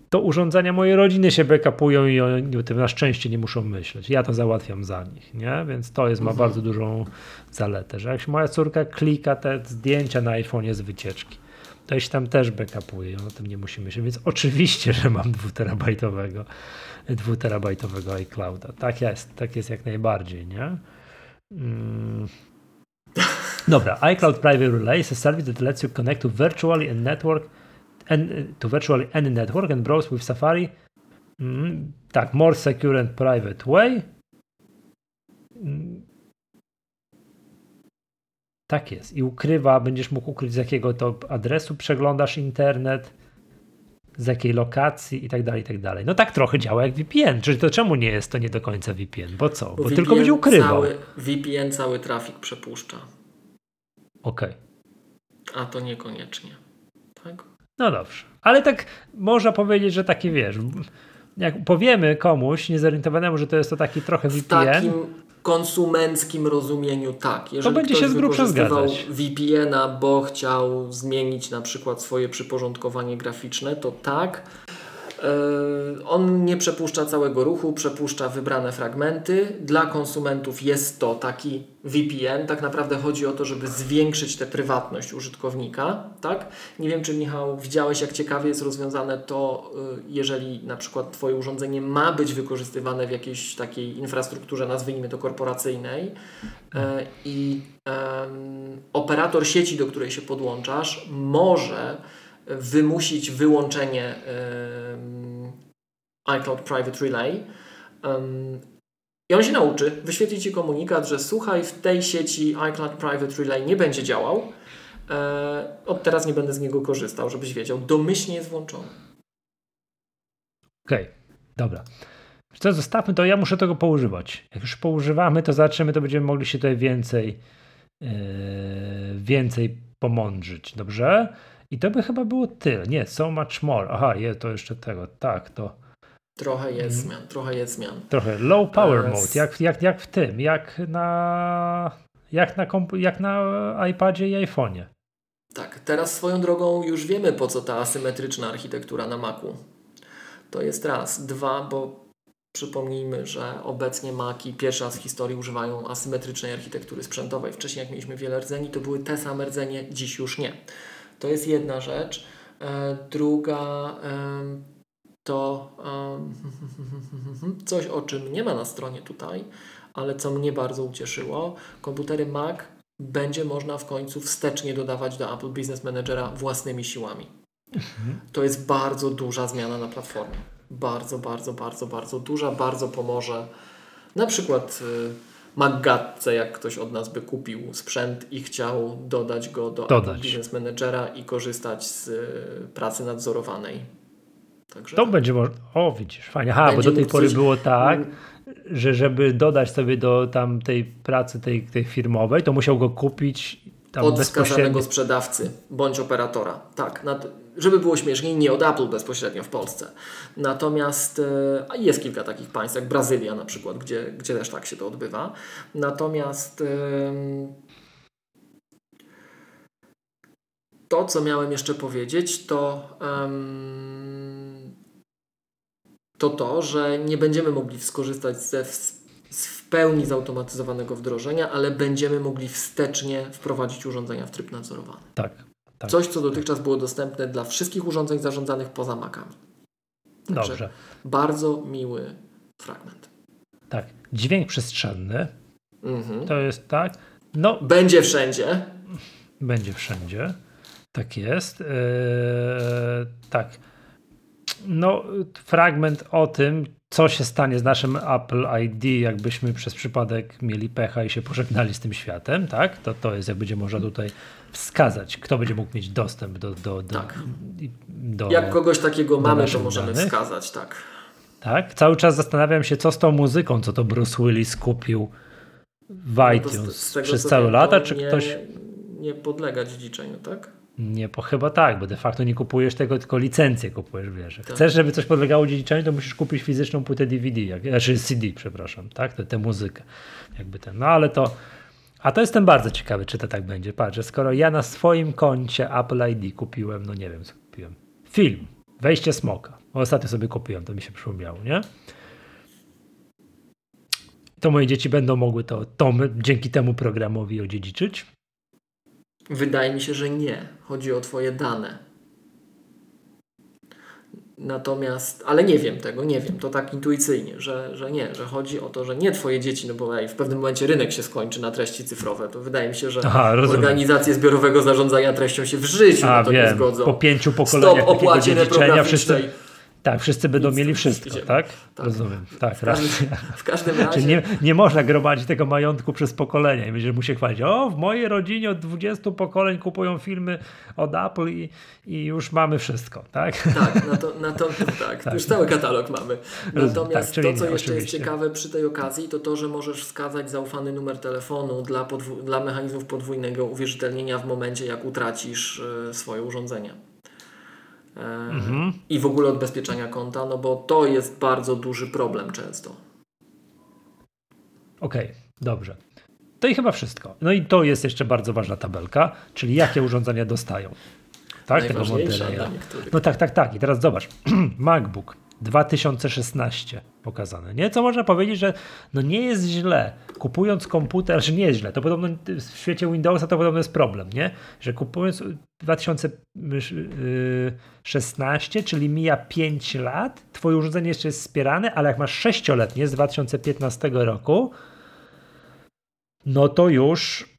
to urządzenia mojej rodziny się backupują i oni o tym na szczęście nie muszą myśleć. Ja to załatwiam za nich, nie? Więc to jest, ma mhm. bardzo dużą zaletę, że jak moja córka klika te zdjęcia na iPhone'ie z wycieczki, to się tam też backupuje o tym nie musi myśleć, więc oczywiście, że mam dwuterabajtowego, dwuterabajtowego iClouda. Tak jest, tak jest jak najbardziej, nie? Mm. Dobra, iCloud Private Relay is a service that lets you connect to virtually a network and, to virtually any network and browse with Safari. Mm, tak, more secure and private way. Tak jest. I ukrywa, będziesz mógł ukryć z jakiego to adresu przeglądasz internet, z jakiej lokacji i tak dalej, i tak dalej. No tak trochę działa jak VPN. Czyli to czemu nie jest to nie do końca VPN? Bo co? Bo, Bo tylko będzie ukrywał. Cały, VPN cały trafik przepuszcza. Okej. Okay. A to niekoniecznie. Tak? No dobrze. Ale tak można powiedzieć, że taki wiesz, jak powiemy komuś niezorientowanemu, że to jest to taki trochę VPN. W takim konsumenckim rozumieniu tak. Jeżeli to będzie się z grubsza zgadzać. VPN-a, bo chciał zmienić na przykład swoje przyporządkowanie graficzne, to tak. E, on nie przepuszcza całego ruchu, przepuszcza wybrane fragmenty. Dla konsumentów jest to taki VPN. Tak naprawdę chodzi o to, żeby zwiększyć tę prywatność użytkownika. Tak? Nie wiem, czy Michał widziałeś, jak ciekawie jest rozwiązane to, e, jeżeli na przykład Twoje urządzenie ma być wykorzystywane w jakiejś takiej infrastrukturze, nazwijmy to korporacyjnej, e, i operator sieci, do której się podłączasz, może wymusić wyłączenie iCloud Private Relay. I on się nauczy, wyświetli Ci komunikat, że słuchaj, w tej sieci iCloud Private Relay nie będzie działał. E, od teraz nie będę z niego korzystał, żebyś wiedział. Domyślnie jest włączony. Okej, okay, dobra. Co, zostawmy to, ja muszę tego poużywać. Jak już poużywamy, to zobaczymy, to będziemy mogli się tutaj więcej yy, więcej pomądrzyć, dobrze? I to by chyba było tyle. Nie, so much more. Aha, je, to jeszcze tego. Tak, to. Trochę jest mm. zmian, trochę jest zmian. Trochę low power Teraz... mode, jak, jak, jak w tym, jak na, jak na, komp- jak na iPadzie i iPhone'ie. Tak, teraz swoją drogą już wiemy po co ta asymetryczna architektura na Macu. To jest raz. Dwa, bo przypomnijmy, że obecnie Maci pierwszy raz w historii używają asymetrycznej architektury sprzętowej. Wcześniej jak mieliśmy wiele rdzeni, to były te same rdzenie, dziś już nie. To jest jedna rzecz. E, druga to (laughs) coś, o czym nie ma na stronie tutaj, ale co mnie bardzo ucieszyło. Komputery Mac będzie można w końcu wstecznie dodawać do Apple Business Managera własnymi siłami. To jest bardzo duża zmiana na platformie. Bardzo, bardzo, bardzo, bardzo duża. Bardzo pomoże na przykład y, Maggatce, jak ktoś od nas by kupił sprzęt i chciał dodać go do dodać. Business Managera i korzystać z y, pracy nadzorowanej. Także to tak. będzie można. O, widzisz, fajnie. Aha, bo do tej pory coś... było tak, że żeby dodać sobie do tam tej pracy tej, tej firmowej, to musiał go kupić od wskazanego sprzedawcy bądź operatora. Tak, żeby było śmieszniej, nie od Apple bezpośrednio w Polsce. Natomiast e, jest kilka takich państw, jak Brazylia na przykład, gdzie, gdzie też tak się to odbywa. Natomiast to, co miałem jeszcze powiedzieć, to to to, że nie będziemy mogli skorzystać ze pełni zautomatyzowanego wdrożenia, ale będziemy mogli wstecznie wprowadzić urządzenia w tryb nadzorowany. Tak. tak Coś, co dotychczas było dostępne dla wszystkich urządzeń zarządzanych poza Macami. Także Dobrze. Bardzo miły fragment. Tak. Dźwięk przestrzenny. Mhm. To jest tak. No, będzie wszędzie. Będzie wszędzie. Tak jest. Eee, tak. No, fragment o tym, co się stanie z naszym Apple ID, jakbyśmy przez przypadek mieli pecha i się pożegnali z tym światem, tak? To, to jest, jak będzie można tutaj wskazać, kto będzie mógł mieć dostęp do. do, do, Tak. do Jak kogoś takiego mamy, to możemy danych. wskazać, tak. Tak? Cały czas zastanawiam się, co z tą muzyką, co to Bruce Willis kupił w No iTunes z- z tego, przez całe lata, czy nie, ktoś. Nie podlega dziedziczeniu, tak? Nie, bo chyba tak, bo de facto nie kupujesz tego, tylko licencję kupujesz, wiesz. Tak. chcesz, żeby coś podlegało dziedziczeniu, to musisz kupić fizyczną płytę DVD, jak, znaczy CD, przepraszam, tak? Tę tę muzykę. Jakby ten. No ale to. A to jestem bardzo ciekawy, czy to tak będzie. Patrz, że skoro ja na swoim koncie Apple ID kupiłem, no nie wiem, co kupiłem. Film. Wejście smoka. Ostatnio sobie kupiłem, to mi się przypomniało, nie? To moje dzieci będą mogły to, to dzięki temu programowi odziedziczyć. Wydaje mi się, że nie. Chodzi o Twoje dane. Natomiast, ale nie wiem tego, nie wiem, to tak intuicyjnie, że, że nie, że chodzi o to, że nie Twoje dzieci, no bo ej, w pewnym momencie rynek się skończy na treści cyfrowe, to wydaje mi się, że Aha, organizacje zbiorowego zarządzania treścią się w życiu A to nie wiem, zgodzą. po pięciu Stop pokoleniach takiego opłacie dziedziczenia wszyscy, reprograficznej. Tak, wszyscy będą mieli wszystko, idziemy. tak? Tak. Rozumiem, tak, W racja. w każdym Czyli razie, nie, nie można gromadzić tego majątku przez pokolenia i będziesz mu się chwalić, o w mojej rodzinie od 20 pokoleń kupują filmy od Apple i, i już mamy wszystko, tak? Tak, na to, na to, tak, Tak. już cały katalog mamy. Natomiast tak, czyli to, co nie, jeszcze jest oczywiście. ciekawe przy tej okazji, to to, że możesz wskazać zaufany numer telefonu dla, dla mechanizmów podwójnego uwierzytelnienia w momencie, jak utracisz e, swoje urządzenie. Mhm. I w ogóle odbezpieczenia konta, no bo to jest bardzo duży problem często. Okej, dobrze. To i chyba wszystko. No i to jest jeszcze bardzo ważna tabelka, czyli jakie urządzenia dostają. Tak, tego niektórych. No tak, tak, tak. I teraz zobacz. (clears throat) MacBook 2016 pokazane, nie? Co można powiedzieć, że no nie jest źle. Kupując komputer, że nie jest źle. To podobno w świecie Windowsa to podobno jest problem, nie? Że kupując 2016, czyli mija 5 lat, twoje urządzenie jeszcze jest wspierane, ale jak masz 6-letnie z 2015 roku, no to już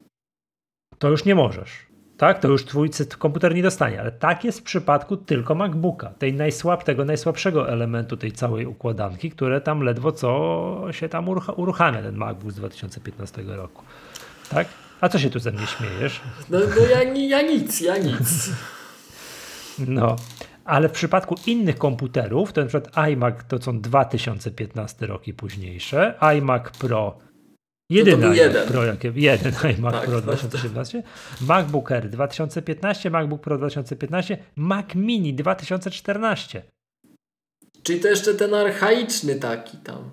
to już nie możesz. Tak, to już twój komputer nie dostanie, ale tak jest w przypadku tylko MacBooka, tej najsłab, tego najsłabszego elementu tej całej układanki, które tam ledwo co się tam urucha- uruchamia, ten MacBook z 2015 roku. Tak? A co się tu ze mnie śmiejesz? No, no ja, ja nic, ja nic. No, ale w przypadku innych komputerów, to na przykład iMac to są 2015 roki późniejsze, iMac Pro Jedyny iMac jeden. Pro, jakie, jeden iMac Tak, Pro no. 2017, MacBook Air 2015, MacBook Pro 2015, Mac Mini 2014. Czyli to jeszcze ten archaiczny taki tam.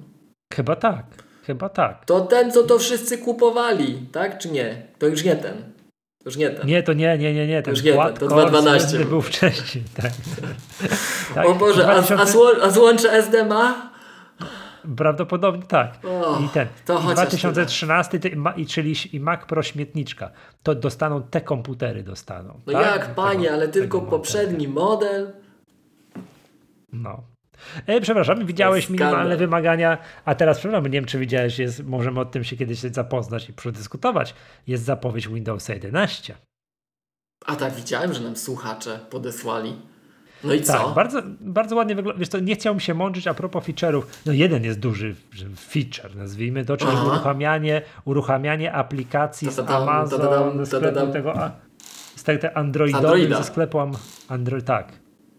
Chyba tak, chyba tak. To ten, co to wszyscy kupowali, tak czy nie? To już nie ten. To już nie ten. Nie, to nie, nie, nie, nie. Ten Już nie, quad to core 2.12 słynny był. był wcześniej. Tak. tak. o Boże, a, 2000 a, zło, a złącze SD ma? Prawdopodobnie tak. O, I ten. to I chociaż 2013, ty- i czyli i Mac Pro śmietniczka. To dostaną te komputery dostaną. No tak? jak panie, Tego- ale tylko poprzedni model. No. E, przepraszam, widziałeś minimalne wymagania, a teraz, przepraszam, nie wiem, czy widziałeś, jest, możemy o tym się kiedyś zapoznać i przedyskutować. Jest zapowiedź Windowsa 11. A tak, widziałem, że nam słuchacze podesłali. No i Tak, co? bardzo, bardzo ładnie wygląda. Wiesz co, nie chciałbym się mądrzyć a propos feature'ów. No jeden jest duży feature, nazwijmy to, czyli Aha. uruchamianie, uruchamianie aplikacji z Amazon, ze sklepu tego, z tego te Androidowy, ze sklepu Android, tak.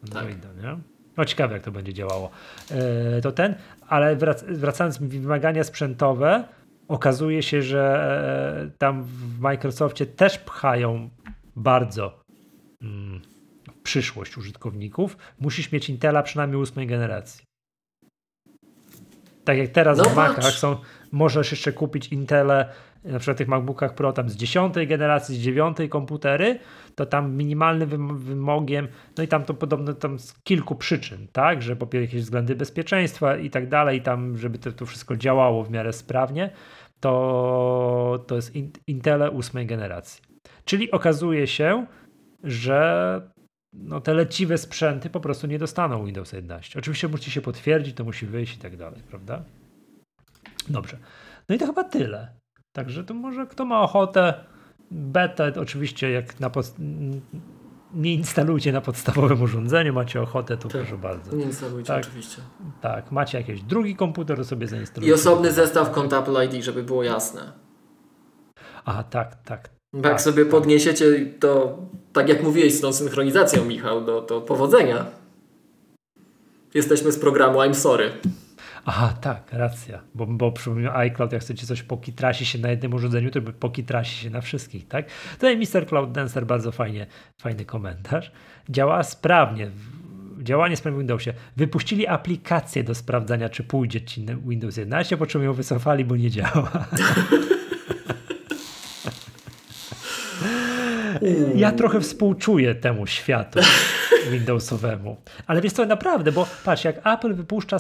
Androida, nie? No ciekawe jak to będzie działało. E, to ten, ale wrac, wracając wymagania sprzętowe, okazuje się, że e, tam w Microsoftie też pchają bardzo mm, przyszłość użytkowników. Musisz mieć Intela przynajmniej ósmej generacji. Tak jak teraz No w Macach są, możesz jeszcze kupić Intele, na przykład w tych MacBookach Pro tam z dziesiątej generacji, z dziewiątej komputery, to tam minimalnym wym- wymogiem, no i tam to podobno tam z kilku przyczyn, tak, że po pierwsze jakieś względy bezpieczeństwa i tak dalej, tam żeby to, to wszystko działało w miarę sprawnie, to, to jest in, Intele ósmej generacji. Czyli okazuje się, że no, te leciwe sprzęty po prostu nie dostaną Windows 11. Oczywiście musi się potwierdzić, to musi wyjść i tak dalej, prawda? Dobrze. No i to chyba tyle. Także to może kto ma ochotę, betę oczywiście jak na pos- nie instalujcie na podstawowym urządzeniu, macie ochotę, to tak, proszę bardzo. Nie instalujcie, tak, oczywiście. Tak, macie jakiś drugi komputer, to sobie zainstalujcie. I osobny zestaw kont Apple ID, żeby było jasne. A, tak, tak. Jak tak, sobie tak. podniesiecie to, tak jak mówiłeś z tą synchronizacją, Michał, to, to powodzenia. Jesteśmy z programu I'm Sorry. Aha, tak, racja. Bo, bo przypomnę iCloud, jak chcecie coś pokitrasi się na jednym urządzeniu, to pokitrasi się na wszystkich, tak? Tutaj Mr. Cloud Dancer bardzo fajnie, fajny komentarz. Działa sprawnie. Działanie sprawnie w Windowsie. Wypuścili aplikację do sprawdzania, czy pójdzie ci Windows 11, po czym ją wycofali, bo nie działa. (laughs) Ja trochę współczuję temu światu (laughs) Windowsowemu. Ale wiesz co, naprawdę, bo patrz, jak Apple wypuszcza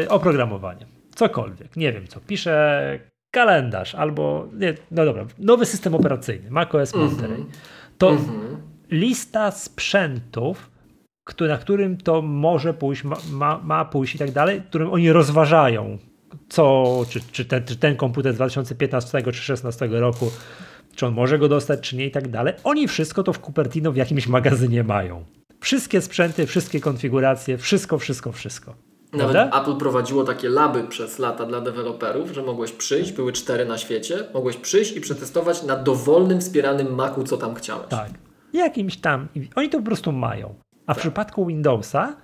yy, oprogramowanie, cokolwiek, nie wiem co, pisze kalendarz albo, nie, no dobra, nowy system operacyjny, macOS Monterey, mm -hmm. to mm -hmm. lista sprzętów, na którym to może pójść, ma, ma, ma pójść i tak dalej, którym oni rozważają, co, czy, czy, ten, czy ten komputer z 2015 czy 2016 roku czy on może go dostać, czy nie i tak dalej. Oni wszystko to w Cupertino w jakimś magazynie mają. Wszystkie sprzęty, wszystkie konfiguracje, wszystko, wszystko, wszystko. Nawet Prawda? Apple prowadziło takie laby przez lata dla deweloperów, że mogłeś przyjść, były cztery na świecie, mogłeś przyjść i przetestować na dowolnym wspieranym Macu, co tam chciałeś. Tak. Jakimś tam. Oni to po prostu mają. A tak. w przypadku Windowsa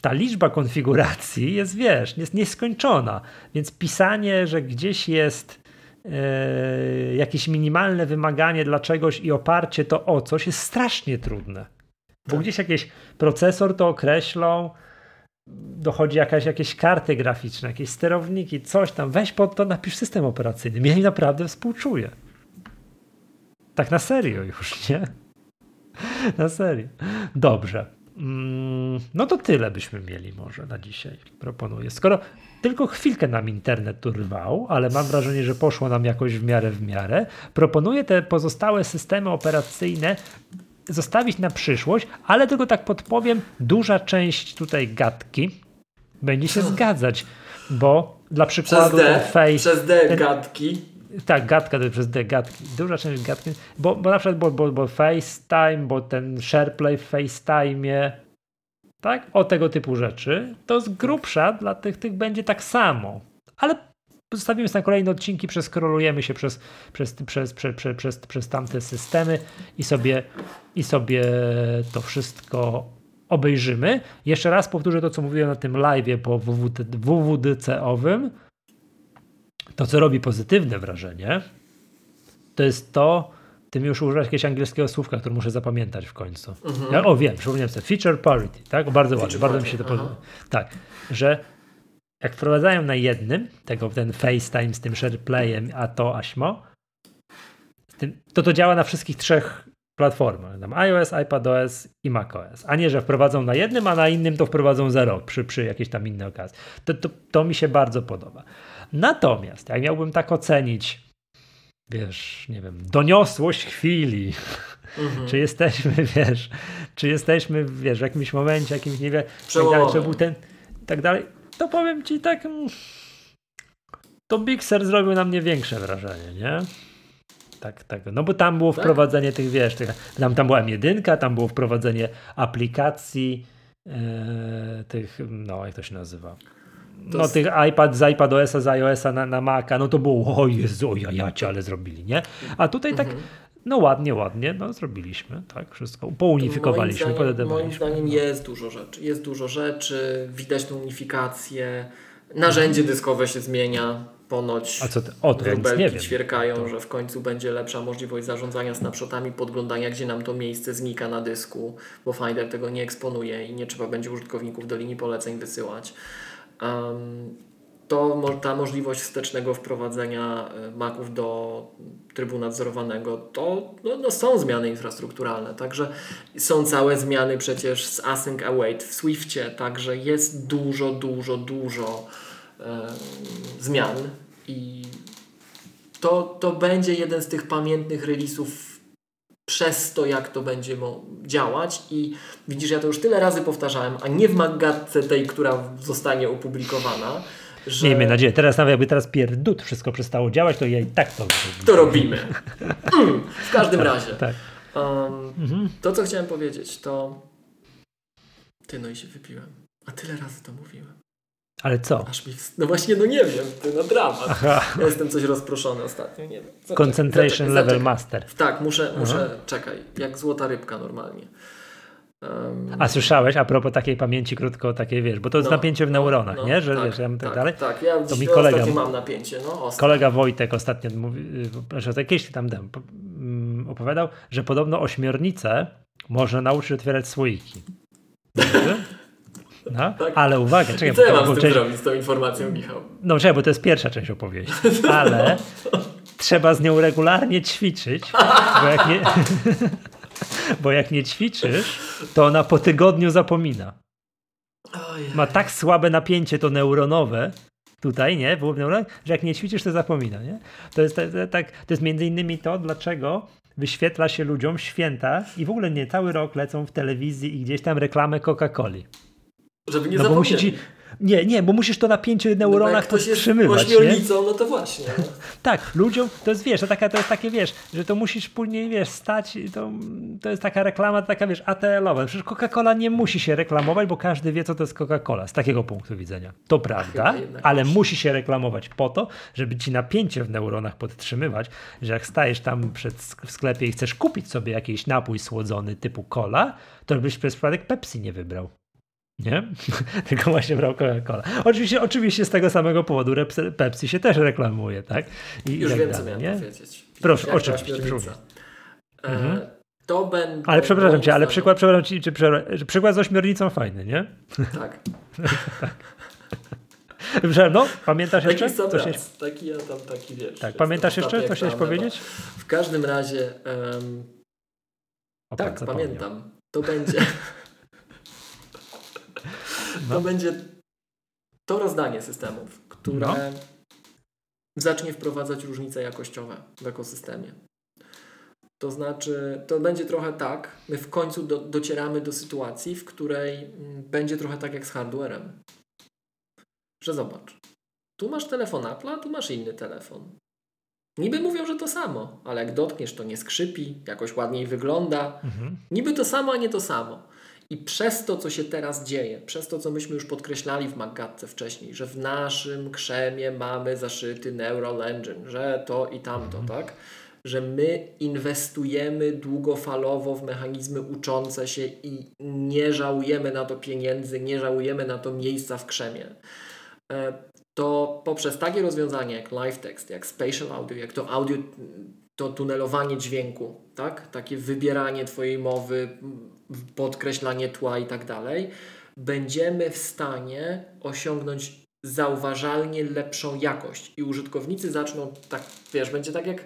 ta liczba konfiguracji jest, wiesz, jest nieskończona. Więc pisanie, że gdzieś jest e, jakieś minimalne wymaganie dla czegoś i oparcie to o coś jest strasznie trudne. Bo tak. gdzieś jakiś procesor to określą, dochodzi jakaś, jakieś karty graficzne, jakieś sterowniki, coś tam. Weź pod to, napisz system operacyjny. Ja naprawdę współczuję. Tak na serio już, nie? Na serio. Dobrze. Mm, no to tyle byśmy mieli może na dzisiaj, proponuję. Skoro tylko chwilkę nam internet tu rwał, ale mam wrażenie, że poszło nam jakoś w miarę w miarę, proponuję te pozostałe systemy operacyjne zostawić na przyszłość, ale tylko tak podpowiem, duża część tutaj gadki będzie się zgadzać, bo dla przykładu przez D, face, przez D ten, gadki tak, gadka to przez D, gadki. Duża część gadki, bo, bo na przykład bo, bo, bo FaceTime, bo ten SharePlay w FaceTime'ie, tak, o tego typu rzeczy, to z grubsza dla tych, tych będzie tak samo. Ale zostawimy sobie na kolejne odcinki, przeskrolujemy się przez, przez, przez, przez, przez, przez, przez tamte systemy i sobie, i sobie to wszystko obejrzymy. Jeszcze raz powtórzę to, co mówiłem na tym live po WWDC-owym to, co robi pozytywne wrażenie, to jest to, ty mi już używasz jakiegoś angielskiego słówka, które muszę zapamiętać w końcu. Mhm. Ja, o, wiem, przypomniałem sobie. Feature parity, tak? bardzo ładnie, bardzo mi się to podoba. Tak, że jak wprowadzają na jednym, tego, ten FaceTime z tym SharePlayem, a to Aśmo, to to działa na wszystkich trzech platformach. Tam iOS, iPadOS i macOS. A nie, że wprowadzą na jednym, a na innym to wprowadzą za rok przy, przy jakiejś tam innej okazji. To, to, to mi się bardzo podoba. Natomiast, jak miałbym tak ocenić, wiesz, nie wiem, doniosłość chwili, mhm. czy jesteśmy, (laughs) wiesz, czy jesteśmy, wiesz, w jakimś momencie, jakimś, nie wiem, tak dalej, czy był ten, tak dalej, to powiem ci tak, mm, to Big Sur zrobił na mnie większe wrażenie, nie? Tak, tak. No bo tam było tak? wprowadzenie tych, wiesz, tych, tam, tam była jedynka, tam było wprowadzenie aplikacji, e, tych, no jak to się nazywa? No tych iPad z iPadOS-a, z iOS-a na, na Maca, no to było o Jezu, ja, ja cię, ale zrobili, nie? A tutaj tak, mhm. no ładnie, ładnie, no zrobiliśmy, tak, wszystko, pounifikowaliśmy, moim zdaniem, moim zdaniem jest dużo rzeczy, jest dużo rzeczy, widać tą unifikację, narzędzie dyskowe się zmienia, ponoć A co ty? O, to ja nie wiem. ćwierkają, to... że w końcu będzie lepsza możliwość zarządzania snapshotami, podglądania, gdzie nam to miejsce znika na dysku, bo Finder tego nie eksponuje i nie trzeba będzie użytkowników do linii poleceń wysyłać to ta możliwość wstecznego wprowadzenia e, Maców do trybu nadzorowanego, to no, no są zmiany infrastrukturalne. Także są całe zmiany przecież z Async Await w Swiftie, także jest dużo, dużo, dużo zmian i to, to będzie jeden z tych pamiętnych releasów przez to, jak to będzie działać. I widzisz, ja to już tyle razy powtarzałem, a nie w magatce tej, która zostanie opublikowana. Że... Miejmy nadzieję. Teraz nawet jakby teraz pierdut wszystko przestało działać, to ja i tak to To robimy. Mm, w każdym tak, razie. Tak. Um, mhm. To, co chciałem powiedzieć, to ty, no i się wypiłem. A tyle razy to mówiłem. Ale co? No właśnie, no nie wiem, ty no dramat. Aha. Ja jestem coś rozproszony ostatnio, nie wiem. Zaczekaj, Concentration zaczekaj, level zaczekaj. master. Tak, muszę, muszę, czekaj, jak złota rybka normalnie. Um... A słyszałeś, a propos takiej pamięci krótko, takiej wiesz, bo to jest no, napięcie w neuronach, no, nie? Że tak, wiesz, tak, tak dalej. Tak, ja to mi kolega, mam napięcie, no, Kolega Wojtek ostatnio mówi, że kiedyś tam dam, mm, opowiadał, że podobno ośmiornicę można nauczyć otwierać słoiki. No, tak. Ale uwaga, czekaj. I co ja mam z tym część... zrobić, z tą informacją, Michał? No czekaj, bo to jest pierwsza część opowieści. (laughs) Ale trzeba z nią regularnie ćwiczyć, bo jak nie, (laughs) bo jak nie ćwiczysz, to ona po tygodniu zapomina. Ma tak słabe napięcie to neuronowe, tutaj, nie, że jak nie ćwiczysz, to zapomina, nie? To jest, tak, to jest między innymi to, dlaczego wyświetla się ludziom święta i w ogóle nie cały rok lecą w telewizji i gdzieś tam reklamę Coca-Coli. Żeby nie no zapomnieć. Ci, nie, nie, bo musisz to napięcie w neuronach no podtrzymywać. Jest nie? no to właśnie. (laughs) tak, ludziom, to jest, wiesz, to, taka, to jest takie, wiesz, że to musisz później, wiesz, stać, to, to jest taka reklama, taka, wiesz, ATL-owa. Przecież Coca-Cola nie musi się reklamować, bo każdy wie, co to jest Coca-Cola, z takiego punktu widzenia. To prawda, ale musi się reklamować po to, żeby ci napięcie w neuronach podtrzymywać, że jak stajesz tam przed, w sklepie i chcesz kupić sobie jakiś napój słodzony typu cola, to byś przez przypadek Pepsi nie wybrał. Nie? (laughs) Tylko właśnie brał Coca-Cola. Oczywiście, oczywiście z tego samego powodu Pepsi się też reklamuje, tak? I Już wiem, co miałem nie? powiedzieć. Proszę, Jak oczywiście. E, mhm. To będę. Ale przepraszam cię, ale przykład, przepraszam ci, czy, przykład z ośmiornicą fajny, nie? Tak. (laughs) tak. No, pamiętasz taki jeszcze? Taki sam raz, taki ja tam, taki wiesz. Tak, pamiętasz jeszcze? Co chciałeś powiedzieć? W każdym razie, um, tak, pamiętam. To będzie... (laughs) No. To będzie to rozdanie systemów, które no. zacznie wprowadzać różnice jakościowe w ekosystemie. To znaczy, to będzie trochę tak, my w końcu do, docieramy do sytuacji, w której mm, będzie trochę tak jak z hardwarem. Że zobacz, tu masz telefon Apple, a tu masz inny telefon. Niby mówią, że to samo, ale jak dotkniesz, to nie skrzypi, jakoś ładniej wygląda. Mhm. Niby to samo, a nie to samo. I przez to, co się teraz dzieje, przez to, co myśmy już podkreślali w Maggatce wcześniej, że w naszym krzemie mamy zaszyty Neural Engine, że to i tamto, mhm. tak? Że my inwestujemy długofalowo w mechanizmy uczące się i nie żałujemy na to pieniędzy, nie żałujemy na to miejsca w krzemie. E, to poprzez takie rozwiązania jak live text, jak spatial audio, jak to audio, to tunelowanie dźwięku, tak? Takie wybieranie Twojej mowy, podkreślanie tła i tak dalej, będziemy w stanie osiągnąć zauważalnie lepszą jakość i użytkownicy zaczną tak, wiesz, będzie tak jak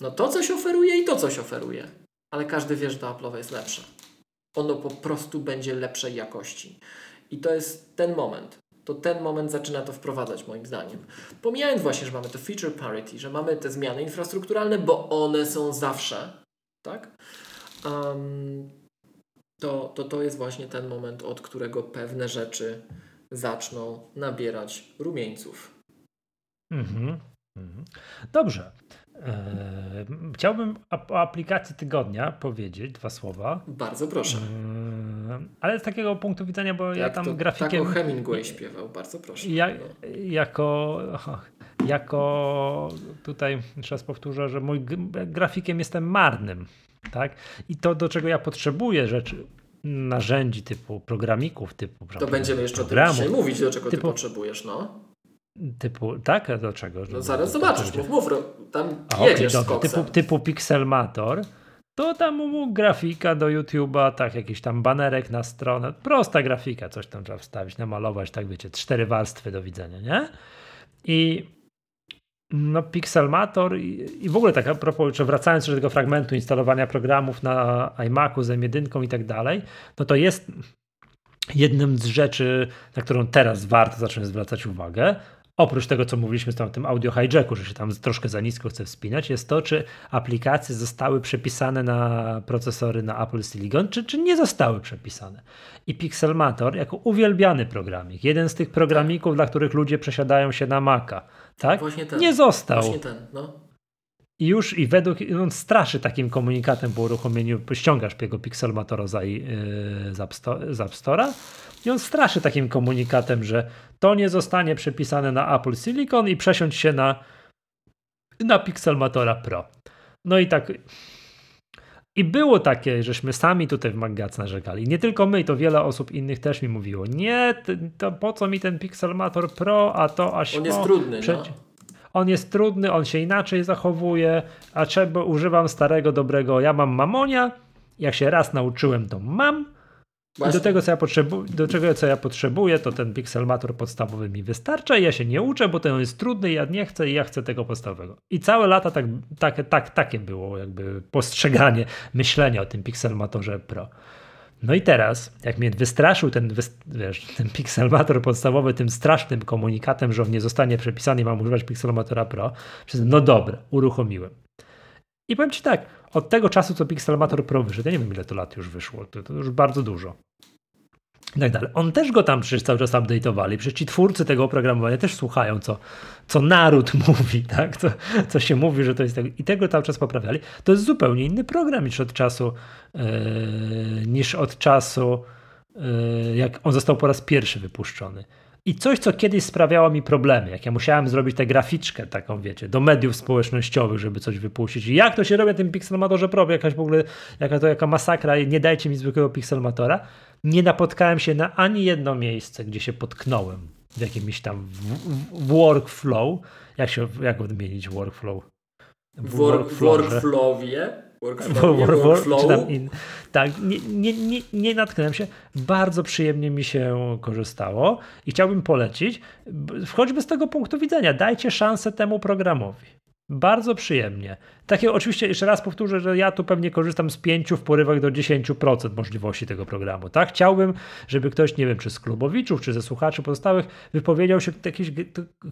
no to coś oferuje i to coś oferuje, ale każdy wie, że to Apple'owe jest lepsze. Ono po prostu będzie lepszej jakości. I to jest ten moment. To ten moment zaczyna to wprowadzać moim zdaniem. Pomijając właśnie, że mamy to feature parity, że mamy te zmiany infrastrukturalne, bo one są zawsze, tak? Um, to, to to jest właśnie ten moment, od którego pewne rzeczy zaczną nabierać rumieńców. Mhm. Mhm. Dobrze. Eee, chciałbym o aplikacji tygodnia powiedzieć dwa słowa. Bardzo proszę. Eee, ale z takiego punktu widzenia, bo ja tam to, grafikiem. Tak o Hemingway śpiewał, bardzo proszę. Ja, no. jako, jako tutaj jeszcze raz powtórzę, że mój grafikiem jestem marnym. Tak? I to, do czego ja potrzebuję rzeczy, narzędzi typu programików, typu. To będziemy jeszcze programu, o tym dzisiaj mówić, do czego typu, ty potrzebujesz, no. Typu, tak? Do czego? No zaraz zobaczysz, mów, mów, tam A, jedziesz okay, z typu, typu Pixelmator, to tam mu grafika do YouTube'a, tak, jakiś tam banerek na stronę, prosta grafika, coś tam trzeba wstawić, namalować, tak wiecie, cztery warstwy do widzenia, nie? I no, Pixelmator i, i w ogóle tak a propos, czy wracając do tego fragmentu instalowania programów na iMacu z M1 i tak dalej, no to jest jednym z rzeczy, na którą teraz warto zacząć zwracać uwagę, oprócz tego, co mówiliśmy o tym audio hijacku, że się tam troszkę za nisko chce wspinać, jest to, czy aplikacje zostały przepisane na procesory na Apple Silicon, czy, czy nie zostały przepisane. I Pixelmator, jako uwielbiany programik, jeden z tych programików, dla których ludzie przesiadają się na Maca, tak? Właśnie ten. Nie został. Właśnie ten, no. I już i według, on straszy takim komunikatem po uruchomieniu, ściągasz jego Pixelmatora za, yy, z, App Store, z App Store'a i on straszy takim komunikatem, że to nie zostanie przepisane na Apple Silicon i przesiądź się na, na Pixelmatora Pro. No i tak i było takie, żeśmy sami tutaj w Magac narzekali. Nie tylko my, to wiele osób innych też mi mówiło. Nie, to po co mi ten Pixelmator Pro, a to aż. On jest trudny. no. On jest trudny, on się inaczej zachowuje, a trzeba używam starego, dobrego. Ja mam mamonia. Jak się raz nauczyłem, to mam. I do tego, co ja, potrzebu- do czego, co ja potrzebuję, to ten Pixelmator podstawowy mi wystarcza i ja się nie uczę, bo ten jest trudny, ja nie chcę i ja chcę tego podstawowego. I całe lata tak, tak, tak, takie było jakby postrzeganie, (laughs) myślenie o tym Pixelmatorze Pro. No i teraz, jak mnie wystraszył ten, wiesz, ten Pixelmator podstawowy tym strasznym komunikatem, że on nie zostanie przepisany i mam używać Pixelmatora Pro, no dobra, uruchomiłem. I powiem Ci tak, od tego czasu, co Pixelmator Pro wyszedł, ja nie wiem ile to lat już wyszło, to, to już bardzo dużo. I tak dalej. On też go tam przecież cały czas update'owali. Przecież ci twórcy tego oprogramowania też słuchają, co, co naród (laughs) mówi, tak? Co, co się mówi, że to jest tak. I tego cały czas poprawiali. To jest zupełnie inny program niż od czasu, yy, niż od czasu, yy, jak on został po raz pierwszy wypuszczony. I coś, co kiedyś sprawiało mi problemy, jak ja musiałem zrobić tę graficzkę taką, wiecie, do mediów społecznościowych, żeby coś wypuścić. I jak to się robi na tym Pixelmatorze Pro, jakaś w ogóle, jaka to jaka masakra, nie dajcie mi zwykłego Pixelmatora. Nie napotkałem się na ani jedno miejsce, gdzie się potknąłem w jakimś tam workflow. Jak się, jak odmienić workflow? W workflowie? In, tak, nie, nie, nie, nie natknąłem się. Bardzo przyjemnie mi się korzystało i chciałbym polecić, choćby z tego punktu widzenia, dajcie szansę temu programowi. Bardzo przyjemnie. Takie oczywiście, jeszcze raz powtórzę, że ja tu pewnie korzystam z 5 w porywach do 10% możliwości tego programu. Tak? Chciałbym, żeby ktoś, nie wiem, czy z klubowiczów, czy ze słuchaczy pozostałych, wypowiedział się jakiś,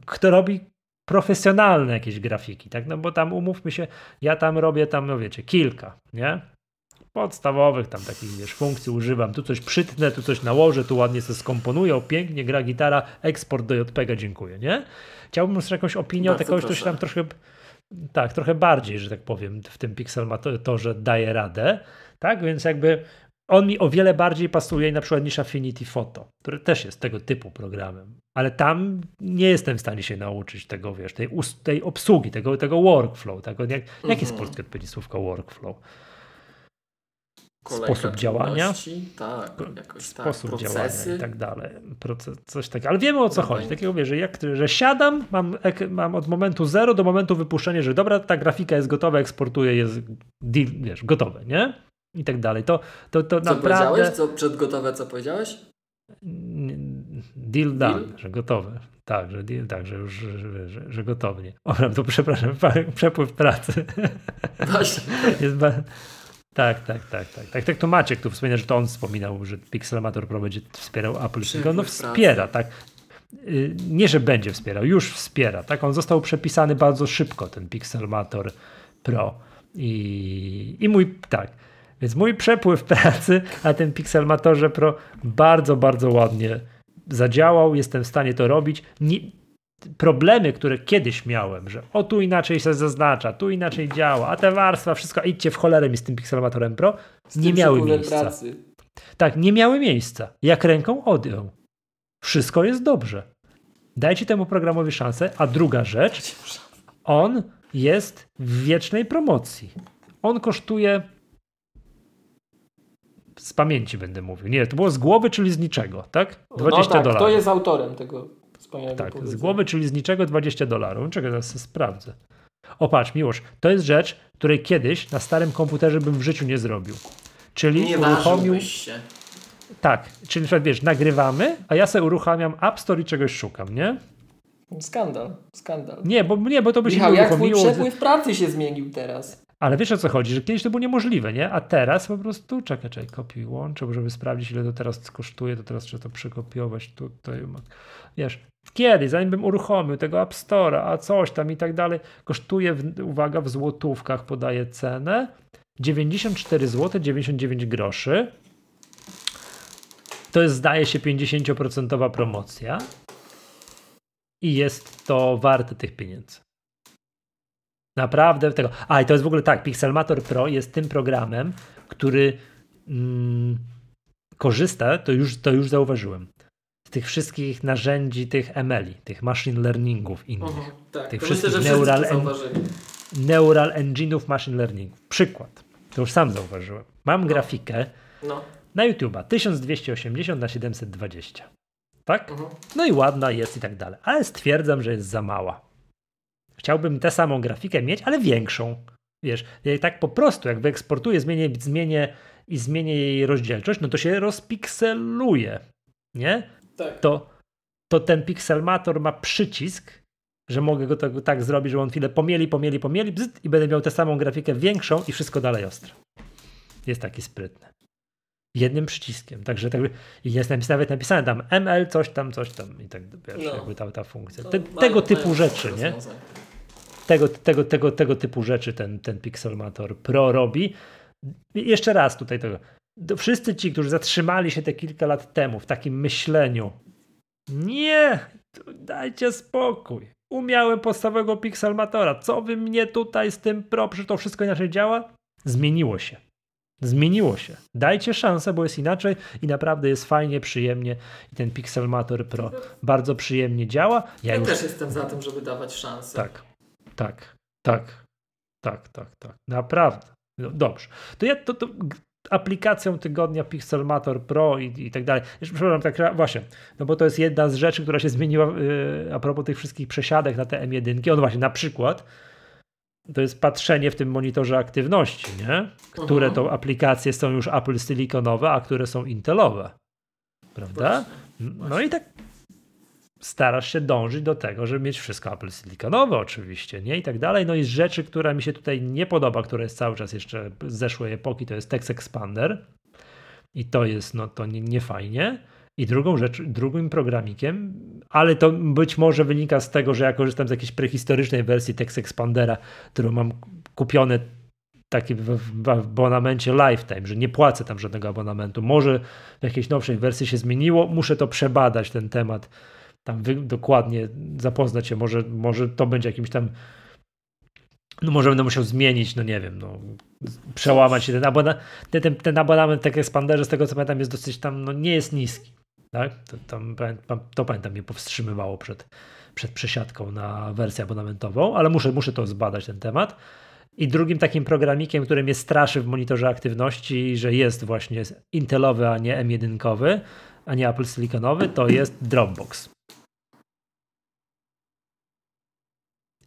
kto robi profesjonalne jakieś grafiki, tak? No bo tam umówmy się, ja tam robię tam, no wiecie, kilka, nie? Podstawowych tam takich, wiesz, funkcji używam. Tu coś przytnę, tu coś nałożę, tu ładnie się skomponuję, pięknie gra gitara, eksport do JPEGa, dziękuję, nie? Chciałbym już jakąś opinię od kogoś, kto się tam troszkę, tak, trochę bardziej, że tak powiem, w tym Pixel ma to, to, że daje radę, tak? Więc jakby on mi o wiele bardziej pasuje na przykład niż Affinity Photo, który też jest tego typu programem. Ale tam nie jestem w stanie się nauczyć tego, wiesz, tej, tej obsługi, tego, tego workflow. Tego, jak. Jaki jest mhm. polskie odpowiednie słówko workflow? Kolejka sposób działania. Tak, jakoś sposób tak, działania i tak dalej. Proces, coś takiego. Ale wiemy o co no chodzi. Takiego wiesz, że, jak, że siadam, mam, mam od momentu zero do momentu wypuszczenia, że dobra, ta grafika jest gotowa, eksportuję, jest wiesz, gotowe, nie? I tak dalej. To, to, to co naprawdę... powiedziałeś? Co przedgotowe, co powiedziałeś? Deal done, deal? że gotowe. Tak, że deal, tak, że już że, że, że gotownie. O, to przepraszam, (laughs) przepływ pracy. Właśnie. (laughs) Jest ba... Tak, tak, tak, tak, tak. Tak to Maciek tu wspomina, że to on wspominał, że Pixelmator Pro będzie wspierał Apple Silicon. No wspiera, tak. Y, nie, że będzie wspierał, już wspiera, tak. On został przepisany bardzo szybko, ten Pixelmator Pro. I, i mój, tak, więc mój przepływ pracy na tym Pixelmatorze Pro bardzo, bardzo ładnie zadziałał. Jestem w stanie to robić. Nie, problemy, które kiedyś miałem, że o tu inaczej się zaznacza, tu inaczej działa, a te warstwa, wszystko, idźcie w cholerę mi z tym Pixelmatorem Pro, nie miały miejsca. Pracy. Tak, nie miały miejsca. Jak ręką odjął. Wszystko jest dobrze. Dajcie temu programowi szansę. A druga rzecz, on jest w wiecznej promocji. On kosztuje z pamięci będę mówił. Nie, to było z głowy, czyli z niczego, tak? 20 no tak, dolarów. Kto jest autorem tego wspaniałego Tak, z głowy, czyli z niczego 20 dolarów. Czekaj, teraz sprawdzę. O patrz, Miłosz, to jest rzecz, której kiedyś na starym komputerze bym w życiu nie zrobił. Czyli nie uruchomił... się. Tak, czyli na przykład wiesz, nagrywamy, a ja sobie uruchamiam App Store i czegoś szukam, nie? Skandal, skandal. Nie, bo, nie, bo to by Michał, się nie uruchomiło. jak twój przepływ pracy się zmienił teraz? Ale wiesz o co chodzi, że kiedyś to było niemożliwe, nie? A teraz po prostu, czekaj, czekaj, kopiuj łączę, żeby sprawdzić ile to teraz kosztuje, to teraz trzeba to przekopiować tutaj. Wiesz, kiedy, zanim bym uruchomił tego App Store'a, a coś tam i tak dalej, kosztuje, uwaga, w złotówkach podaje cenę 94 zł 99 groszy. To jest, zdaje się, 50% promocja. I jest to warte tych pieniędzy. Naprawdę tego. A i to jest w ogóle tak, Pixelmator Pro jest tym programem, który mm, korzysta, to już, to już zauważyłem, z tych wszystkich narzędzi, tych ML, tych machine learningów innych. Uh -huh, tak, tych wszystkich myślę, neural, en, neural engine'ów machine learning. Przykład. To już sam zauważyłem. Mam no. grafikę no. na YouTube'a 1280 na 720. Tak? -huh. No i ładna jest i tak dalej. Ale stwierdzam, że jest za mała. Chciałbym tę samą grafikę mieć, ale większą. Wiesz, tak po prostu, jak wyeksportuję, zmienię, zmienię i zmienię jej rozdzielczość, no to się rozpikseluje, nie? Tak. To, to ten pixelmator ma przycisk, że mogę go tak, tak zrobić, że on chwilę pomieli, pomieli, pomieli bzyt, i będę miał tę samą grafikę większą i wszystko dalej ostre. Jest taki sprytny. Jednym przyciskiem. Także tak, i jest nawet napisane tam ML, coś tam, coś tam i tak wiesz, no. jakby ta, ta funkcja. Te, tego typu rzeczy, nie? Tego, tego, tego, tego typu rzeczy ten, ten Pixelmator Pro robi. Jeszcze raz tutaj tego. Wszyscy ci, którzy zatrzymali się te kilka lat temu w takim myśleniu, nie, dajcie spokój. Umiałem podstawowego Pixelmatora. Co wy mnie tutaj z tym Pro, przecież to wszystko inaczej działa? Zmieniło się. Zmieniło się. Dajcie szansę, bo jest inaczej i naprawdę jest fajnie, przyjemnie i ten Pixelmator Pro bardzo przyjemnie działa. Ja, ja już... też jestem za tym, żeby dawać szansę. Tak, tak, tak, tak, tak, tak. Naprawdę. No, dobrze. To ja to, to aplikacją tygodnia Pixelmator Pro i, i tak dalej. Jeszcze, przepraszam, tak właśnie, no bo to jest jedna z rzeczy, która się zmieniła yy, a propos tych wszystkich przesiadek na te M1. On właśnie na przykład to jest patrzenie w tym monitorze aktywności, nie? Które Aha. to aplikacje są już Apple Siliconowe, a które są Intelowe. Prawda? No i tak starasz się dążyć do tego, żeby mieć wszystko Apple Siliconowe oczywiście, nie? I tak dalej. No i z rzeczy, która mi się tutaj nie podoba, która jest cały czas jeszcze z zeszłej epoki, to jest Text Expander. I to jest, no to nie, nie fajnie. I drugą rzecz, drugim programikiem, ale to być może wynika z tego, że ja korzystam z jakiejś prehistorycznej wersji Text Expandera, którą mam kupione taki w, w, abonamencie lifetime, że nie płacę tam żadnego abonamentu. Może w jakiejś nowszej wersji się zmieniło, muszę to przebadać ten temat, tam dokładnie zapoznać się, może, może to będzie jakimś tam no może będę musiał zmienić, no nie wiem, no, przełamać się ten abonament, ten, ten abonament tak Expanderze, z tego co pamiętam jest dosyć tam, no nie jest niski. Tak? To, tam, to pamiętam mnie powstrzymywało przed, przed przesiadką na wersję abonamentową, ale muszę, muszę to zbadać ten temat. I drugim takim programikiem, który mnie straszy w monitorze aktywności, że jest właśnie Intelowy, a nie M1, a nie Apple Siliconowy, to jest Dropbox.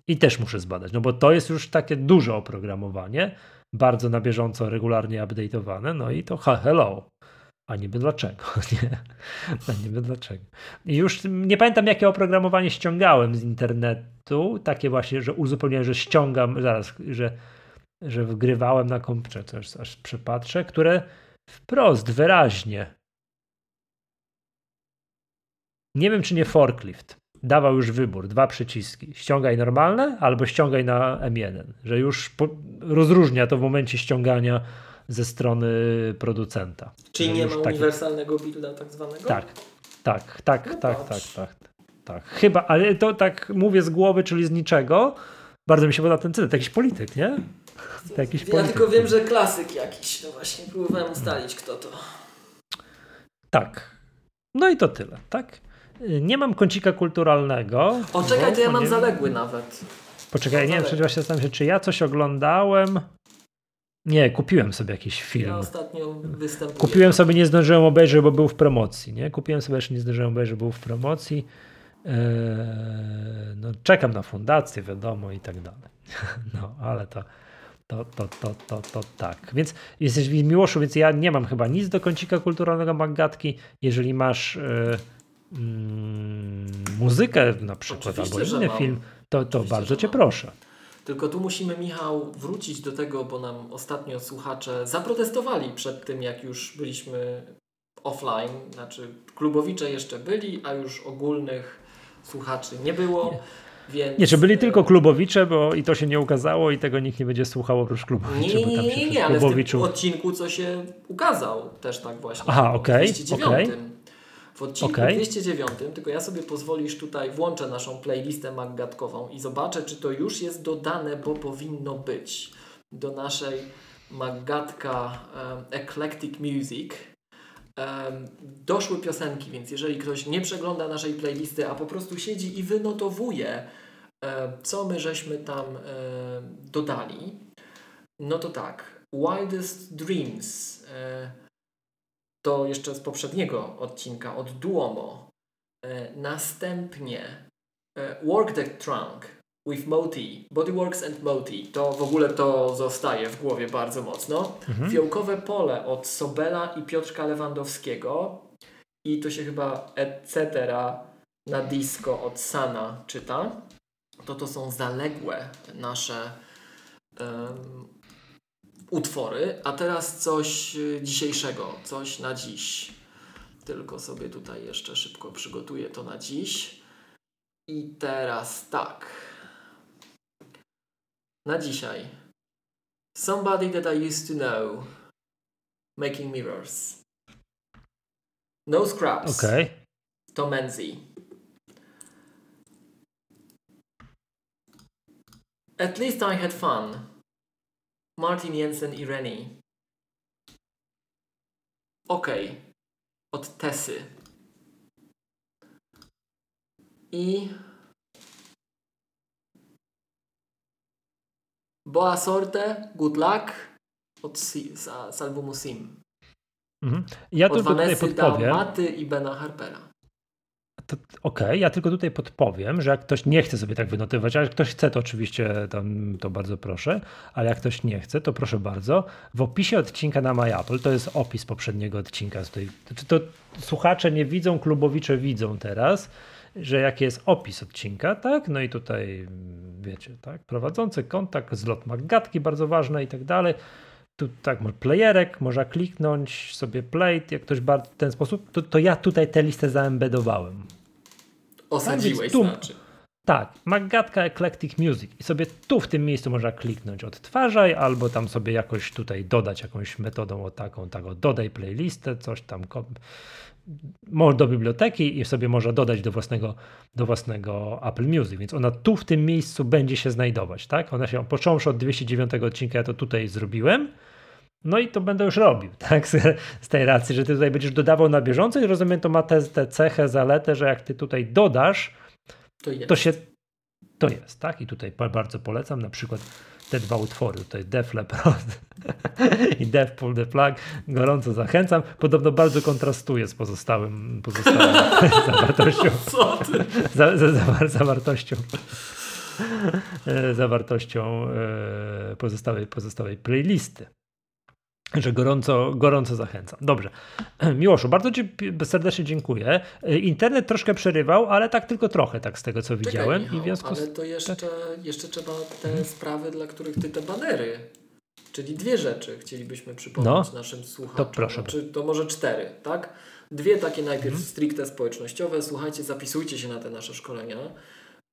I też muszę zbadać, no bo to jest już takie duże oprogramowanie, bardzo na bieżąco, regularnie update'owane, no i to hello a niby dlaczego, (laughs) nie? A niby dlaczego. I już nie pamiętam, jakie oprogramowanie ściągałem z internetu, takie właśnie, że uzupełniałem, że ściągam, zaraz, że, że wgrywałem na komputerze, to aż, aż przepatrzę, które wprost, wyraźnie, nie wiem, czy nie forklift, dawał już wybór, dwa przyciski, ściągaj normalne albo ściągaj na M1, że już po, rozróżnia to w momencie ściągania ze strony producenta. Czyli nie ma taki... uniwersalnego builda tak zwanego? Tak, tak, tak, no tak, tak, tak, tak. Chyba, ale to tak mówię z głowy, czyli z niczego. Bardzo mi się podoba ten cytat. Jakiś polityk, nie? To jakiś ja polityk. tylko wiem, że klasyk jakiś. No właśnie, próbowałem ustalić, kto to. Tak. No i to tyle, tak? Nie mam kącika kulturalnego. O, czekaj, to ja mam nie... zaległy nawet. Poczekaj, nie wiem, czy właśnie zastanawiam się, czy ja coś oglądałem. Nie, kupiłem sobie jakiś film. Ja ostatnio występuję. Kupiłem sobie, nie zdążyłem obejrzeć, bo był w promocji. Nie? Kupiłem sobie, jeszcze nie zdążyłem obejrzeć, bo był w promocji. Eee, no, czekam na fundację, wiadomo, i tak dalej. (laughs) No, ale to, to, to, to, to, to tak. Więc jesteś w Miłoszu, więc ja nie mam chyba nic do kącika kulturalnego Maggatki. Jeżeli masz e, mm, muzykę na przykład, Oczywiście, albo inny film, to, to bardzo cię proszę. Tylko tu musimy, Michał, wrócić do tego, bo nam ostatnio słuchacze zaprotestowali przed tym, jak już byliśmy offline. Znaczy, klubowicze jeszcze byli, a już ogólnych słuchaczy nie było. Nie. Więc... Nie, czy byli tylko klubowicze, bo i to się nie ukazało i tego nikt nie będzie słuchał oprócz klubowiczy. Nie, nie, nie, nie, nie ale w tym odcinku, co się ukazał też tak właśnie. Aha, okej, okay, okay. W odcinku Okej. 209, tylko ja sobie pozwolisz tutaj, włączę naszą playlistę maggatkową i zobaczę, czy to już jest dodane, bo powinno być do naszej maggatka um, Eclectic Music. Em, doszły piosenki, więc jeżeli ktoś nie przegląda naszej playlisty, a po prostu siedzi i wynotowuje, e, co my żeśmy tam dodali, no to tak. Wildest Dreams e, to jeszcze z poprzedniego odcinka od Duomo. E, następnie e, Work the Trunk with Moti, Bodyworks and Moti. To w ogóle to zostaje w głowie bardzo mocno. Fiołkowe pole od Sobela i Piotrka Lewandowskiego. I to się chyba etc. na disco od Sana czyta. To to są zaległe nasze em, utwory. A teraz coś y, dzisiejszego, coś na dziś. Tylko sobie tutaj jeszcze szybko przygotuję to na dziś. I teraz tak. Na dzisiaj. Somebody that I used to know. Making Mirrors. No Scraps. Okej. To Menzi. At least I had fun. Martin Jensen i Rennie. Okej. Od Tessy. I... Boa sorte, good luck od si, z, z albumu Sim. Mhm. Ja Od tylko tutaj Vanessy podpowiem. Maty i Bena Harpera. Okej, ja tylko tutaj podpowiem, że jak ktoś nie chce sobie tak wynotywać, a jak ktoś chce, to oczywiście tam, to bardzo proszę, ale jak ktoś nie chce, to proszę bardzo. W opisie odcinka na MyApple, to jest opis poprzedniego odcinka, tutaj, znaczy to słuchacze nie widzą, klubowicze widzą teraz, że jaki jest opis odcinka, tak? No i tutaj wiecie, tak? Prowadzący kontakt, zlot Maggatki, bardzo ważne i tak dalej. Tu tak, może playerek, można kliknąć sobie play, jak ktoś w ten sposób, to, to ja tutaj tę listę zaembedowałem. Osadziłeś tu- znaczy. Tak, Maggatka Eclectic Music i sobie tu w tym miejscu można kliknąć odtwarzaj albo tam sobie jakoś tutaj dodać jakąś metodą o taką, taką dodaj playlistę, coś tam do biblioteki i sobie można dodać do własnego, do własnego Apple Music, więc ona tu w tym miejscu będzie się znajdować, tak? Ona się, począwszy od 209 odcinka, ja to tutaj zrobiłem, no i to będę już robił, (laughs) tak? Z, z tej racji, że ty tutaj będziesz dodawał na bieżąco i rozumiem, to ma tę tę cechę, zaletę, że jak ty tutaj dodasz, To jest. to się to jest, tak? I tutaj ba- bardzo polecam na przykład te dwa utwory, tutaj Def Leppard (laughs) i Def Pull the Plug, gorąco zachęcam. Podobno bardzo kontrastuje z pozostałym, pozostałą (laughs) zawartością, Co ty? za, za, za, zawartością e, zawartością e, pozostałej, pozostałej playlisty. Że gorąco, gorąco zachęcam. Dobrze. (clears throat) Miłoszu, bardzo Ci serdecznie dziękuję. E, Internet troszkę przerywał, ale tak tylko trochę, tak z tego co widziałem. Czekaj, I w związku ale z... to jeszcze, jeszcze trzeba te sprawy, dla których ty te banery. Czyli dwie rzeczy chcielibyśmy przypomnieć No, naszym słuchaczom. to proszę. Znaczy, to może cztery, tak? Dwie takie najpierw Mhm. stricte społecznościowe. Słuchajcie, zapisujcie się na te nasze szkolenia.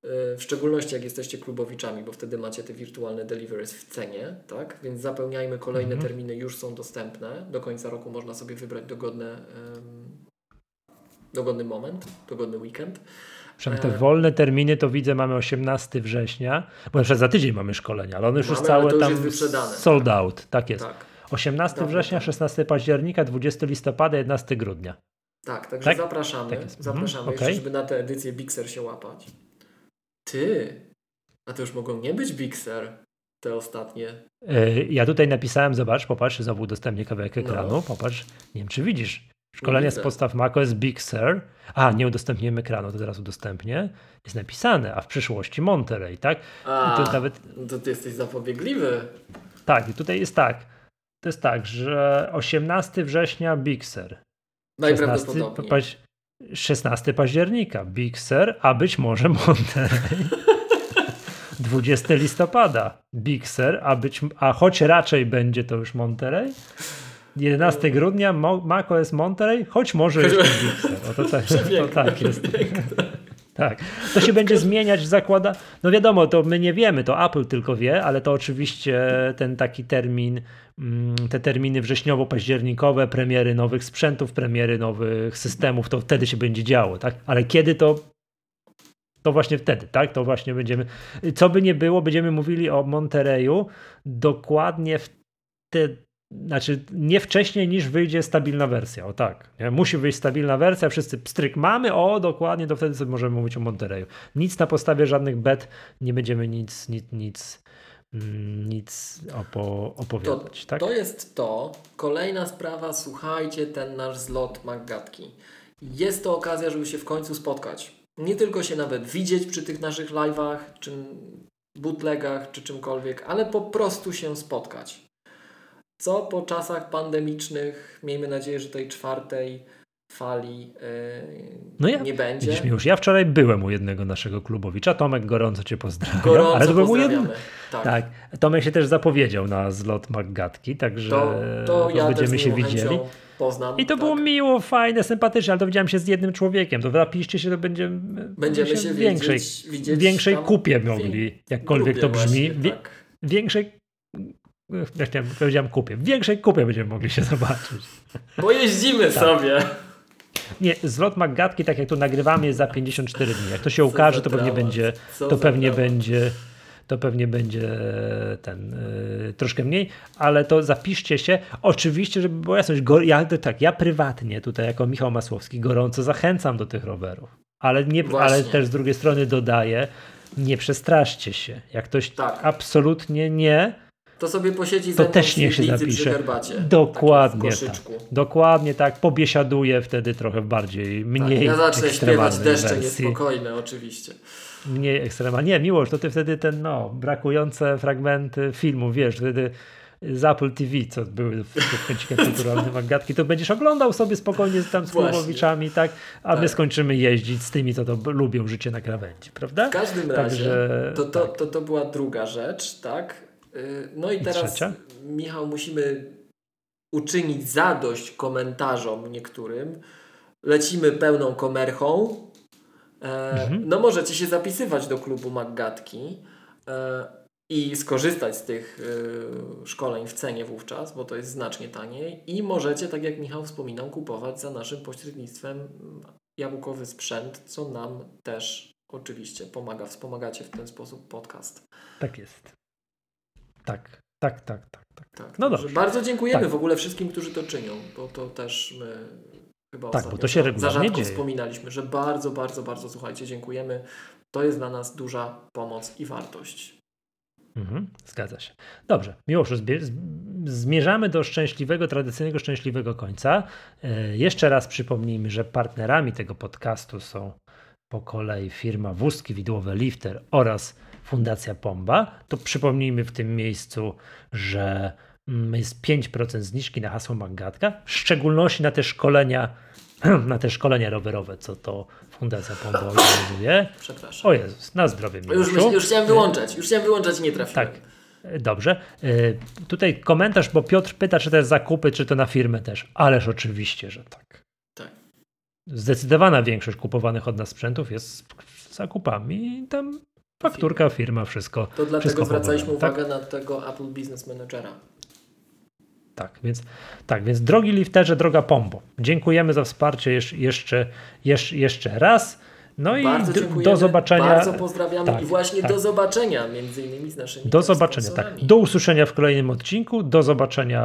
Yy, W szczególności jak jesteście klubowiczami, bo wtedy macie te wirtualne deliveries w cenie, tak? Więc zapełniajmy kolejne Mhm. terminy, już są dostępne. Do końca roku można sobie wybrać dogodne, em, dogodny moment, dogodny weekend. Przynajmniej te wolne terminy to widzę, mamy 18 września, bo jeszcze za tydzień mamy szkolenia, ale one już Mamy, ale całe to już tam jest wyprzedane. sold out. Tak jest. Tak. 18 Dawno września, temu. 16 października, 20 listopada, 11 grudnia. Tak, także Tak? zapraszamy. Tak jest. zapraszamy Mhm, jeszcze, okej. żeby na tę edycję Bixer się łapać. Ty, a to już mogą nie być Bixer, te ostatnie. E, Ja tutaj napisałem, zobacz, popatrz, znowu udostępnię kawałek No. ekranu, popatrz, nie wiem czy widzisz, szkolenia z podstaw macOS Big Sur, a nie udostępniłem ekranu, to teraz udostępnię, jest napisane, a w przyszłości Monterey, tak? A, I to nawet, no to ty jesteś zapobiegliwy. tak, i tutaj jest tak, to jest tak, że 18 września Big Sur, 16, Najprawdopodobniej. paź- 16 października Big Sur, a być może Monterey. 20 (laughs) listopada Big Sur, a, być, a choć raczej będzie to już Monterey. 11 grudnia Mo- macOS Monterey, choć może jeszcze Big Sur. O, to, tak, (laughs) to tak jest. przepiękne. Tak. To się będzie zmieniać, zakłada. No wiadomo, to my nie wiemy, to Apple tylko wie, ale to oczywiście ten taki termin, mm, te terminy wrześniowo-październikowe, premiery nowych sprzętów, premiery nowych systemów, to wtedy się będzie działo, tak? Ale kiedy to to właśnie wtedy, tak? To właśnie będziemy. Co by nie było, będziemy mówili o Montereju dokładnie w te, znaczy nie wcześniej niż wyjdzie stabilna wersja, o tak. Nie? Musi wyjść stabilna wersja, wszyscy pstryk mamy, o dokładnie, to wtedy sobie możemy mówić o Monterreyu. Nic na podstawie żadnych bet, nie będziemy nic, nic, nic, mm, nic opo opowiadać. To, tak? to jest to. Kolejna sprawa, słuchajcie, ten nasz zlot Maggatki. Jest to okazja, żeby się w końcu spotkać. Nie tylko się nawet widzieć przy tych naszych live'ach, czy bootlegach, czy czymkolwiek, ale po prostu się spotkać co po czasach pandemicznych, miejmy nadzieję, że tej czwartej fali yy, no ja, nie będzie. Widzisz, już ja wczoraj byłem u jednego naszego klubowicza. Tomek, gorąco Cię pozdrawiam. Gorąco ale to u jednym... tak. tak. Tomek się też zapowiedział na zlot Maggatki, także to, to ja będziemy się widzieli. Poznam, I to tak. było miło, fajne, sympatyczne, ale dowiedziałem się z jednym człowiekiem. To zapiszcie się, to będzie, będziemy się większej, widzieć, widzieć większej kupie mogli, jakkolwiek to brzmi. Właśnie, tak. Większej ja chciałem, powiedziałem kupie. W większej kupie będziemy mogli się zobaczyć. Bo jeździmy tak. sobie. Nie, zlot Maggatki, tak jak tu nagrywamy, jest za 54 dni. Jak to się Co ukaże, to pewnie będzie, to pewnie będzie, to pewnie będzie ten yy, troszkę mniej, ale to zapiszcie się. Oczywiście, żeby była jasność, go, ja, tak, ja prywatnie tutaj jako Michał Masłowski gorąco zachęcam do tych rowerów, ale, nie, ale też z drugiej strony dodaję, nie przestraszcie się. Jak ktoś tak. absolutnie nie, to sobie posiedzi to też niech się zapisze. Dokładnie tak. Dokładnie tak. Pobiesiaduje wtedy trochę bardziej, mniej tak, Ja zacznę śpiewać deszcze wersji. niespokojne oczywiście. Mniej ekstremalnie. Nie, miłość, to ty wtedy ten, no, brakujące fragmenty filmu, wiesz, wtedy z Apple TV, co były w kręcikiem (laughs) kulturalnym Agatki, to będziesz oglądał sobie spokojnie z tam z Kłowowiczami, tak? A tak. my skończymy jeździć z tymi, co to lubią życie na krawędzi, prawda? W każdym razie, Także, to, to, tak. to, to była druga rzecz, tak? No i teraz, Trzecia? Michał, musimy uczynić zadość komentarzom niektórym. Lecimy pełną komerchą. E, mhm. No możecie się zapisywać do klubu Maggatki e, i skorzystać z tych e, szkoleń w cenie wówczas, bo to jest znacznie taniej. I możecie, tak jak Michał wspominał, kupować za naszym pośrednictwem jabłkowy sprzęt, co nam też oczywiście pomaga. Wspomagacie w ten sposób podcast. Tak jest. Tak, tak, tak, tak. tak. tak no dobrze. Bardzo dziękujemy tak. w ogóle wszystkim, którzy to czynią, bo to też my chyba tak, bo to się regularnie za rzadko dzieje. wspominaliśmy, że bardzo, bardzo, bardzo słuchajcie, dziękujemy. To jest dla nas duża pomoc i wartość. Mhm, zgadza się. Dobrze, Miłoszu, zmierzamy do szczęśliwego, tradycyjnego szczęśliwego końca. E, jeszcze raz przypomnijmy, że partnerami tego podcastu są po kolei firma Wózki Widłowe Lifter oraz Fundacja Pomba, to przypomnijmy w tym miejscu, że mm, jest 5% zniżki na hasło Magatka, w szczególności na te szkolenia, (clears throat) na te szkolenia rowerowe, co to Fundacja Pomba organizuje. Przepraszam. O Jezus, na zdrowie Już, już chciałem wyłączać, już chciałem wyłączać i nie trafiłem. Tak. Dobrze. E, tutaj komentarz, bo Piotr pyta, czy to jest zakupy, czy to na firmę też. Ależ oczywiście, że tak. Tak. Zdecydowana większość kupowanych od nas sprzętów jest zakupami. Tam Fakturka, firma, wszystko. To dlatego wszystko zwracaliśmy tak? uwagę na tego Apple Business Managera. Tak, więc, tak, więc drogi lifterze, droga Pombo, dziękujemy za wsparcie jeszcze, jeszcze, jeszcze, raz. No bardzo i do zobaczenia. Bardzo pozdrawiamy tak, i właśnie tak. do zobaczenia między innymi z naszymi Do zobaczenia, tak. Do usłyszenia w kolejnym odcinku, do zobaczenia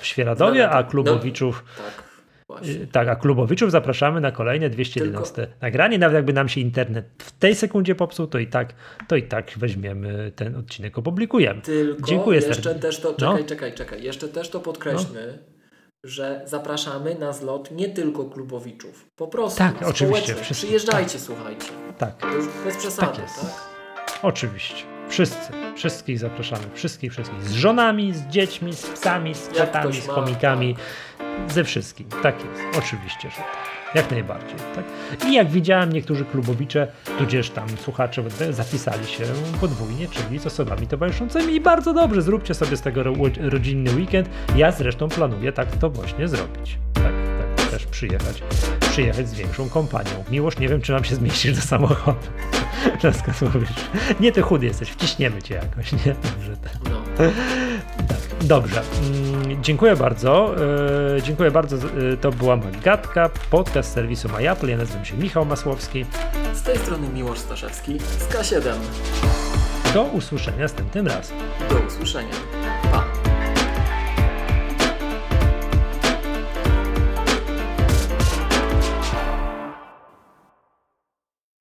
w Świeradowie, a klubowiczów no, tak. Właśnie. Tak, a klubowiczów zapraszamy na kolejne 211 Tylko... nagranie. Nawet jakby nam się internet w tej sekundzie popsuł, to i tak, to i tak weźmiemy ten odcinek, opublikujemy. Tylko Dziękuję jeszcze serdecznie. też to, czekaj, no. czekaj, czekaj, jeszcze też to podkreślmy, no. że zapraszamy na zlot nie tylko klubowiczów, po prostu tak, oczywiście. Wszyscy, Przyjeżdżajcie, tak. słuchajcie. Tak. To już bez przesady, tak? Jest. tak? Oczywiście. Wszyscy, wszystkich zapraszamy, wszystkich, wszystkich. Z żonami, z dziećmi, z psami, z kotami, z komikami. Tak ze wszystkim. Tak jest. Oczywiście, że tak. Jak najbardziej. Tak? I jak widziałem, niektórzy klubowicze, tudzież tam słuchacze zapisali się podwójnie, czyli z osobami towarzyszącymi i bardzo dobrze, zróbcie sobie z tego rodzinny weekend. Ja zresztą planuję tak to właśnie zrobić. Tak, tak. Też przyjechać, przyjechać z większą kompanią. Miłość, nie wiem, czy nam się zmieścisz do samochodu. (laughs) Dlaczego mówisz? Nie, ty chudy jesteś, wciśniemy cię jakoś, nie? Dobrze. Tak. No. Tak, dobrze. Mm, dziękuję bardzo. E, dziękuję bardzo. E, to była Magatka, podcast serwisu MyApple. Ja nazywam się Michał Masłowski. Z tej strony Miłosz Staszewski z K7. Do usłyszenia następnym razem. Do usłyszenia.